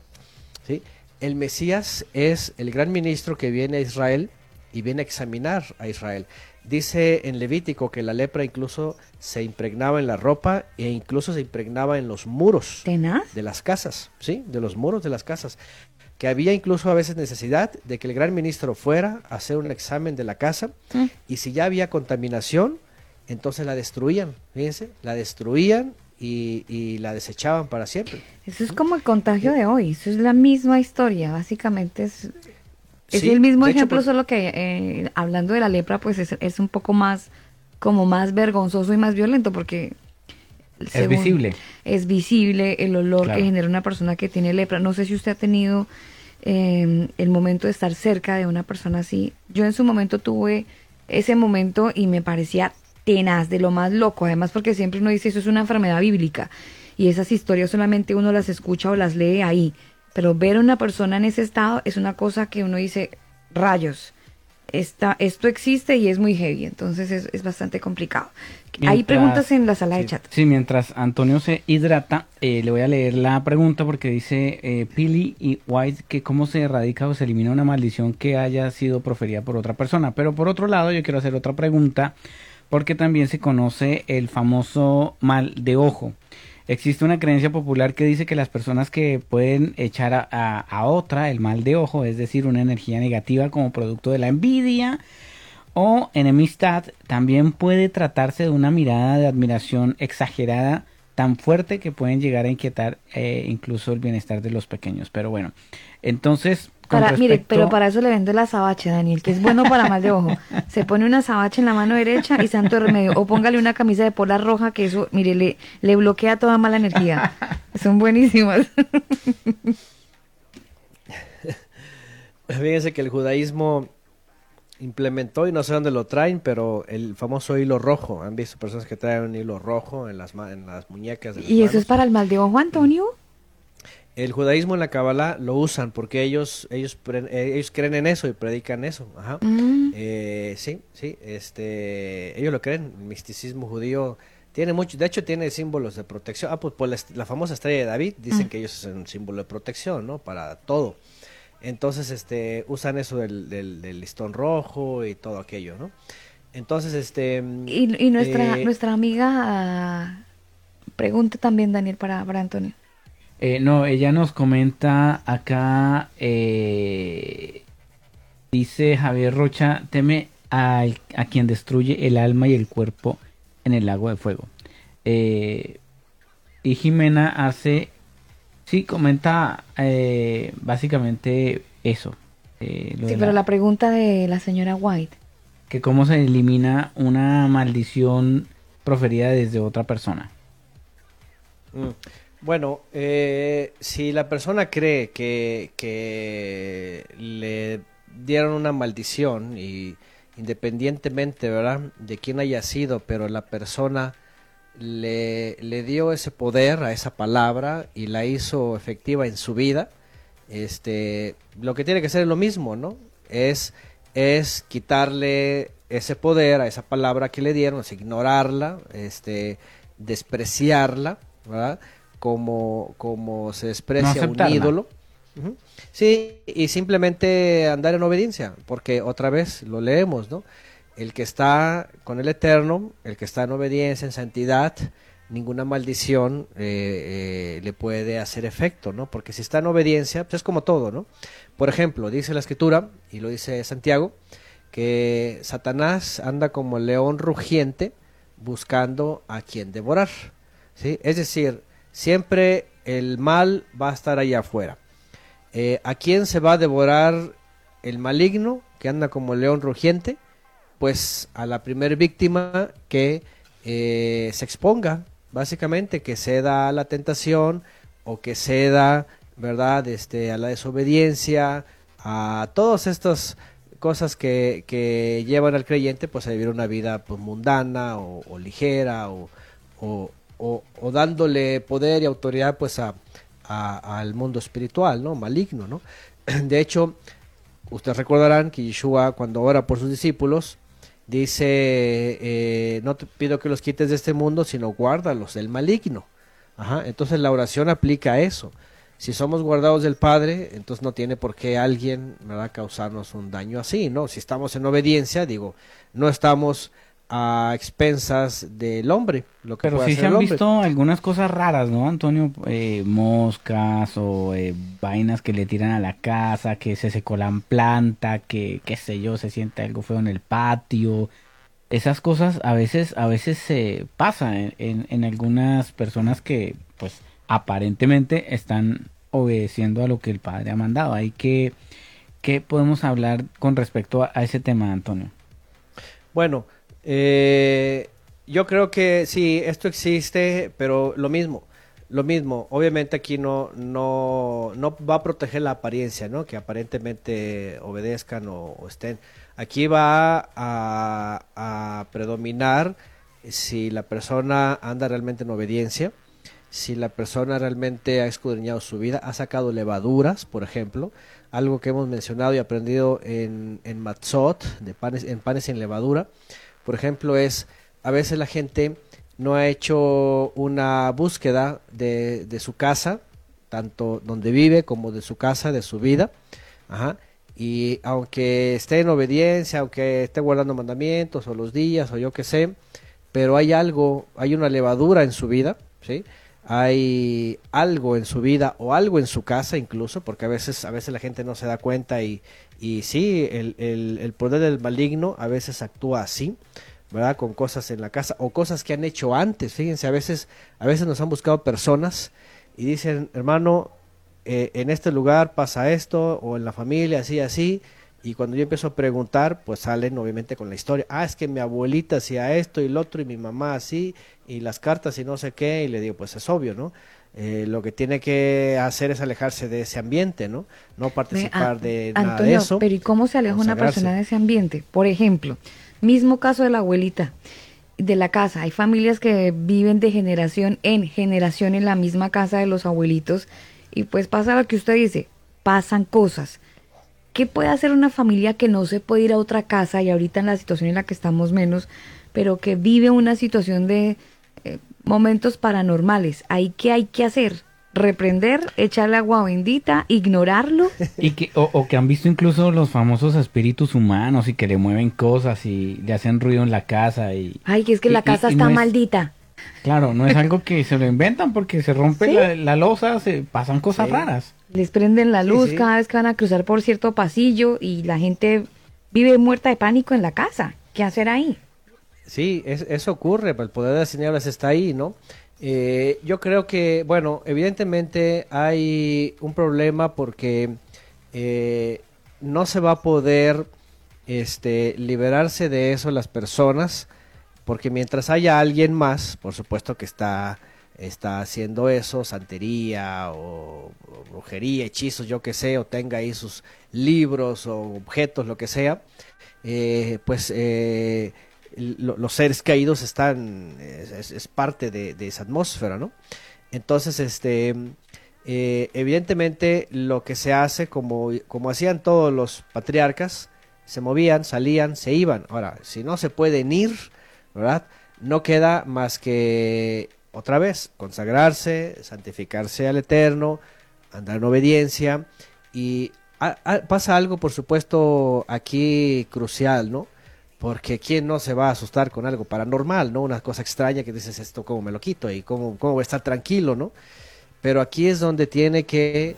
¿sí? el Mesías es el gran ministro que viene a Israel y viene a examinar a Israel. Dice en Levítico que la lepra incluso se impregnaba en la ropa e incluso se impregnaba en los muros de las casas, ¿sí? De los muros de las casas. Que había incluso a veces necesidad de que el gran ministro fuera a hacer un examen de la casa mm. y si ya había contaminación, entonces la destruían, fíjense, la destruían y, la desechaban para siempre. Eso es como el contagio de hoy, eso es la misma historia, básicamente es, es el mismo ejemplo, pues solo que eh, hablando de la lepra, pues es, un poco más como más vergonzoso y más violento porque es visible. Es visible el olor que genera una persona que tiene lepra. No sé si usted ha tenido em, el momento de estar cerca de una persona así. Yo en su momento tuve ese momento y me parecía tenaz, de lo más loco, además porque siempre uno dice eso es una enfermedad bíblica y esas historias solamente uno las escucha o las lee ahí, pero ver a una persona en ese estado es una cosa que uno dice, rayos, esta, esto existe y es muy heavy, entonces es, bastante complicado. Hay preguntas en la sala de chat. Sí, mientras Antonio se hidrata, eh, le voy a leer la pregunta porque dice eh, Pili y White que cómo se erradica o se elimina una maldición que haya sido proferida por otra persona. Pero por otro lado, yo quiero hacer otra pregunta porque también se conoce el famoso mal de ojo. Existe una creencia popular que dice que las personas que pueden echar a, otra el mal de ojo, es decir, una energía negativa como producto de la envidia o enemistad, también puede tratarse de una mirada de admiración exagerada tan fuerte que pueden llegar a inquietar eh, incluso el bienestar de los pequeños. Pero bueno, entonces Mire, pero para eso le vende la sabache, Daniel, que es bueno para mal de ojo. (laughs) Se pone una sabache en la mano derecha y santo remedio. O póngale una camisa de pola roja que eso, mire, le, le bloquea toda mala energía. Son buenísimas. (laughs) Fíjense que el judaísmo implementó, y no sé dónde lo traen, pero el famoso hilo rojo. ¿Han visto personas que traen un hilo rojo en las, en las muñecas? ¿Y eso es para el mal de ojo, Antonio? El judaísmo en la Kabbalah lo usan porque ellos ellos ellos creen en eso y predican eso Ajá. Mm. Eh, sí sí este ellos lo creen el misticismo judío tiene mucho de hecho tiene símbolos de protección ah pues por la, famosa estrella de David dicen mm. que ellos son un símbolo de protección no para todo entonces este usan eso del, del, listón rojo y todo aquello no entonces este y, nuestra eh, nuestra amiga pregunta también Daniel para para Antonio eh, no, ella nos comenta acá, eh, dice Javier Rocha, teme a, a, quien destruye el alma y el cuerpo en el lago de fuego. Eh, y Jimena hace, sí, comenta básicamente eso. sí, pero la... pregunta de la señora White. Que cómo se elimina una maldición proferida desde otra persona. Mm. Bueno, eh, si la persona cree que, que le dieron una maldición y independientemente, ¿verdad?, de quién haya sido, pero la persona le, le dio ese poder a esa palabra y la hizo efectiva en su vida, este, lo que tiene que ser es lo mismo, ¿no? Es, es quitarle ese poder a esa palabra que le dieron, es ignorarla, este, despreciarla, ¿verdad? Como, como se desprecia un ídolo. Sí, y simplemente andar en obediencia, porque otra vez lo leemos, ¿no? El que está con el Eterno, el que está en obediencia, en santidad, ninguna maldición eh, eh, le puede hacer efecto, ¿no? Porque si está en obediencia, pues es como todo, ¿no? Por ejemplo, dice la Escritura, y lo dice Santiago, que Satanás anda como león rugiente buscando a quien devorar, ¿sí? Es decir, Siempre el mal va a estar allá afuera. Eh, ¿A quién se va a devorar el maligno que anda como león rugiente? Pues a la primer víctima que eh, se exponga, básicamente, que ceda a la tentación o que ceda, ¿verdad?, este, a la desobediencia, a todas estas cosas que, que llevan al creyente pues a vivir una vida pues, mundana o, ligera o, o, dándole poder y autoridad pues a, al mundo espiritual, ¿no? Maligno, ¿no? (clears throat) De hecho, ustedes recordarán que Yeshua cuando ora por sus discípulos dice, eh, no te pido que los quites de este mundo, sino guárdalos del maligno. Ajá, entonces la oración aplica a eso. Si somos guardados del Padre, entonces no tiene por qué alguien a causarnos un daño así, ¿no? Si estamos en obediencia, digo, no estamos a expensas del hombre. Lo que Pero sí se han visto algunas cosas raras, ¿no, Antonio? Eh, moscas o eh, vainas que le tiran a la casa, que se secó la planta, que qué sé yo, se siente algo feo en el patio. Esas cosas a veces, a veces se pasa en, en, algunas personas que, pues, aparentemente están obedeciendo a lo que el padre ha mandado. Hay que, ¿qué podemos hablar con respecto a ese tema, Antonio? Bueno, Eh, yo creo que sí, esto existe, pero lo mismo, lo mismo. Obviamente aquí no, no, no va a proteger la apariencia, ¿no? Que aparentemente obedezcan o, estén. Aquí va a, predominar si la persona anda realmente en obediencia si la persona realmente ha escudriñado su vida, ha sacado levaduras, por ejemplo, algo que hemos mencionado y aprendido en, en Matzot, de panes, en panes sin levadura, por ejemplo, es a veces la gente no ha hecho una búsqueda de, de su casa, tanto donde vive como de su casa, de su vida, Ajá. y aunque esté en obediencia, aunque esté guardando mandamientos o los días o yo qué sé, pero hay algo, hay una levadura en su vida, ¿sí? hay algo en su vida o algo en su casa incluso, porque a veces, a veces la gente no se da cuenta y, y sí, el, el, poder del maligno a veces actúa así, ¿verdad? Con cosas en la casa o cosas que han hecho antes. Fíjense, a veces, a veces nos han buscado personas y dicen, hermano, eh, en este lugar pasa esto o en la familia así, así. Y cuando yo empiezo a preguntar, pues salen obviamente con la historia. Ah, es que mi abuelita hacía esto y lo otro y mi mamá así y las cartas y no sé qué. Y le digo, pues es obvio, ¿no? Eh, lo que tiene que hacer es alejarse de ese ambiente, ¿no? No participar de nada de eso. Pero ¿y cómo se aleja una persona de ese ambiente? Por ejemplo, mismo caso de la abuelita, de la casa. Hay familias que viven de generación en generación en la misma casa de los abuelitos y pues pasa lo que usted dice, pasan cosas ¿Qué puede hacer una familia que no se puede ir a otra casa y ahorita en la situación en la que estamos menos, pero que vive una situación de eh, momentos paranormales? ¿Ahí qué hay que hacer? reprender, echarle agua bendita, ignorarlo. (laughs) Y que, o, que han visto incluso los famosos espíritus humanos y que le mueven cosas y le hacen ruido en la casa y... Ay, que es que la casa está maldita. Claro, no es algo que se lo inventan porque se rompe la, losa, se pasan cosas raras. Les prenden la luz cada vez que van a cruzar por cierto pasillo y la gente vive muerta de pánico en la casa. ¿Qué hacer ahí? Sí, eso ocurre, el poder de las tinieblas está ahí, ¿no? Eh, yo creo que, bueno, evidentemente hay un problema porque eh, no se va a poder este, liberarse de eso las personas porque mientras haya alguien más, por supuesto que está, haciendo eso, santería o, brujería, hechizos, yo que sé, o tenga ahí sus libros o objetos, lo que sea, eh, pues los seres caídos están, es, parte de, esa atmósfera, ¿no? Entonces, este, eh, evidentemente lo que se hace, como, como hacían todos los patriarcas, se movían, salían, se iban. Ahora, si no se pueden ir, ¿verdad? No queda más que otra vez consagrarse, santificarse al Eterno, andar en obediencia y pasa algo, por supuesto, aquí crucial, ¿no? Porque quién no se va a asustar con algo paranormal, ¿no? Una cosa extraña que dices esto, ¿cómo me lo quito? ¿Y cómo, cómo voy a estar tranquilo, ¿no? Pero aquí es donde tiene que,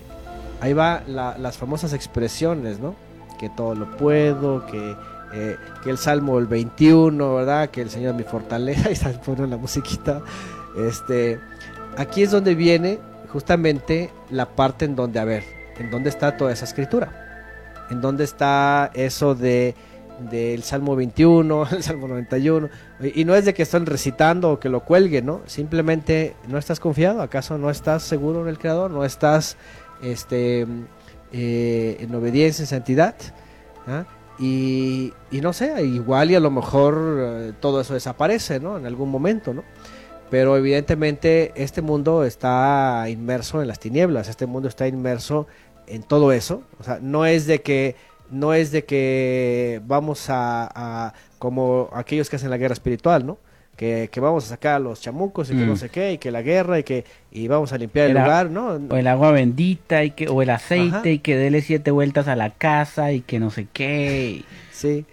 ahí va las famosas expresiones, ¿no? Que todo lo puedo, que eh, el Salmo el 21, ¿verdad? Que el Señor es mi fortaleza, (laughs) y está poniendo la musiquita. Este, aquí es donde viene justamente la parte en donde, a ver, en dónde está toda esa escritura. En dónde está eso de del Salmo 21, (laughs) el Salmo 91, y no es de que estén recitando o que lo cuelguen, ¿no? Simplemente no estás confiado, ¿acaso no estás seguro en el Creador? ¿No estás este, eh, en obediencia, en santidad? ¿Ah? Y, no sé, igual y a lo mejor eh, todo eso desaparece, ¿no? En algún momento, ¿no? Pero evidentemente este mundo está inmerso en las tinieblas, este mundo está inmerso en todo eso. O sea, no es de que, no es de que vamos a como aquellos que hacen la guerra espiritual, ¿no? que, vamos a sacar a los chamucos y que no mm. sé qué, y que la guerra y que y vamos a limpiar el, lugar, ¿no? O el agua bendita y que, o el aceite y que dele siete vueltas a la casa y que no sé qué. Sí.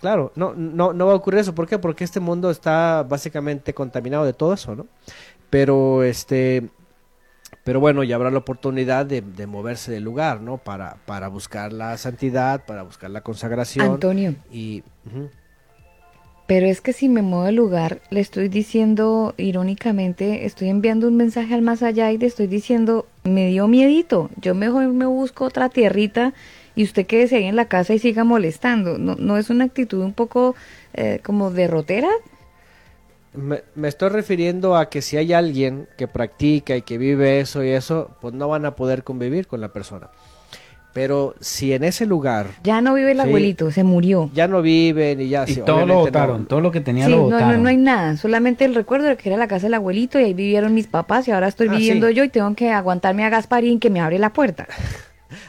Claro, no, no, no va a ocurrir eso. ¿Por qué? Porque este mundo está básicamente contaminado de todo eso, ¿no? Pero este pero bueno, ya habrá la oportunidad de, moverse del lugar, ¿no? Para, para buscar la santidad, para buscar la consagración. Antonio. Y, Pero es que si me muevo de lugar, le estoy diciendo irónicamente, estoy enviando un mensaje al más allá y le estoy diciendo, me dio miedito, yo mejor me busco otra tierrita y usted quédese ahí en la casa y siga molestando. ¿No, no es una actitud un poco eh, como derrotera? Me, me, estoy refiriendo a que si hay alguien que practica y que vive eso y eso, pues no van a poder convivir con la persona. Pero si en ese lugar... Ya no vive el Sí. abuelito, se murió. ya no viven y ya... Y sí, todo lo obviamente no- votaron, todo lo que tenía Sí, lo no, no, votaron. no hay nada, solamente el recuerdo de que era la casa del abuelito y ahí vivieron mis papás y ahora estoy Ah, viviendo sí. yo y tengo que aguantarme a Gasparín que me abre la puerta. (laughs)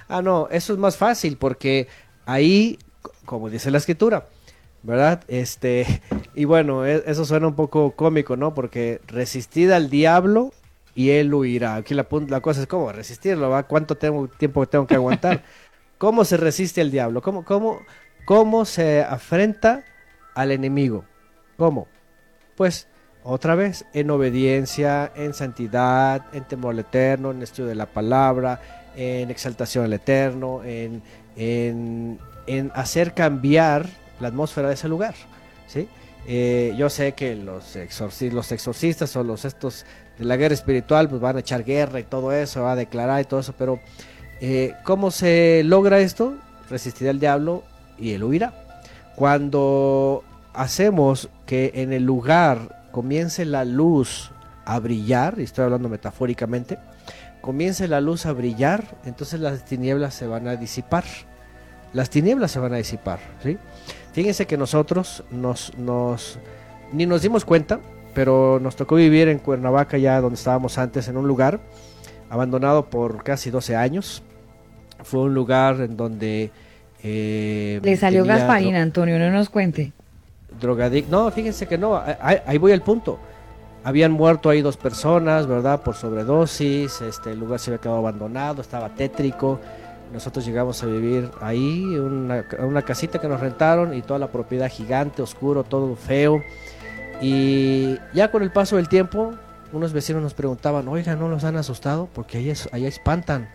Ah, no, eso es más fácil porque ahí, como dice la escritura, ¿verdad? Este, y bueno, e- eso suena un poco cómico, ¿no? Porque resistid al diablo y él huirá. Aquí la, la cosa es cómo resistirlo, ¿va? ¿Cuánto tengo, tiempo tengo que aguantar? (laughs) ¿Cómo se resiste al diablo? ¿Cómo, cómo, cómo se afrenta al enemigo? ¿Cómo? Pues otra vez, en obediencia, en santidad, en temor al eterno, en estudio de la palabra, en exaltación al eterno, en, en, en hacer cambiar la atmósfera de ese lugar. ¿sí? Eh, yo sé que los, exorci- los exorcistas o los estos de la guerra espiritual pues van a echar guerra y todo eso, va a declarar y todo eso, pero eh, ¿cómo se logra esto? Resistirá al diablo y él huirá. Cuando hacemos que en el lugar comience la luz a brillar, y estoy hablando metafóricamente, comience la luz a brillar, entonces las tinieblas se van a disipar. Las tinieblas se van a disipar, ¿sí? Fíjense que nosotros nos, nos ni nos dimos cuenta, pero nos tocó vivir en Cuernavaca ya donde estábamos antes en un lugar abandonado por casi 12 años. Fue un lugar en donde eh, Le salió dro- Antonio, no nos cuente. drogadic- No, fíjense que no, ahí, ahí voy al punto. Habían muerto ahí dos personas, ¿verdad? Por sobredosis, este el lugar se había quedado abandonado, estaba tétrico. Nosotros llegamos a vivir ahí, una, una casita que nos rentaron y toda la propiedad gigante, oscuro, todo feo. Y ya con el paso del tiempo, unos vecinos nos preguntaban, oiga, ¿no los han asustado? Porque allá, allá espantan.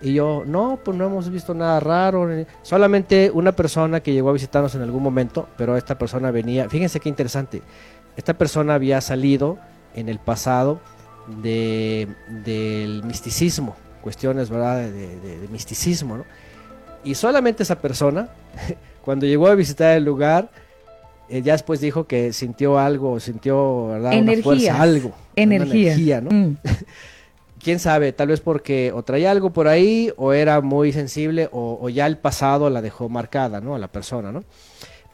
Y yo, no, pues no hemos visto nada raro. Solamente una persona que llegó a visitarnos en algún momento, pero esta persona venía, fíjense qué interesante, esta persona había salido en el pasado de, del misticismo, cuestiones, ¿verdad? De, de- de misticismo, ¿no? Y solamente esa persona, (laughs) cuando llegó a visitar el lugar, eh, ya después dijo que sintió algo, sintió, ¿verdad? Una fuerza, algo. Energía. energía, ¿no? Mm. (laughs) quién sabe, tal vez porque o traía algo por ahí o era muy sensible o, o ya el pasado la dejó marcada, ¿no? A la persona, ¿no?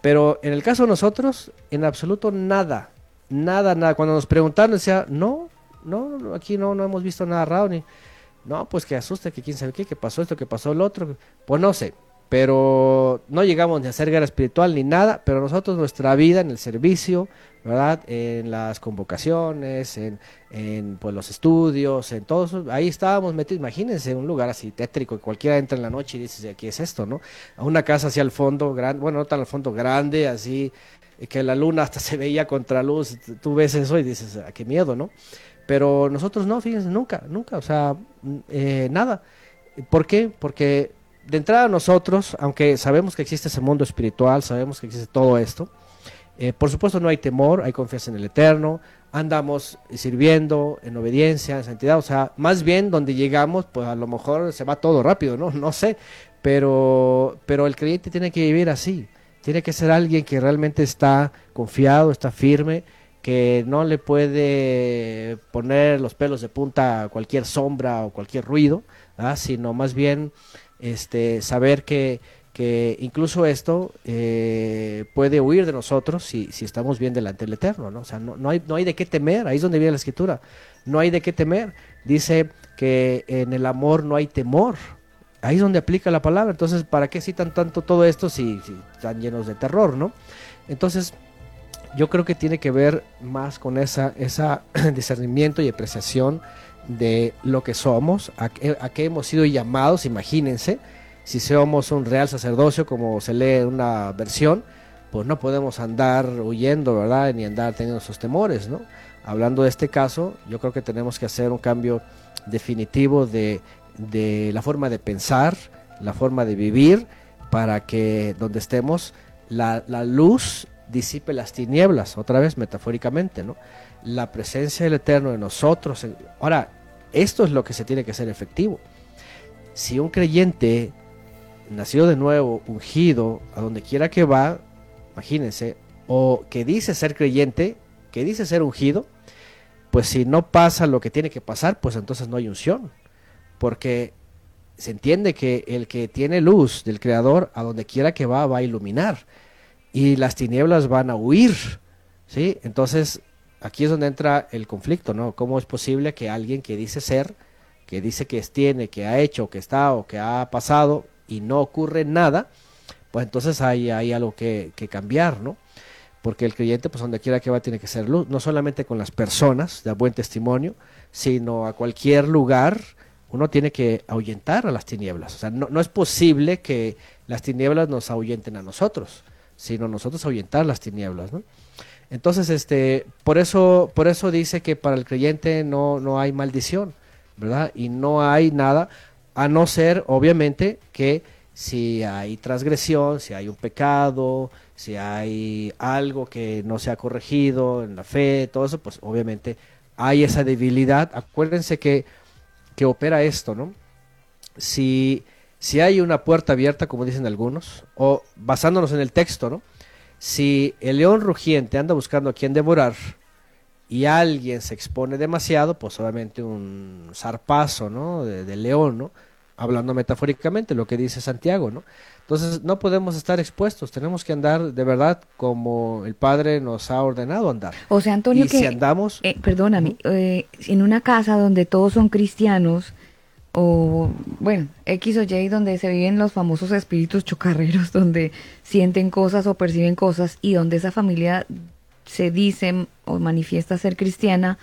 Pero en el caso de nosotros, en absoluto nada, nada, nada. Cuando nos preguntaron, decía, no, no, no, aquí no, no hemos visto nada raro, ni, no, pues que asusta, que quién sabe qué, que pasó esto, que pasó lo otro, pues no sé. Pero no llegamos ni a hacer guerra espiritual ni nada, pero nosotros nuestra vida en el servicio, ¿verdad? En las convocaciones, en, en pues, los estudios, en todo eso, ahí estábamos metidos, imagínense un lugar así tétrico, que cualquiera entra en la noche y dice, aquí es esto, ¿no? A una casa así al fondo, grande, bueno, no tan al fondo, grande, así, que la luna hasta (laughs) se veía contra luz, tú ves eso y dices, "Ah, qué miedo, ¿no? Pero nosotros no, fíjense, nunca, nunca, o sea, eh, nada. ¿Por qué? Porque de entrada nosotros, aunque sabemos que existe ese mundo espiritual, sabemos que existe todo esto, eh, por supuesto no hay temor, hay confianza en el Eterno, andamos sirviendo en obediencia, en santidad, o sea, más bien donde llegamos, pues a lo mejor se va todo rápido, ¿no? (laughs) No sé, pero, pero el creyente tiene que vivir así, tiene que ser alguien que realmente está confiado, está firme, que no le puede poner los pelos de punta a cualquier sombra o cualquier ruido, sino más bien este, saber que, que incluso esto eh, puede huir de nosotros si, si estamos bien delante del Eterno, ¿no? O sea, no, no, hay, no hay de qué temer, ahí es donde viene la escritura, no hay de qué temer, dice que en el amor no hay temor, ahí es donde aplica la palabra, entonces, ¿para qué citan tanto todo esto si, si están llenos de terror, ¿no? Entonces, yo creo que tiene que ver más con esa, esa (clears throat) discernimiento y apreciación de lo que somos, a, qué- hemos sido llamados, imagínense, si somos un real sacerdocio, como se lee en una versión, pues no podemos andar huyendo, ¿verdad? Ni andar teniendo esos temores, ¿no? Hablando de este caso, yo creo que tenemos que hacer un cambio definitivo de, de la forma de pensar, la forma de vivir, para que donde estemos, la, la luz disipe las tinieblas, otra vez metafóricamente, ¿no? La presencia del Eterno en nosotros. Ahora, esto es lo que se tiene que hacer efectivo. Si un creyente nacido de nuevo, ungido, a donde quiera que va, imagínense, o que dice ser creyente, que dice ser ungido, pues si no pasa lo que tiene que pasar, pues entonces no hay unción. Porque se entiende que el que tiene luz del Creador, a donde quiera que va, va a iluminar. Y las tinieblas van a huir. ¿sí? Entonces, aquí es donde entra el conflicto, ¿no? ¿Cómo es posible que alguien que dice ser, que dice que tiene, que ha hecho, que está o que ha pasado y no ocurre nada, pues entonces hay, hay algo que, que cambiar, ¿no? porque el creyente, pues donde quiera que va, tiene que ser luz, no solamente con las personas de buen testimonio, sino a cualquier lugar, uno tiene que ahuyentar a las tinieblas. O sea, no, no es posible que las tinieblas nos ahuyenten a nosotros, sino nosotros ahuyentar las tinieblas, ¿no? Entonces, este, por eso, por eso dice que para el creyente no, no hay maldición, ¿verdad? Y no hay nada, a no ser, obviamente, que si hay transgresión, si hay un pecado, si hay algo que no se ha corregido en la fe, todo eso, pues obviamente hay esa debilidad. Acuérdense que, que opera esto, ¿no? Si, si hay una puerta abierta, como dicen algunos, o basándonos en el texto, ¿no? Si el león rugiente anda buscando a quien devorar y alguien se expone demasiado, pues obviamente un zarpazo, ¿no? De, león, ¿no? Hablando metafóricamente, lo que dice Santiago, ¿no? Entonces no podemos estar expuestos, tenemos que andar de verdad como el Padre nos ha ordenado andar. O sea, Antonio, y si andamos... Eh, perdóname, eh, en una casa donde todos son cristianos, o bueno, X o Y, donde se viven los famosos espíritus chocarreros, (laughs) donde sienten cosas o perciben cosas, y donde esa familia se dice o manifiesta ser cristiana,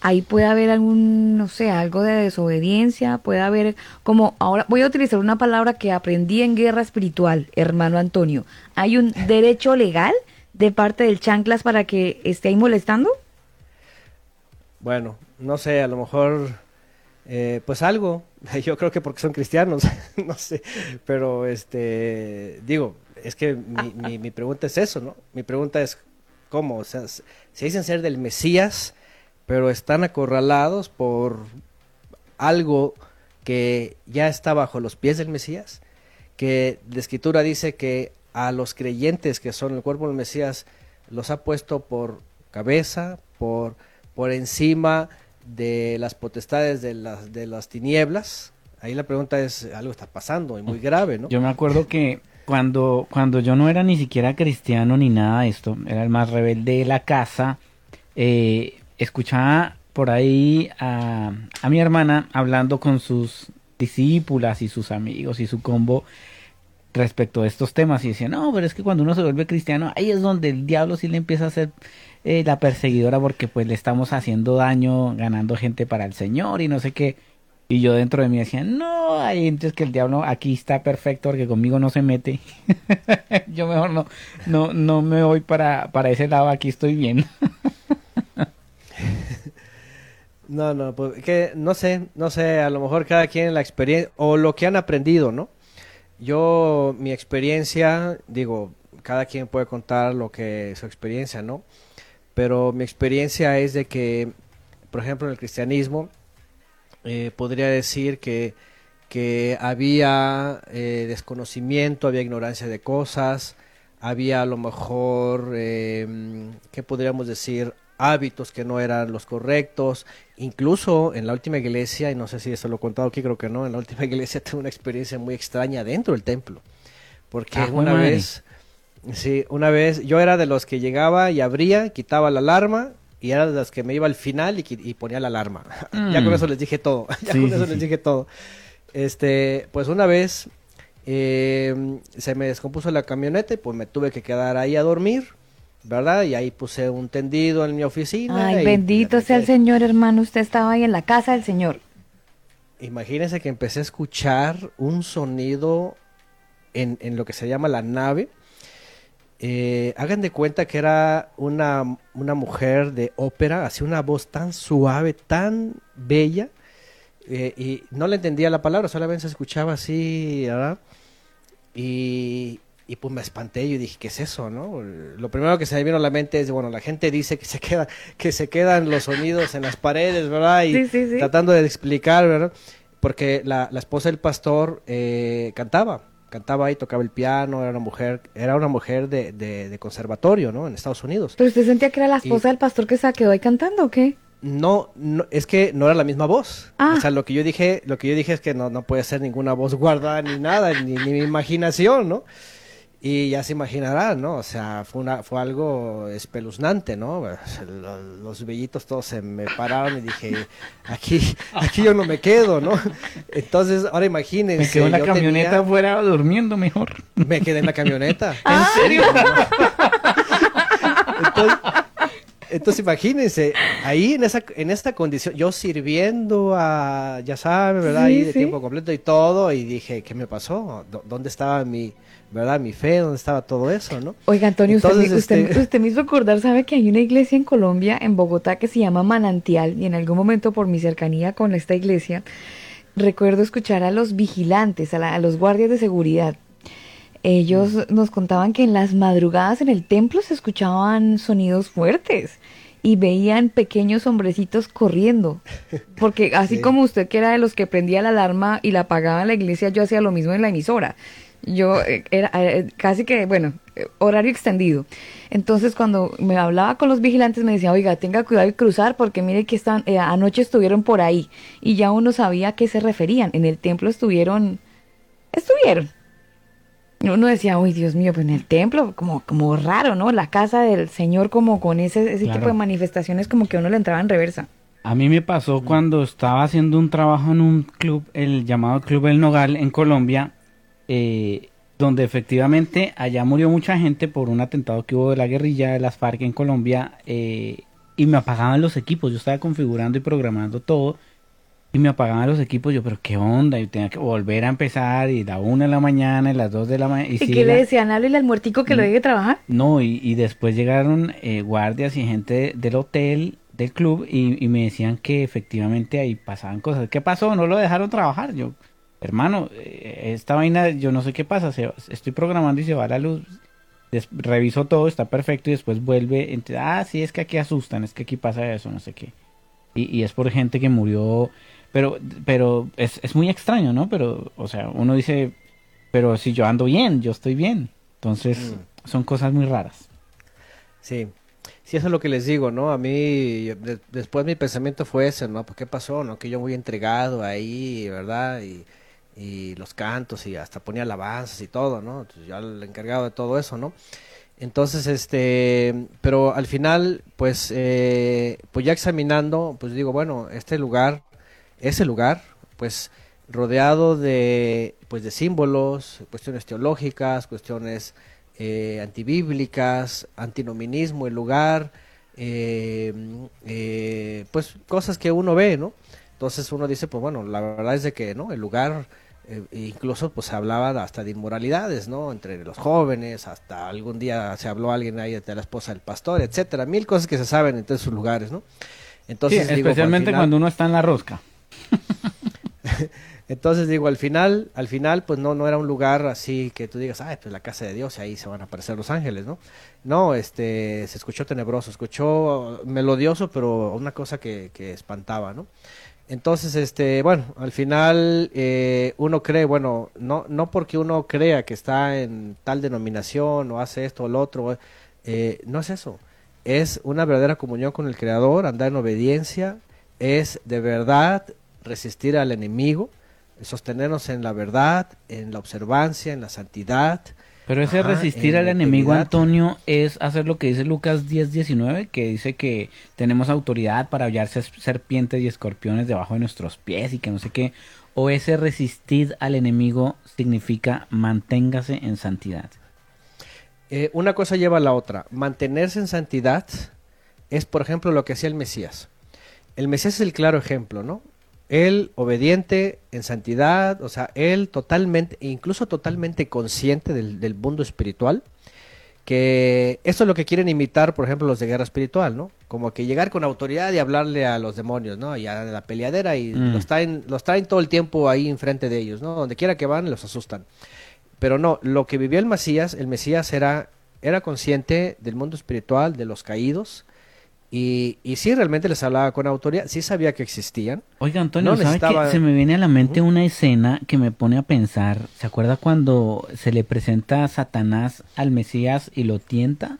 ahí puede haber algún, no sé, algo de desobediencia, puede haber como, ahora voy a utilizar una palabra que aprendí en guerra espiritual, hermano Antonio, ¿hay un derecho legal de parte del chanclas para que esté molestando? Bueno, no sé, a lo mejor, eh, pues algo, (laughs) yo creo que porque son cristianos, (laughs) no sé, pero este, digo, es que mi, mi, mi pregunta es eso, ¿no? Mi pregunta es, ¿cómo? O sea, se dicen ser del Mesías, pero están acorralados por algo que ya está bajo los pies del Mesías, que la escritura dice que a los creyentes que son el cuerpo del Mesías los ha puesto por cabeza, por, por encima de las potestades de las, de las tinieblas. Ahí la pregunta es, algo está pasando y muy grave, ¿no? Yo me acuerdo que cuando, cuando yo no era ni siquiera cristiano ni nada de esto, era el más rebelde de la casa, eh, escuchaba por ahí a, a mi hermana hablando con sus discípulas y sus amigos y su combo respecto a estos temas y decía, no, pero es que cuando uno se vuelve cristiano, ahí es donde el diablo sí le empieza a ser eh, la perseguidora porque pues le estamos haciendo daño, ganando gente para el Señor y no sé qué. Y yo dentro de mí decía, no, hay entonces que el diablo aquí está perfecto porque conmigo no se mete. (laughs) yo mejor no, no, no me voy para, para ese lado, aquí estoy bien. (laughs) No, no, pues que no sé, no sé, a lo mejor cada quien la experiencia o lo que han aprendido, ¿no? Yo, mi experiencia, digo, cada quien puede contar lo que su experiencia, ¿no? Pero mi experiencia es de que, por ejemplo, en el cristianismo, eh, podría decir que, que había eh, desconocimiento, había ignorancia de cosas, había a lo mejor, eh, ¿qué podríamos decir? hábitos que no eran los correctos. Incluso en la última iglesia, y no sé si eso lo he contado aquí, creo que no, en la última (laughs) iglesia tuve una experiencia muy extraña dentro del templo. Porque Ah, una madre. vez, sí, una vez, yo era de los que llegaba y abría, quitaba la alarma, y era de los que me iba al final y, y ponía la alarma. (laughs) ya con Mm. eso les dije todo. (laughs) ya Sí, con eso sí. les dije todo. Este, pues una vez eh, se me descompuso la camioneta y pues me tuve que quedar ahí a dormir, ¿verdad? Y ahí puse un tendido en mi oficina. Ay, y bendito sea el. Señor, hermano. Usted estaba ahí en la casa del Señor. Imagínense que empecé a escuchar un sonido en, en lo que se llama la nave. Eh, hagan de cuenta que era una, una mujer de ópera, hacía una voz tan suave, tan bella, eh, y no le entendía la palabra, solamente se escuchaba así, ¿verdad? Y, y pues me espanté y dije, ¿qué es eso, no? Lo primero que se me vino a la mente es, bueno, la gente dice que se queda, que se quedan los sonidos en las paredes, ¿verdad? Y tratando de explicar, ¿verdad? Porque la, la esposa del pastor eh, cantaba, cantaba y tocaba el piano, era una mujer, era una mujer de, de, conservatorio, ¿no? En Estados Unidos. ¿Pero usted sentía que era la esposa del pastor que se quedó ahí cantando o qué? No, no, es que no era la misma voz. Ah. O sea, lo que yo dije, lo que yo dije es que no, no puede ser ninguna voz guardada ni nada, ni, ni mi imaginación, ¿no? Y ya se imaginarán, ¿no? O sea, fue, una, fue algo espeluznante, ¿no? Los, vellitos todos se me pararon y dije, aquí, aquí yo no me quedo, ¿no? Entonces, ahora imagínense. Me quedé en la camioneta afuera durmiendo mejor. Me quedé en la camioneta. (laughs) ¿En serio? (laughs) Entonces, entonces imagínense, ahí en esa en esta condición, yo sirviendo a, ya saben, ¿verdad? ahí de tiempo completo y todo, y dije, ¿qué me pasó? ¿Dónde estaba mi, ¿verdad? Mi fe, ¿dónde estaba todo eso, no? Oiga, Antonio, usted, este usted, me hizo acordar, ¿sabe que hay una iglesia en Colombia, en Bogotá, que se llama Manantial? Y en algún momento, por mi cercanía con esta iglesia, recuerdo escuchar a los vigilantes, a, a los guardias de seguridad. Ellos mm. nos contaban que en las madrugadas en el templo se escuchaban sonidos fuertes y veían pequeños hombrecitos corriendo. Porque así (laughs) como usted que era de los que prendía la alarma y la apagaba en la iglesia, yo hacía lo mismo en la emisora. Yo eh, era eh, casi que, bueno, horario extendido. Entonces cuando me hablaba con los vigilantes me decía, oiga, tenga cuidado de cruzar porque mire que están, eh, anoche estuvieron por ahí. Y ya uno sabía a qué se referían. En el templo estuvieron, estuvieron. Uno decía, uy, Dios mío, pues en el templo, como, como raro, ¿no? La casa del Señor, como con ese, ese tipo de manifestaciones, como que uno le entraba en reversa. A mí me pasó cuando estaba haciendo un trabajo en un club, el llamado Club El Nogal en Colombia, eh, donde efectivamente allá murió mucha gente por un atentado que hubo de la guerrilla de las FARC en Colombia eh, y me apagaban los equipos, yo estaba configurando y programando todo y me apagaban los equipos, yo pero qué onda, y tenía que volver a empezar y la una de la mañana y las dos de la mañana. ¿Y, qué le decían? ¿Háblele al muertico que lo deje trabajar? No, y, después llegaron eh, guardias y gente del hotel del club y, y, me decían que efectivamente ahí pasaban cosas. ¿Qué pasó? No lo dejaron trabajar. Yo, hermano, eh, esta vaina, yo no sé qué pasa, estoy programando y se va la luz, reviso todo, está perfecto y después vuelve, ah, sí, es que aquí asustan, es que aquí pasa eso, no sé qué. Y, es por gente que murió, pero, pero es, es muy extraño, ¿no? Pero, o sea, uno dice, pero si yo ando bien, yo estoy bien. Entonces, mm. son cosas muy raras. Sí, sí, eso es lo que les digo, ¿no? A mí, después mi pensamiento fue ese, ¿no? ¿Por qué pasó, no? Que yo muy entregado ahí, ¿verdad? Y y los cantos y hasta ponía alabanzas y todo, ¿no? Entonces, yo el encargado de todo eso, ¿no? Entonces, este, pero al final, pues, eh, pues ya examinando, pues digo, bueno, este lugar, ese lugar, pues, rodeado de, pues, de símbolos, cuestiones teológicas, cuestiones eh, antibíblicas, antinomismo, el lugar, eh, eh, pues, cosas que uno ve, ¿no? Entonces uno dice, pues bueno, la verdad es de que, ¿no? El lugar eh, incluso pues se hablaba hasta de inmoralidades, ¿no? Entre los jóvenes, hasta algún día se habló alguien ahí de la esposa del pastor, etcétera, mil cosas que se saben en todos sus lugares, ¿no? Entonces, especialmente cuando uno está en la rosca. (laughs) Entonces digo, al final, al final, pues no, no era un lugar así que tú digas, ay, pues la casa de Dios, ahí se van a aparecer los ángeles, ¿no? No, este, se escuchó tenebroso, escuchó melodioso, pero una cosa que, que espantaba, ¿no? Entonces, este, bueno, al final eh, uno cree, bueno, no, no porque uno crea que está en tal denominación o hace esto o lo otro, eh, no es eso. Es una verdadera comunión con el Creador, andar en obediencia, es de verdad resistir al enemigo, sostenernos en la verdad, en la observancia, en la santidad, pero ese resistir al enemigo, Antonio, es hacer lo que dice Lucas 10:19, que dice que tenemos autoridad para hallar serpientes y escorpiones debajo de nuestros pies y que no sé qué. O ese resistir al enemigo significa manténgase en santidad. Eh, una cosa lleva a la otra. Mantenerse en santidad es, por ejemplo, lo que hacía el Mesías. El Mesías es el claro ejemplo, ¿no? Él obediente en santidad, o sea, él totalmente, incluso totalmente consciente del, mundo espiritual, que esto es lo que quieren imitar, por ejemplo, los de guerra espiritual, ¿no? Como que llegar con autoridad y hablarle a los demonios, ¿no? Y a la peleadera y mm. los, traen, los traen todo el tiempo ahí enfrente de ellos, ¿no? Donde quiera que van, los asustan. pero no, lo que vivió el Mesías, el Mesías era, era consciente del mundo espiritual, de los caídos, y, y sí realmente les hablaba con autoridad, sí sabía que existían. Oiga, Antonio, ¿sabe que se me viene a la mente una escena que me pone a pensar? ¿Se acuerda cuando se le presenta a Satanás al Mesías y lo tienta?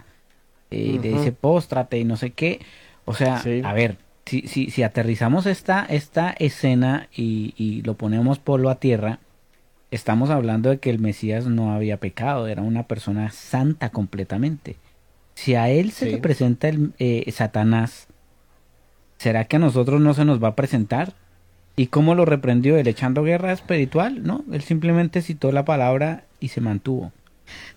Eh, y le dice, póstrate y no sé qué. O sea, a ver, si, si, si aterrizamos esta, esta escena y, y lo ponemos polo a tierra, estamos hablando de que el Mesías no había pecado, era una persona santa completamente. Si a él se le presenta el eh, Satanás, ¿será que a nosotros no se nos va a presentar? ¿Y cómo lo reprendió él? Echando guerra espiritual, ¿no? Él simplemente citó la palabra y se mantuvo.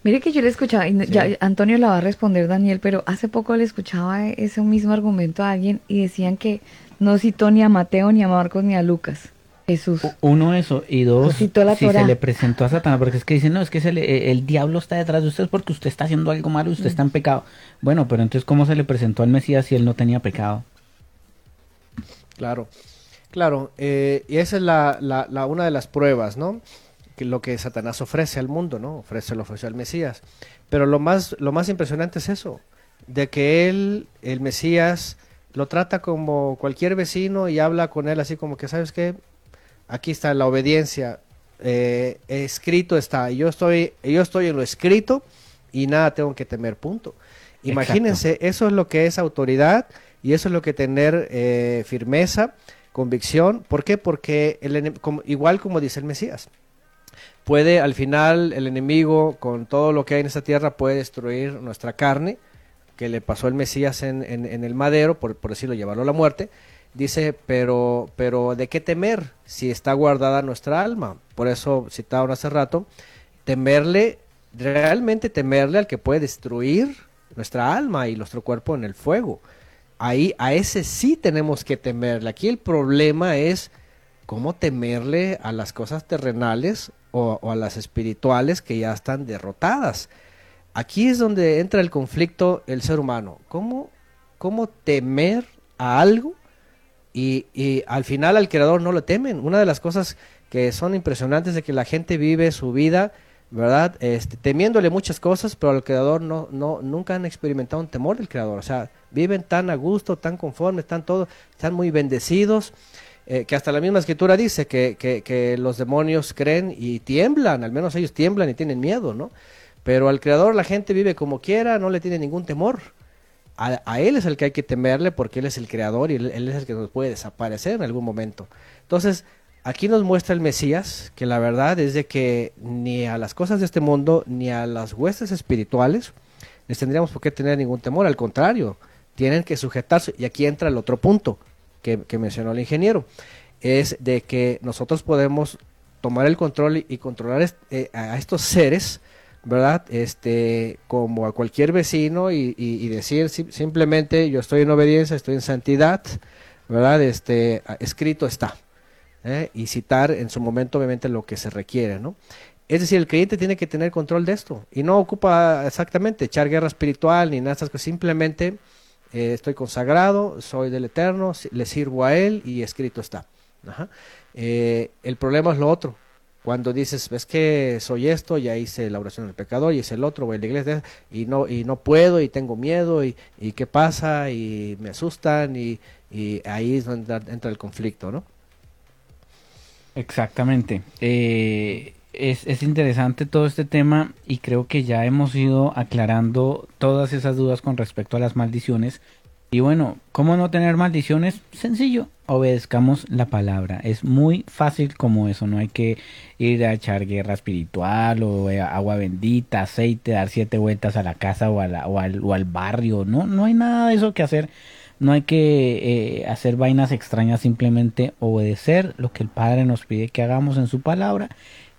Mire que yo le escuchaba, y ya Antonio la va a responder Daniel, pero hace poco le escuchaba ese mismo argumento a alguien y decían que no citó ni a Mateo, ni a Marcos, ni a Lucas. Jesús. Uno eso, y dos, si se le presentó a Satanás, porque es que dicen, no, es que se le, el diablo está detrás de usted porque usted está haciendo algo malo y usted está en pecado. Bueno, pero entonces, ¿cómo se le presentó al Mesías si él no tenía pecado? Claro, claro, eh, y esa es la, la, una de las pruebas, ¿no? Que lo que Satanás ofrece al mundo, ¿no? Ofrece, lo ofreció al Mesías. Pero lo más, lo más impresionante es eso, de que él, el Mesías, lo trata como cualquier vecino y habla con él así como que, ¿sabes qué? Aquí está la obediencia, eh, escrito está, yo estoy, yo estoy en lo escrito y nada tengo que temer, punto. Imagínense, eso es lo que es autoridad y eso es lo que tener eh, firmeza, convicción. ¿Por qué? Porque el, igual como dice el Mesías, puede al final el enemigo con todo lo que hay en esta tierra puede destruir nuestra carne, que le pasó el Mesías en, en, el madero, por, por decirlo, llevarlo a la muerte, Dice, pero, pero ¿de qué temer si está guardada nuestra alma? Por eso citaron hace rato, temerle, realmente temerle al que puede destruir nuestra alma y nuestro cuerpo en el fuego. Ahí, a ese sí tenemos que temerle. Aquí el problema es cómo temerle a las cosas terrenales o, o a las espirituales que ya están derrotadas. Aquí es donde entra el conflicto el ser humano. ¿Cómo, cómo temer a algo y, al final al creador no lo temen. Una de las cosas que son impresionantes de que la gente vive su vida, ¿verdad? Este, temiéndole muchas cosas, pero al creador no, no, nunca han experimentado un temor del creador. O sea, viven tan a gusto, tan conformes, están todos, están muy bendecidos. Eh, que hasta la misma escritura dice que, que, los demonios creen y tiemblan, al menos ellos tiemblan y tienen miedo, ¿no? Pero al Creador la gente vive como quiera, no le tiene ningún temor a, Él es el que hay que temerle porque Él es el creador y él, es el que nos puede desaparecer en algún momento. Entonces, aquí nos muestra el Mesías que la verdad es de que ni a las cosas de este mundo ni a las huestes espirituales les tendríamos por qué tener ningún temor, al contrario, tienen que sujetarse. Y aquí entra el otro punto que, mencionó el ingeniero, es de que nosotros podemos tomar el control y, controlar eh, a estos seres ¿verdad? Este, como a cualquier vecino y, decir simplemente yo estoy en obediencia, estoy en santidad, ¿verdad? Este, escrito está. ¿eh? Y citar en su momento obviamente lo que se requiere, ¿no? Es decir, el creyente tiene que tener control de esto y no ocupa exactamente echar guerra espiritual ni nada simplemente eh, estoy consagrado, soy del Eterno, le sirvo a Él y escrito está. Eh, el problema es lo otro, cuando dices, ves que soy esto, ya hice la oración del pecador, y es el otro, voy a la iglesia, y no, y no puedo, y tengo miedo, y, y qué pasa, y me asustan, y, y ahí es donde entra el conflicto, ¿no? Exactamente. Eh, es, es, interesante todo este tema y creo que ya hemos ido aclarando todas esas dudas con respecto a las maldiciones. Y bueno, ¿cómo no tener maldiciones? Sencillo, obedezcamos la palabra. Es muy fácil como eso, no hay que ir a echar guerra espiritual o eh, agua bendita, aceite, dar siete vueltas a la casa o, o, al, o al, barrio, no, no hay nada de eso que hacer. No hay que eh, hacer vainas extrañas, simplemente obedecer lo que el Padre nos pide que hagamos en su palabra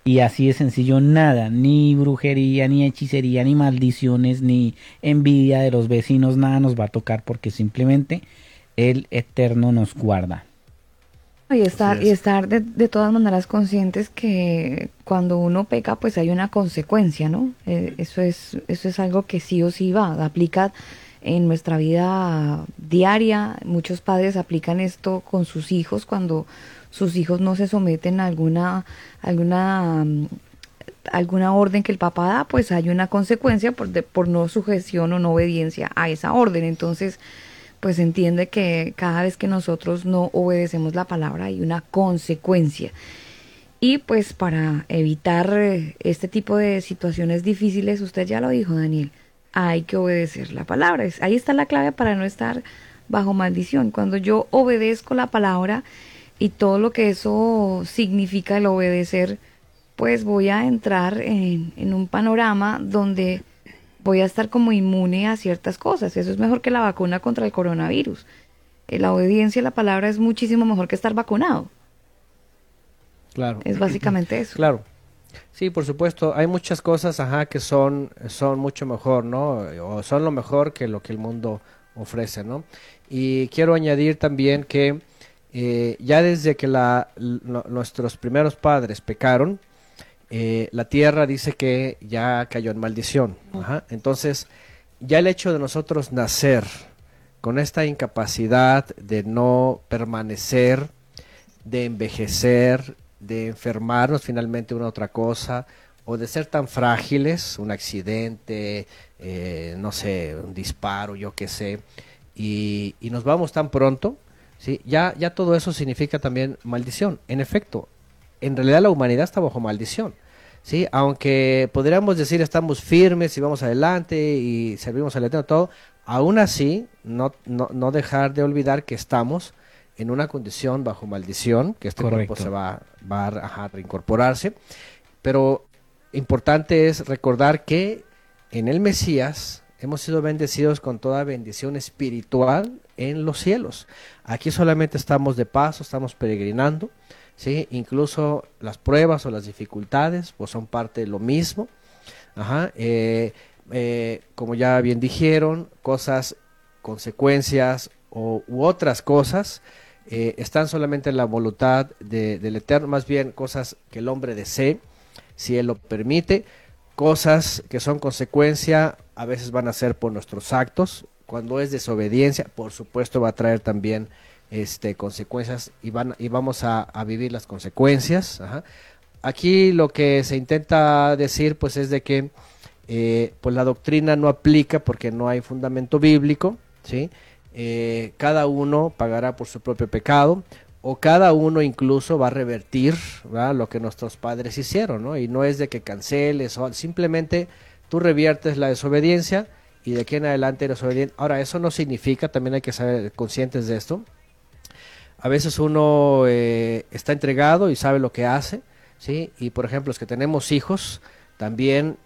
y así de sencillo, nada, ni brujería, ni hechicería, ni maldiciones, ni envidia de los vecinos, nada nos va a tocar porque simplemente el Eterno nos guarda. Y estar, y estar de, todas maneras conscientes que cuando uno peca, pues hay una consecuencia, ¿no? Eh, eso, es, eso es algo que sí o sí va, aplica en nuestra vida diaria. Muchos padres aplican esto con sus hijos cuando sus hijos no se someten a alguna, alguna, alguna orden que el papá da, pues hay una consecuencia por, por no sujeción o no obediencia a esa orden. Entonces, pues entiende que cada vez que nosotros no obedecemos la palabra hay una consecuencia. Y pues para evitar eh, este tipo de situaciones difíciles, usted ya lo dijo, Daniel, hay que obedecer la palabra. Ahí está la clave para no estar bajo maldición. Cuando yo obedezco la palabra y todo lo que eso significa el obedecer, pues voy a entrar en, en un panorama donde voy a estar como inmune a ciertas cosas. Eso es mejor que la vacuna contra el coronavirus. Eh, la obediencia a la palabra es muchísimo mejor que estar vacunado. Claro. Es básicamente eso. Claro. Sí, por supuesto, hay muchas cosas, ajá, que son, son mucho mejor, ¿no? O son lo mejor que lo que el mundo ofrece, ¿no? Y quiero añadir también que eh, ya desde que la, nuestros primeros padres pecaron, eh, la tierra dice que ya cayó en maldición. Ajá. Entonces, ya el hecho de nosotros nacer con esta incapacidad de no permanecer, de envejecer, de enfermarnos finalmente una otra cosa, o de ser tan frágiles, un accidente, eh, no sé, un disparo, yo qué sé, y, y, nos vamos tan pronto, ¿sí? ya, ya todo eso significa también maldición. En efecto, en realidad la humanidad está bajo maldición. ¿sí? Aunque podríamos decir estamos firmes y vamos adelante y servimos al Eterno, todo, aún así no, no, no dejar de olvidar que estamos en una condición bajo maldición, que este cuerpo se va, va a, reincorporarse. Pero importante es recordar que en el Mesías hemos sido bendecidos con toda bendición espiritual en los cielos. Aquí solamente estamos de paso, estamos peregrinando, ¿sí? incluso las pruebas o las dificultades pues son parte de lo mismo. Eh, eh, como ya bien dijeron, cosas, consecuencias o, u otras cosas eh, están solamente en la voluntad de, del Eterno, más bien cosas que el hombre desee, si Él lo permite, cosas que son consecuencia, a veces van a ser por nuestros actos, cuando es desobediencia, por supuesto va a traer también este, consecuencias y, van, y vamos a, vivir las consecuencias. Aquí lo que se intenta decir pues es de que eh, pues la doctrina no aplica porque no hay fundamento bíblico, ¿sí? Eh, cada uno pagará por su propio pecado o cada uno incluso va a revertir lo que nuestros padres hicieron, ¿no? Y no es de que canceles, o simplemente tú reviertes la desobediencia y de aquí en adelante obediente. Ahora, eso no significa, también hay que ser conscientes de esto. A veces uno eh, está entregado y sabe lo que hace, ¿sí? Y por ejemplo, los que tenemos hijos, también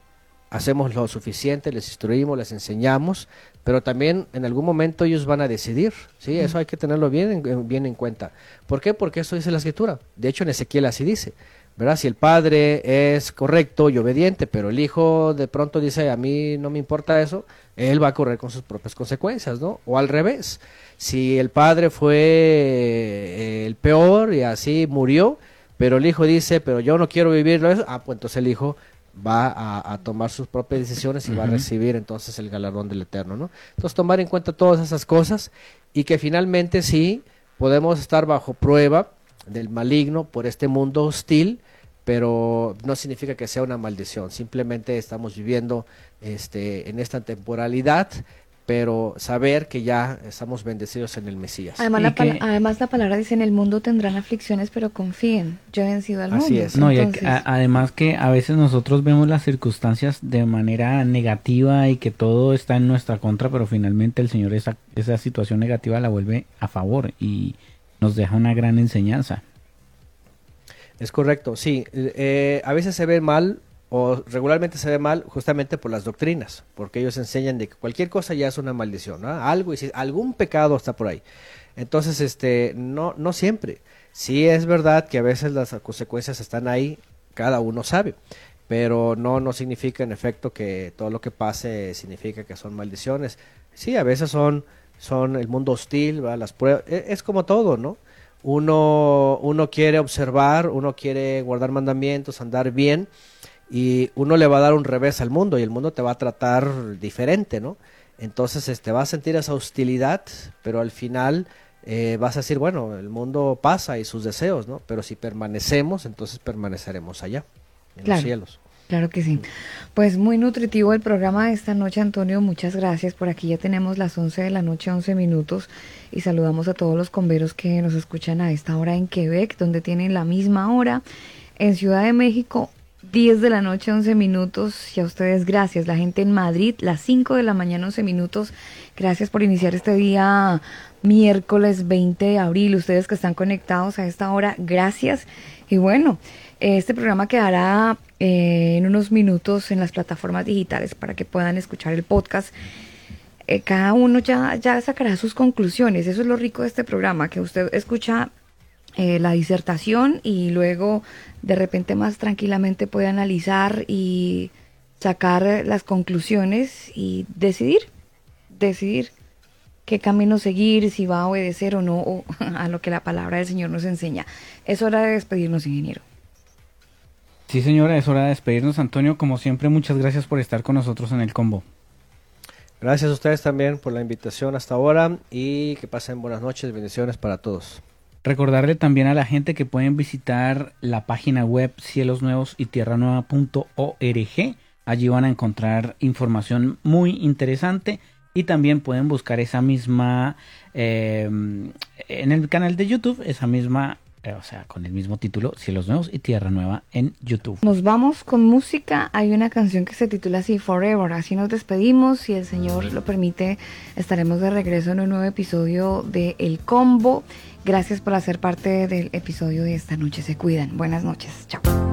hacemos lo suficiente, les instruimos, les enseñamos, pero también en algún momento ellos van a decidir, ¿sí? Eso hay que tenerlo bien en, bien en cuenta. ¿Por qué? Porque eso dice la escritura. De hecho, en Ezequiel así dice, ¿verdad? Si el padre es correcto y obediente, pero el hijo de pronto dice, a mí no me importa eso, él va a correr con sus propias consecuencias, ¿no? O al revés, si el padre fue eh, el peor y así murió, pero el hijo dice, pero yo no quiero vivirlo eso, ah, pues entonces el hijo va a, tomar sus propias decisiones y va a recibir entonces el galardón del Eterno, ¿no? Entonces tomar en cuenta todas esas cosas y que finalmente sí podemos estar bajo prueba del maligno por este mundo hostil, pero no significa que sea una maldición, simplemente estamos viviendo este, en esta temporalidad pero saber que ya estamos bendecidos en el Mesías. Además, la, además la palabra dice, en el mundo tendrán aflicciones, pero confíen, yo he vencido al mundo. Así es. No, y además que a veces nosotros vemos las circunstancias de manera negativa y que todo está en nuestra contra, pero finalmente el Señor esa, esa situación negativa la vuelve a favor y nos deja una gran enseñanza. Es correcto, sí. Eh, a veces se ve mal o regularmente se ve mal justamente por las doctrinas, porque ellos enseñan de que cualquier cosa ya es una maldición, ¿no? Algo y si algún pecado está por ahí. Entonces, este, no, no siempre. Sí es verdad que a veces las consecuencias están ahí, cada uno sabe, pero no, no significa en efecto que todo lo que pase significa que son maldiciones. Sí, a veces son, son el mundo hostil, las pruebas, es, es como todo, ¿no? Uno, uno quiere observar, uno quiere guardar mandamientos, andar bien, y uno le va a dar un revés al mundo y el mundo te va a tratar diferente, ¿no? Entonces este, vas a sentir esa hostilidad, pero al final eh, vas a decir, bueno, el mundo pasa y sus deseos, ¿no? Pero si permanecemos, entonces permaneceremos allá, en los cielos. Claro que sí. Pues muy nutritivo el programa de esta noche, Antonio. Muchas gracias. Por aquí ya tenemos las 11 de la noche, 11 minutos. Y saludamos a todos los converos que nos escuchan a esta hora en Quebec, donde tienen la misma hora. En Ciudad de México, 10 de la noche, 11 minutos. Y a ustedes, gracias. La gente en Madrid, las 5 de la mañana, 11 minutos. Gracias por iniciar este día miércoles 20 de abril. Ustedes que están conectados a esta hora, gracias. Y bueno, este programa quedará eh, en unos minutos en las plataformas digitales para que puedan escuchar el podcast. Eh, cada uno ya, ya sacará sus conclusiones. Eso es lo rico de este programa, que usted escucha eh, la disertación y luego de repente más tranquilamente puede analizar y sacar las conclusiones y decidir, decidir qué camino seguir, si va a obedecer o no (laughs) a lo que la palabra del Señor nos enseña. Es hora de despedirnos, ingeniero. Sí, señora, es hora de despedirnos, Antonio. Como siempre, muchas gracias por estar con nosotros en el combo. Gracias a ustedes también por la invitación hasta ahora y que pasen buenas noches, bendiciones para todos. Recordarle también a la gente que pueden visitar la página web cielosnuevos y tierranueva.org. Allí van a encontrar información muy interesante y también pueden buscar esa misma eh, en el canal de YouTube, esa misma eh, o sea, con el mismo título, Cielos Nuevos y Tierra Nueva en YouTube. Nos vamos con música. Hay una canción que se titula así, Forever. Así nos despedimos. Si el Señor lo permite, estaremos de regreso en un nuevo episodio de El Combo. Gracias por hacer parte del episodio de esta noche. Se cuidan. Buenas noches. Chao.